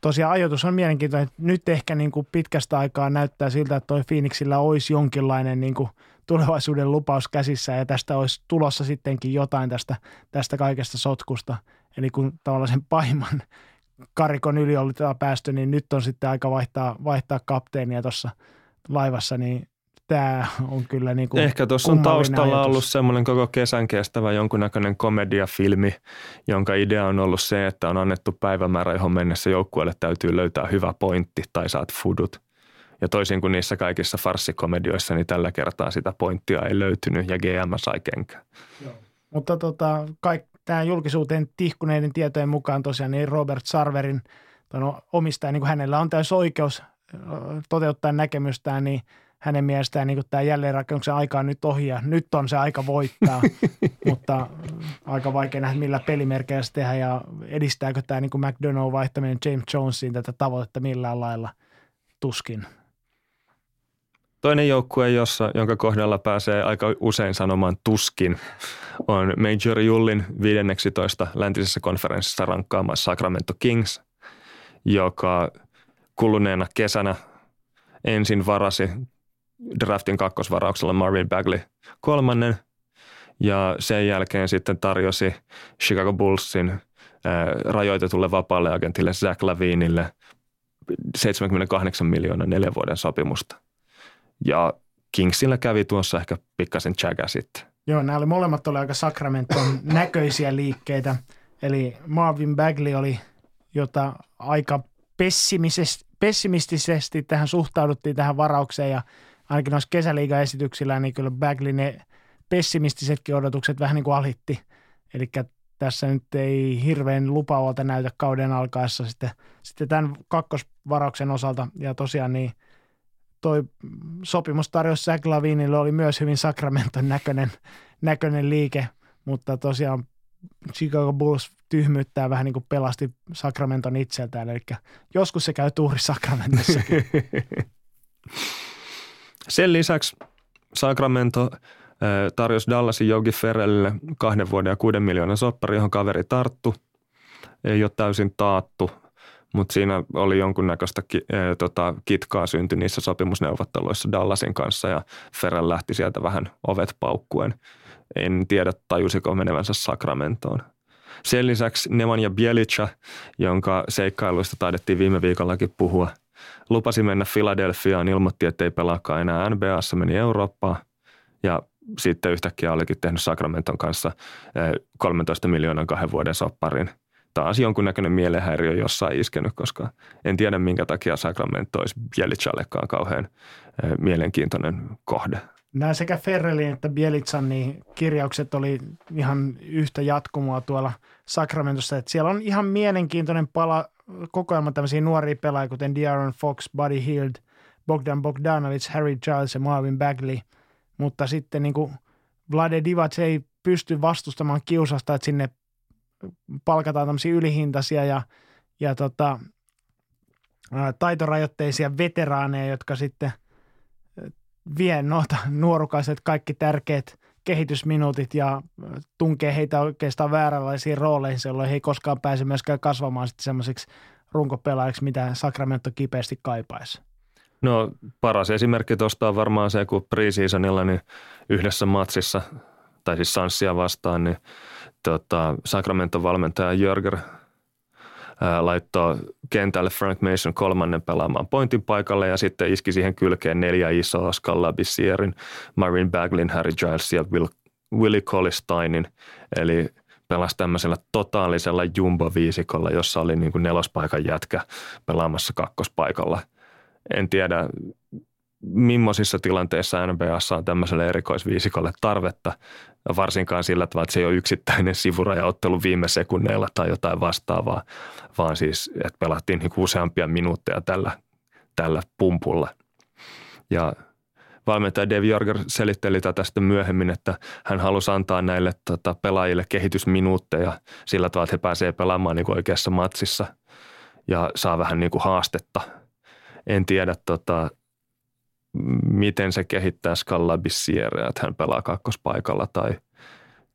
tosiaan ajoitus on mielenkiintoinen. Nyt ehkä niin kuin pitkästä aikaa näyttää siltä, että toi Phoenixillä olisi jonkinlainen niin kuin tulevaisuuden lupaus käsissä ja tästä olisi tulossa sittenkin jotain tästä, tästä kaikesta sotkusta. Eli kun tavallaan sen pahimman karikon yli oli päästy, niin nyt on sitten aika vaihtaa, vaihtaa kapteenia tuossa laivassa, niin tämä on kyllä niin kuin Ehkä tuossa on taustalla ajatus. ollut semmoinen koko kesän kestävä jonkunnäköinen komediafilmi, jonka idea on ollut se, että on annettu päivämäärä, johon mennessä joukkueelle täytyy löytää hyvä pointti tai saat fudut. Ja toisin kuin niissä kaikissa farssikomedioissa, niin tällä kertaa sitä pointtia ei löytynyt ja GM sai kenkään. Mutta tota, kaik, tämän julkisuuteen tihkuneiden tietojen mukaan tosiaan niin Robert Sarverin omistaja, niin kuin hänellä on täys oikeus toteuttaa näkemystään, niin – hänen mielestään niin tämä jälleenrakennuksen aika on nyt ohi ja nyt on se aika voittaa, mutta aika vaikea nähdä millä pelimerkeillä se tehdään ja edistääkö tämä niin McDonough vaihtaminen James Jonesiin tätä tavoitetta millään lailla tuskin. Toinen joukkue, jossa, jonka kohdalla pääsee aika usein sanomaan tuskin, on Major Jullin 15 läntisessä konferenssissa rankkaama Sacramento Kings, joka kuluneena kesänä ensin varasi draftin kakkosvarauksella Marvin Bagley kolmannen ja sen jälkeen sitten tarjosi Chicago Bullsin rajoitetulle vapaalle agentille Zach Lavinille 78 miljoonaa neljän vuoden sopimusta. Ja Kingsillä kävi tuossa ehkä pikkasen chaga sitten. Joo, nämä oli molemmat oli aika Sacramenton näköisiä liikkeitä. Eli Marvin Bagley oli, jota aika pessimistisesti tähän suhtauduttiin tähän varaukseen ja ainakin noissa kesäliiga-esityksillä, niin kyllä Bagley ne pessimistisetkin odotukset vähän niin kuin alitti. Eli tässä nyt ei hirveän lupaavalta näytä kauden alkaessa sitten, sitten tämän kakkosvarauksen osalta. Ja tosiaan niin toi sopimustarjous Zach Lavinille oli myös hyvin Sacramenton näköinen, näköinen liike, mutta tosiaan Chicago Bulls tyhmyyttää vähän niin kuin pelasti Sacramenton itseltään, eli joskus se käy tuuri Sacramentossakin. Sen lisäksi Sacramento tarjosi Dallasin Jogi Ferrellille kahden vuoden ja kuuden miljoonan soppari, johon kaveri tarttu. Ei ole täysin taattu, mutta siinä oli jonkunnäköistä e, tota, kitkaa synty niissä sopimusneuvotteluissa Dallasin kanssa ja Ferrell lähti sieltä vähän ovet paukkuen. En tiedä, tajusiko menevänsä Sacramentoon. Sen lisäksi Nemanja Bielica, jonka seikkailuista taidettiin viime viikollakin puhua, lupasi mennä Filadelfiaan, ilmoitti, että ei pelaakaan enää NBAssa, meni Eurooppaan ja sitten yhtäkkiä olikin tehnyt Sacramenton kanssa 13 eh, miljoonan kahden vuoden sopparin. Taas jonkunnäköinen mielenhäiriö jossain iskenyt, koska en tiedä minkä takia Sacramento olisi Bielicallekaan kauhean eh, mielenkiintoinen kohde. Nämä sekä Ferrelin että Bielitsan niin kirjaukset oli ihan yhtä jatkumoa tuolla Sacramentossa. Että siellä on ihan mielenkiintoinen pala, kokoelma tämmöisiä nuoria pelaajia, kuten De'Aaron Fox, Buddy Hield, Bogdan Bogdanovic, Harry Giles ja Marvin Bagley. Mutta sitten niin kuin Vlade Divac ei pysty vastustamaan kiusasta, että sinne palkataan tämmöisiä ylihintaisia ja, ja tota, taitorajoitteisia veteraaneja, jotka sitten vie noita nuorukaiset kaikki tärkeät kehitysminuutit ja tunkee heitä oikeastaan vääränlaisiin rooleihin, jolloin he ei koskaan pääse myöskään kasvamaan sitten semmoisiksi runkopelaajiksi, mitä Sacramento kipeästi kaipaisi. No paras esimerkki tuosta on varmaan se, kun preseasonilla niin yhdessä matsissa, tai siis Sanssia vastaan, niin tota, Sacramento valmentaja Jörger laittoi kentälle Frank Mason kolmannen pelaamaan pointin paikalle ja sitten iski siihen kylkeen neljä isoa Scala Bissierin, Marin Baglin, Harry Giles ja Will, Willie Collisteinin. Eli pelasi tämmöisellä totaalisella jumbo-viisikolla, jossa oli niin kuin nelospaikan jätkä pelaamassa kakkospaikalla. En tiedä, millaisissa tilanteissa NBAssa on tämmöiselle erikoisviisikolle tarvetta, varsinkaan sillä tavalla, että se ei ole yksittäinen sivurajaottelu viime sekunneilla tai jotain vastaavaa, vaan siis, että pelattiin niin useampia minuutteja tällä, tällä pumpulla. Ja valmentaja Dave Jorger selitteli tätä sitten myöhemmin, että hän halusi antaa näille tota, pelaajille kehitysminuutteja sillä tavalla, että he pääsevät pelaamaan niin oikeassa matsissa ja saa vähän niin kuin haastetta. En tiedä, tota, miten se kehittää Scalabissiere, että hän pelaa kakkospaikalla tai,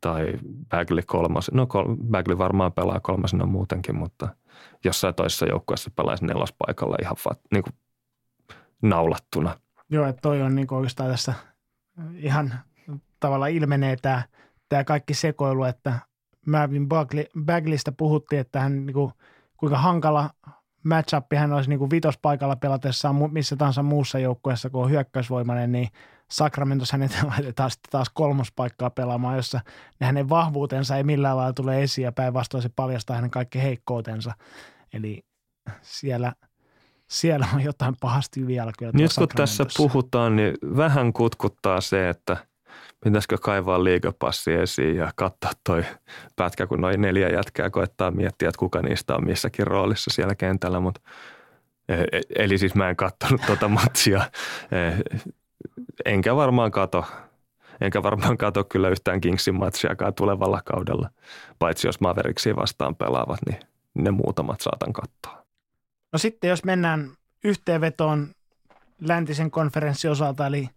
tai Bagley kolmas. No Bagley varmaan pelaa kolmasena muutenkin, mutta jossain toisessa joukkueessa pelaisi nelospaikalla ihan va, niin kuin naulattuna. Joo, että toi on niin oikeastaan tässä ihan tavalla ilmenee tämä, tämä kaikki sekoilu, että Marvin Bagley, Bagleystä puhuttiin, että hän niin kuin, kuinka hankala matchup hän olisi niin kuin vitospaikalla pelatessaan missä tahansa muussa joukkueessa, kun on hyökkäysvoimainen, niin Sacramentos hänet laitetaan sitten taas kolmospaikkaa pelaamaan, jossa ne hänen vahvuutensa ei millään lailla tule esiin ja päinvastoin se paljastaa hänen kaikki heikkoutensa. Eli siellä, siellä on jotain pahasti vielä kyllä. Nyt kun tässä puhutaan, niin vähän kutkuttaa se, että – pitäisikö kaivaa liigapassi esiin ja katsoa toi pätkä, kun noin neljä jätkää koettaa miettiä, että kuka niistä on missäkin roolissa siellä kentällä, mutta e, e, Eli siis mä en katsonut tuota matsia, e, enkä varmaan kato, enkä varmaan kato kyllä yhtään Kingsin matsiakaan tulevalla kaudella, paitsi jos Mavericksiin vastaan pelaavat, niin ne muutamat saatan katsoa. No sitten jos mennään yhteenvetoon läntisen konferenssin osalta, eli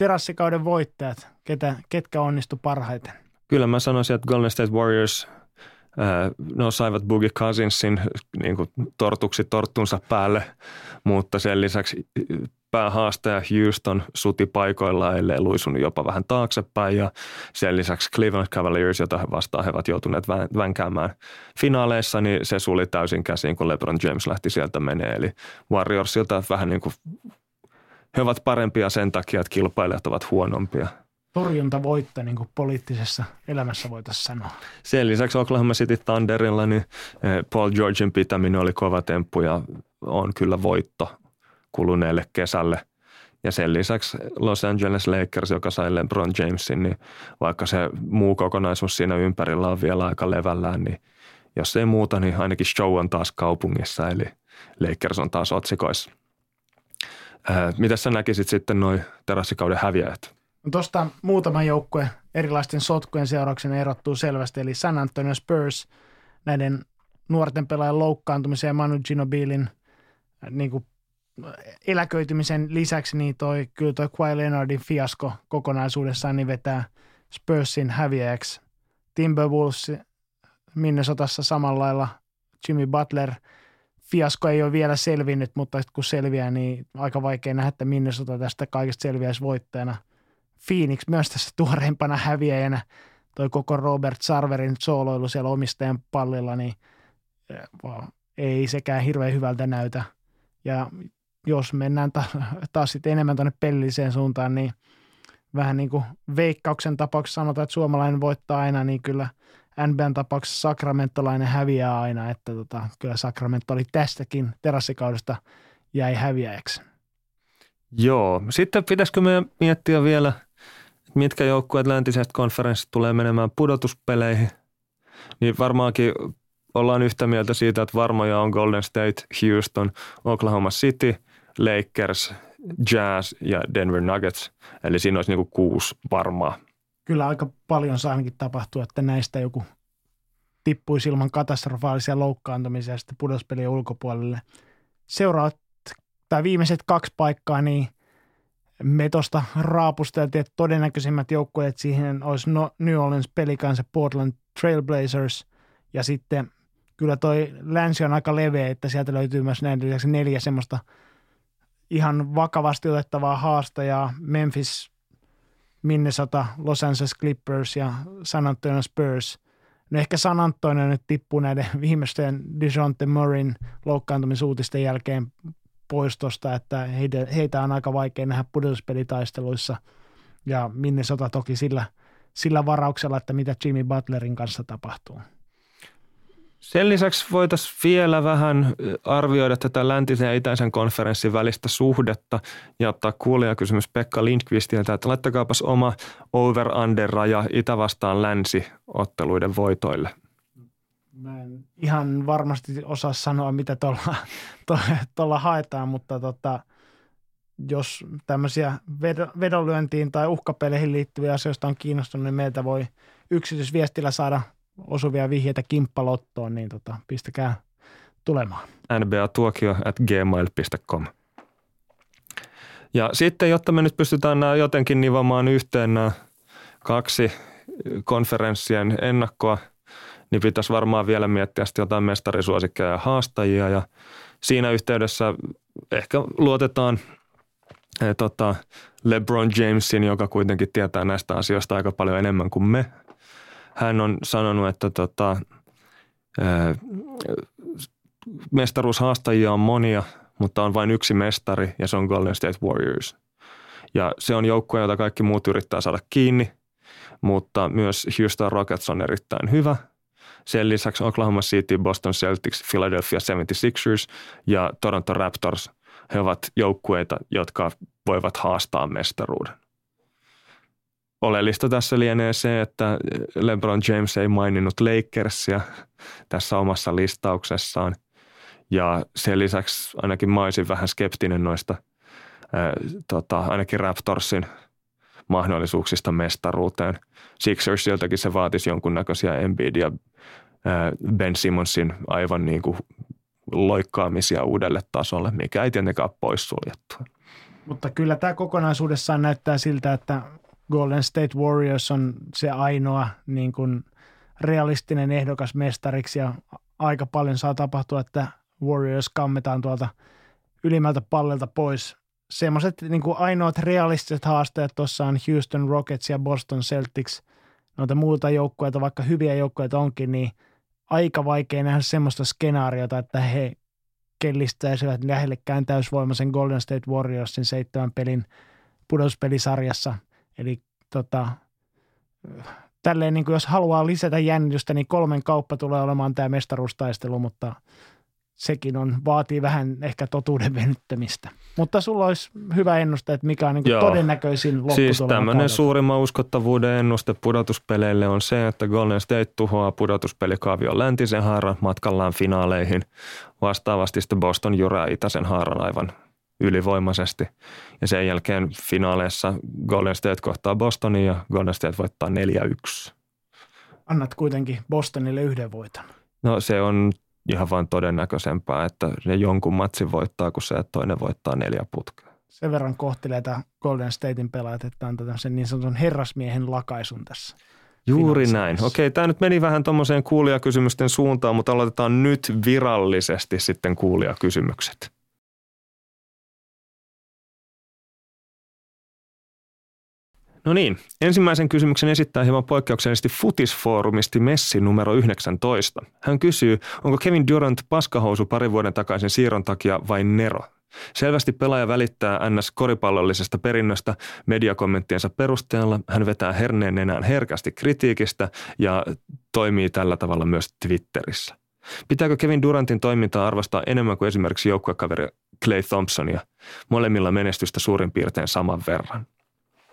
terassikauden voittajat, ketä, ketkä onnistu parhaiten? Kyllä mä sanoisin, että Golden State Warriors no saivat Boogie Cousinsin niin kuin tortuksi torttunsa päälle, mutta sen lisäksi päähaastaja Houston suti paikoilla, ellei luisunut jopa vähän taaksepäin ja sen lisäksi Cleveland Cavaliers, jota he vastaan he ovat joutuneet vänkäämään finaaleissa, niin se suli täysin käsiin, kun LeBron James lähti sieltä menee. Eli Warriorsilta vähän niin kuin he ovat parempia sen takia, että kilpailijat ovat huonompia. Torjuntavoitto niin kuin poliittisessa elämässä voitaisiin sanoa. Sen lisäksi Oklahoma City Thunderilla niin eh, Paul Georgein pitäminen oli kova temppu ja on kyllä voitto kuluneelle kesälle. Ja sen lisäksi Los Angeles Lakers, joka sai LeBron Jamesin, niin vaikka se muu kokonaisuus siinä ympärillä on vielä aika levällään, niin jos ei muuta, niin ainakin show on taas kaupungissa, eli Lakers on taas otsikoissa. Äh, mitä sä näkisit sitten noin terassikauden häviäjät? No Tuosta muutama joukkue erilaisten sotkujen seurauksena erottuu selvästi, eli San Antonio Spurs näiden nuorten pelaajan loukkaantumisen ja Manu Ginobilin äh, niin kuin eläköitymisen lisäksi, niin toi, kyllä toi Kawhi Leonardin fiasko kokonaisuudessaan niin vetää Spursin häviäjäksi. Timberwolves Minnesotassa samalla lailla Jimmy Butler – fiasko ei ole vielä selvinnyt, mutta kun selviää, niin aika vaikea nähdä, että Minnesota tästä kaikesta selviäisi voittajana. Phoenix myös tässä tuoreimpana häviäjänä. toi koko Robert Sarverin sooloilu siellä omistajan pallilla, niin ei sekään hirveän hyvältä näytä. Ja jos mennään ta- taas sitten enemmän tuonne pelilliseen suuntaan, niin vähän niin kuin veikkauksen tapauksessa sanotaan, että suomalainen voittaa aina, niin kyllä NBN tapauksessa sakramentolainen häviää aina, että tota, kyllä Sacramento oli tästäkin terassikaudesta jäi häviäjäksi. Joo, sitten pitäisikö me miettiä vielä, mitkä joukkueet läntisestä konferenssista tulee menemään pudotuspeleihin, niin varmaankin ollaan yhtä mieltä siitä, että varmoja on Golden State, Houston, Oklahoma City, Lakers, Jazz ja Denver Nuggets. Eli siinä olisi niin kuusi varmaa. Kyllä aika paljon saa ainakin tapahtua, että näistä joku tippuisi ilman katastrofaalisia loukkaantumisia sitten pudotuspelien ulkopuolelle. Seuraavat tai viimeiset kaksi paikkaa, niin me tuosta raapusteltiin, että todennäköisimmät joukkueet siihen olisi no, New Orleans Pelicans ja Portland Trailblazers ja sitten kyllä toi länsi on aika leveä, että sieltä löytyy myös näin lisäksi neljä semmoista ihan vakavasti otettavaa haastajaa. Memphis, Minnesota, Los Angeles Clippers ja San Antonio Spurs. No ehkä San Antonio nyt tippuu näiden viimeisten DeJounte Murrayn loukkaantumisuutisten jälkeen poistosta, että heitä, heitä on aika vaikea nähdä pudotuspelitaisteluissa. Ja Minnesota toki sillä, sillä varauksella, että mitä Jimmy Butlerin kanssa tapahtuu. Sen lisäksi voitaisiin vielä vähän arvioida tätä läntisen ja itäisen konferenssin välistä suhdetta ja ottaa kuulijakysymys Pekka Lindqvistiltä, että laittakaapas oma over-under-raja Itä vastaan länsi otteluiden voitoille. Mä en ihan varmasti osaa sanoa, mitä tuolla, tuolla haetaan, mutta tota, jos tämmöisiä vedonlyöntiin tai uhkapeleihin liittyviä asioista on kiinnostunut, niin meiltä voi yksityisviestillä saada – osuvia vihjeitä kimppalottoon, niin tota, pistäkää tulemaan. nba-tuokio at gmail.com. Ja sitten, jotta me nyt pystytään nämä jotenkin nivomaan yhteen nämä kaksi konferenssien ennakkoa, niin pitäisi varmaan vielä miettiä sitten jotain mestarisuosikkeja ja haastajia. Ja siinä yhteydessä ehkä luotetaan eh, tota, LeBron Jamesin, joka kuitenkin tietää näistä asioista aika paljon enemmän kuin me, hän on sanonut, että tota, mestaruushaastajia on monia, mutta on vain yksi mestari ja se on Golden State Warriors. Ja se on joukkue, jota kaikki muut yrittää saada kiinni, mutta myös Houston Rockets on erittäin hyvä. Sen lisäksi Oklahoma City, Boston Celtics, Philadelphia 76ers ja Toronto Raptors, he ovat joukkueita, jotka voivat haastaa mestaruuden. Oleellista tässä lienee se, että LeBron James ei maininnut Lakersia tässä omassa listauksessaan. Ja sen lisäksi ainakin mä olisin vähän skeptinen noista ää, tota, ainakin Raptorsin mahdollisuuksista mestaruuteen. Sixersiltäkin se vaatisi jonkunnäköisiä Embiid ja Ben Simonsin aivan niin kuin loikkaamisia uudelle tasolle, mikä ei tietenkään ole poissuljettu. Mutta kyllä tämä kokonaisuudessaan näyttää siltä, että Golden State Warriors on se ainoa niin kuin realistinen ehdokas mestariksi ja aika paljon saa tapahtua, että Warriors kammetaan tuolta ylimmältä pallelta pois. Semmoiset niin kuin ainoat realistiset haasteet tuossa on Houston Rockets ja Boston Celtics. Noita muilta joukkueita, vaikka hyviä joukkueita onkin, niin aika vaikea nähdä semmoista skenaariota, että he kellistäisivät lähellekään täysvoimaisen Golden State Warriorsin seitsemän pelin pudotuspelisarjassa – Eli tota, tälleen niin kuin jos haluaa lisätä jännitystä, niin kolmen kauppa tulee olemaan tämä mestaruustaistelu, mutta sekin on, vaatii vähän ehkä totuuden venyttämistä. Mutta sulla olisi hyvä ennuste, että mikä on niin kuin todennäköisin lopputulema. Siis tämmöinen suurimman uskottavuuden ennuste pudotuspeleille on se, että Golden State tuhoaa pudotuspelikaavion läntisen haaran matkallaan finaaleihin. Vastaavasti sitten Boston jyrää itäisen haaran aivan ylivoimaisesti. Ja sen jälkeen finaaleissa Golden State kohtaa Bostonin ja Golden State voittaa 4-1. Annat kuitenkin Bostonille yhden voiton. No se on ihan vain todennäköisempää, että ne jonkun matsin voittaa, kun se, että toinen voittaa neljä putkea. Sen verran kohtelee tämä Golden Statein pelaajat, että antaa sen niin sanotun herrasmiehen lakaisun tässä. Juuri näin. Okei, tämä nyt meni vähän tuommoiseen kuulijakysymysten suuntaan, mutta aloitetaan nyt virallisesti sitten kuulijakysymykset. No niin, ensimmäisen kysymyksen esittää hieman poikkeuksellisesti Futisfoorumisti Messi numero 19. Hän kysyy, onko Kevin Durant paskahousu parin vuoden takaisin siirron takia vai Nero? Selvästi pelaaja välittää NS koripallollisesta perinnöstä mediakommenttiensa perusteella. Hän vetää herneen enää herkästi kritiikistä ja toimii tällä tavalla myös Twitterissä. Pitääkö Kevin Durantin toimintaa arvostaa enemmän kuin esimerkiksi joukkuekaveri Clay Thompsonia? Molemmilla menestystä suurin piirtein saman verran.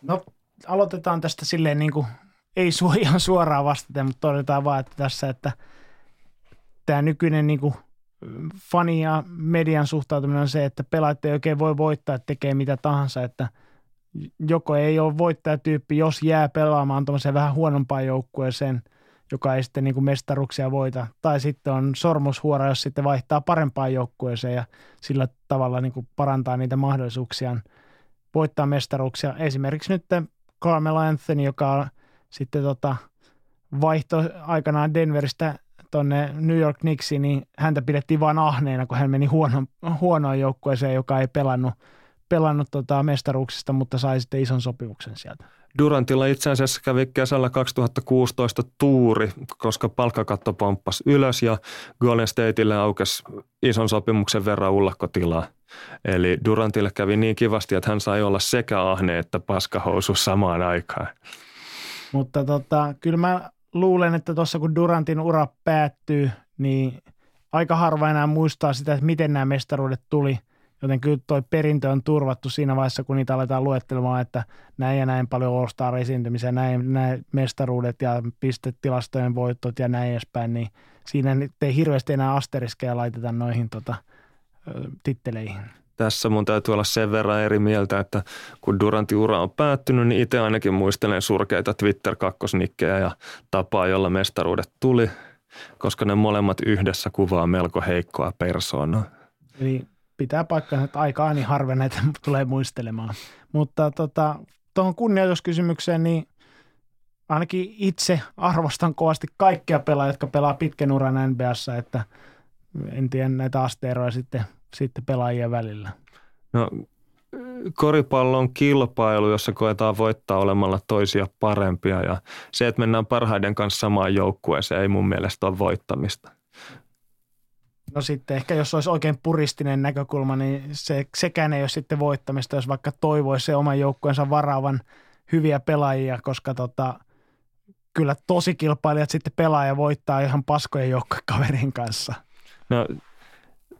No aloitetaan tästä silleen niin kuin, ei su, ihan suoraan vastata, mutta todetaan vaan, että tässä, että tämä nykyinen niin kuin, fani ja median suhtautuminen on se, että pelaajat ei oikein voi voittaa, että tekee mitä tahansa, että joko ei ole voittajatyyppi, jos jää pelaamaan tuommoiseen vähän huonompaan joukkueeseen, joka ei sitten niin kuin mestaruksia voita, tai sitten on sormushuora, jos sitten vaihtaa parempaan joukkueeseen ja sillä tavalla niin kuin parantaa niitä mahdollisuuksiaan voittaa mestaruksia. Esimerkiksi nyt Carmelo Anthony, joka sitten tota, vaihto aikanaan Denveristä tuonne New York Knicksiin, niin häntä pidettiin vain ahneena, kun hän meni huono, huonoon joukkueeseen, joka ei pelannut, pelannut tota mestaruuksista, mutta sai sitten ison sopimuksen sieltä. Durantilla itse asiassa kävi kesällä 2016 tuuri, koska palkkakatto pomppasi ylös ja Golden Stateille aukesi ison sopimuksen verran ullakkotilaa. Eli Durantille kävi niin kivasti, että hän sai olla sekä ahne että paskahousu samaan aikaan. Mutta tota, kyllä mä luulen, että tuossa kun Durantin ura päättyy, niin aika harva enää muistaa sitä, että miten nämä mestaruudet tuli. Joten kyllä toi perintö on turvattu siinä vaiheessa, kun niitä aletaan luettelemaan, että näin ja näin paljon All-Star esiintymisiä, näin, näin mestaruudet ja pistetilastojen voittot ja näin edespäin, niin siinä ei hirveästi enää asteriskeja laiteta noihin tota, titteleihin tässä mun täytyy olla sen verran eri mieltä, että kun Durantin ura on päättynyt, niin itse ainakin muistelen surkeita Twitter-kakkosnikkejä ja tapaa, jolla mestaruudet tuli, koska ne molemmat yhdessä kuvaa melko heikkoa persoonaa. Eli pitää paikkaa, että aikaa niin harven näitä tulee muistelemaan. Mutta tota, tuohon kunnioituskysymykseen, niin ainakin itse arvostan kovasti kaikkia pelaajia, jotka pelaa pitkän uran NBAssa, että en tiedä näitä asteeroja sitten – sitten pelaajien välillä? No koripallo on kilpailu, jossa koetaan voittaa olemalla toisia parempia ja se, että mennään parhaiden kanssa samaan joukkueeseen ei mun mielestä ole voittamista. No sitten ehkä jos olisi oikein puristinen näkökulma, niin se, sekään ei ole sitten voittamista, jos vaikka toivoisi se oman joukkueensa varaavan hyviä pelaajia, koska tota, kyllä tosi kilpailijat sitten pelaaja voittaa ihan paskojen joukkuekaverin kanssa. No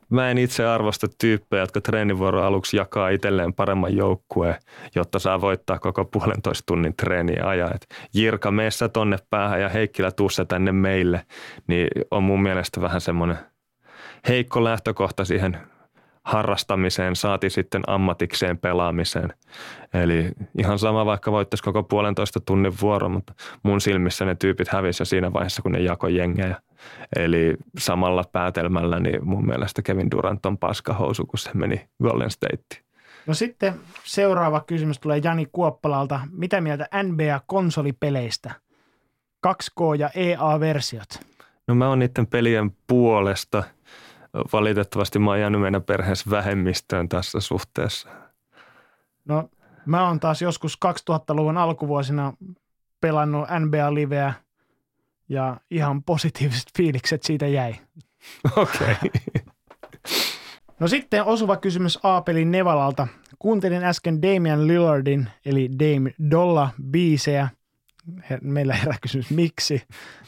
Mä en itse arvosta tyyppejä, jotka treenivuoron aluksi jakaa itselleen paremman joukkueen, jotta saa voittaa koko puolentoista tunnin treeniä ajaa. Et Jirka, meessä tonne päähän ja Heikkilä tuussa tänne meille, niin on mun mielestä vähän semmoinen heikko lähtökohta siihen harrastamiseen, saati sitten ammatikseen pelaamiseen. Eli ihan sama vaikka voittaisi koko puolentoista tunnin vuoro, mutta mun silmissä ne tyypit hävisi jo siinä vaiheessa, kun ne jako jengejä. Eli samalla päätelmällä niin mun mielestä Kevin Durant on paskahousu, kun se meni Golden State. No sitten seuraava kysymys tulee Jani Kuoppalalta. Mitä mieltä NBA-konsolipeleistä? 2K ja EA-versiot. No mä oon niiden pelien puolesta – valitettavasti mä oon jäänyt meidän perheessä vähemmistöön tässä suhteessa. No mä oon taas joskus 2000-luvun alkuvuosina pelannut NBA-liveä ja ihan positiiviset fiilikset siitä jäi. Okei. Okay. No sitten osuva kysymys Aapelin Nevalalta. Kuuntelin äsken Damian Lillardin eli Dame Dolla biisejä meillä herää kysymys miksi,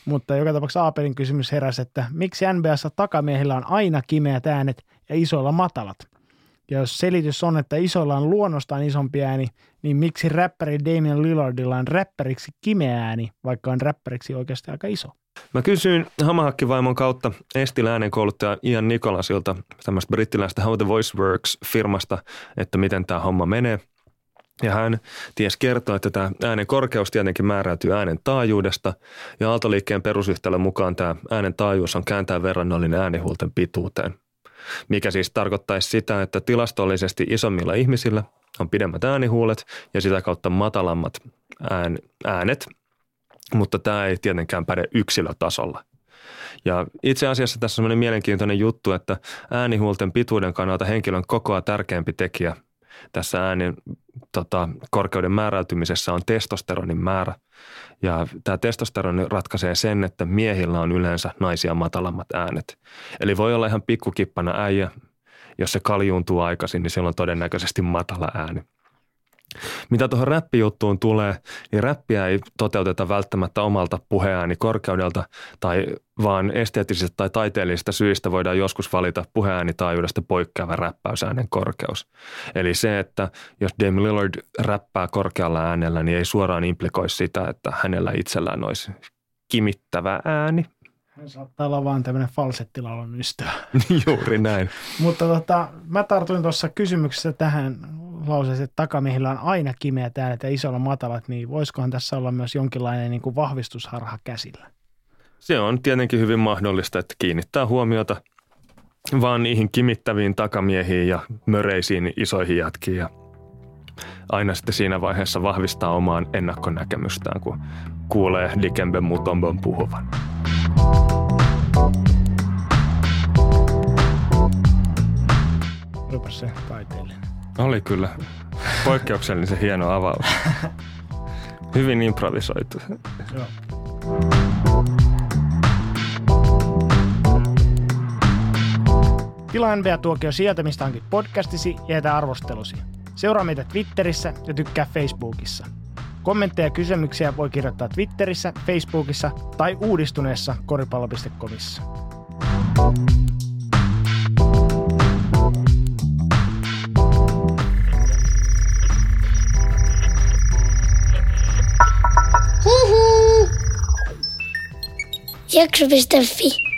mutta joka tapauksessa Aapelin kysymys heräsi, että miksi NBAssa takamiehillä on aina kimeät äänet ja isoilla matalat? Ja jos selitys on, että isoilla on luonnostaan isompi ääni, niin miksi räppäri Damian Lillardilla on räppäriksi kimeä ääni, vaikka on räppäriksi oikeasti aika iso? Mä kysyin Hamahakkivaimon kautta Estilä äänenkouluttaja Ian Nikolasilta tämmöistä brittiläistä How the Voice Works firmasta, että miten tämä homma menee – ja hän ties kertoa, että tämä äänen korkeus tietenkin määräytyy äänen taajuudesta ja aaltoliikkeen perusyhtälön mukaan tämä äänen taajuus on kääntää verrannollinen äänihuulten pituuteen. Mikä siis tarkoittaisi sitä, että tilastollisesti isommilla ihmisillä on pidemmät äänihuulet ja sitä kautta matalammat ään, äänet, mutta tämä ei tietenkään päde yksilötasolla. Ja itse asiassa tässä on mielenkiintoinen juttu, että äänihuulten pituuden kannalta henkilön kokoa tärkeämpi tekijä tässä äänen tota, korkeuden määräytymisessä on testosteronin määrä. Ja tämä testosteroni ratkaisee sen, että miehillä on yleensä naisia matalammat äänet. Eli voi olla ihan pikkukippana äijä, jos se kaljuuntuu aikaisin, niin silloin on todennäköisesti matala ääni. Mitä tuohon räppijuttuun tulee, niin räppiä ei toteuteta välttämättä omalta puheääni korkeudelta, tai vaan esteettisistä tai taiteellisista syistä voidaan joskus valita puheäänitaajuudesta poikkeava räppäysäänen korkeus. Eli se, että jos Dame Lillard räppää korkealla äänellä, niin ei suoraan implikoi sitä, että hänellä itsellään olisi kimittävä ääni. Hän saattaa olla vaan tämmöinen falsettilaulun ystävä. Juuri näin. Mutta tota, mä tartuin tuossa kysymyksessä tähän lauseeseen, että takamiehillä on aina kimeät äänet ja isolla matalat, niin voisikohan tässä olla myös jonkinlainen niin kuin vahvistusharha käsillä? Se on tietenkin hyvin mahdollista, että kiinnittää huomiota vaan niihin kimittäviin takamiehiin ja möreisiin isoihin jätkiin ja aina sitten siinä vaiheessa vahvistaa omaan ennakkonäkemystään, kun kuulee Dikembe Mutombon puhuvan. Olipas se. Oli kyllä poikkeuksellisen hieno avaus. Hyvin improvisoitu. Joo. Tilaa NBA-tuokio sieltä, mistä hankit podcastisi ja jätä arvostelusi. Seuraa meitä Twitterissä ja tykkää Facebookissa. Kommentteja ja kysymyksiä voi kirjoittaa Twitterissä, Facebookissa tai uudistuneessa koripallo.comissa. Jakso.fi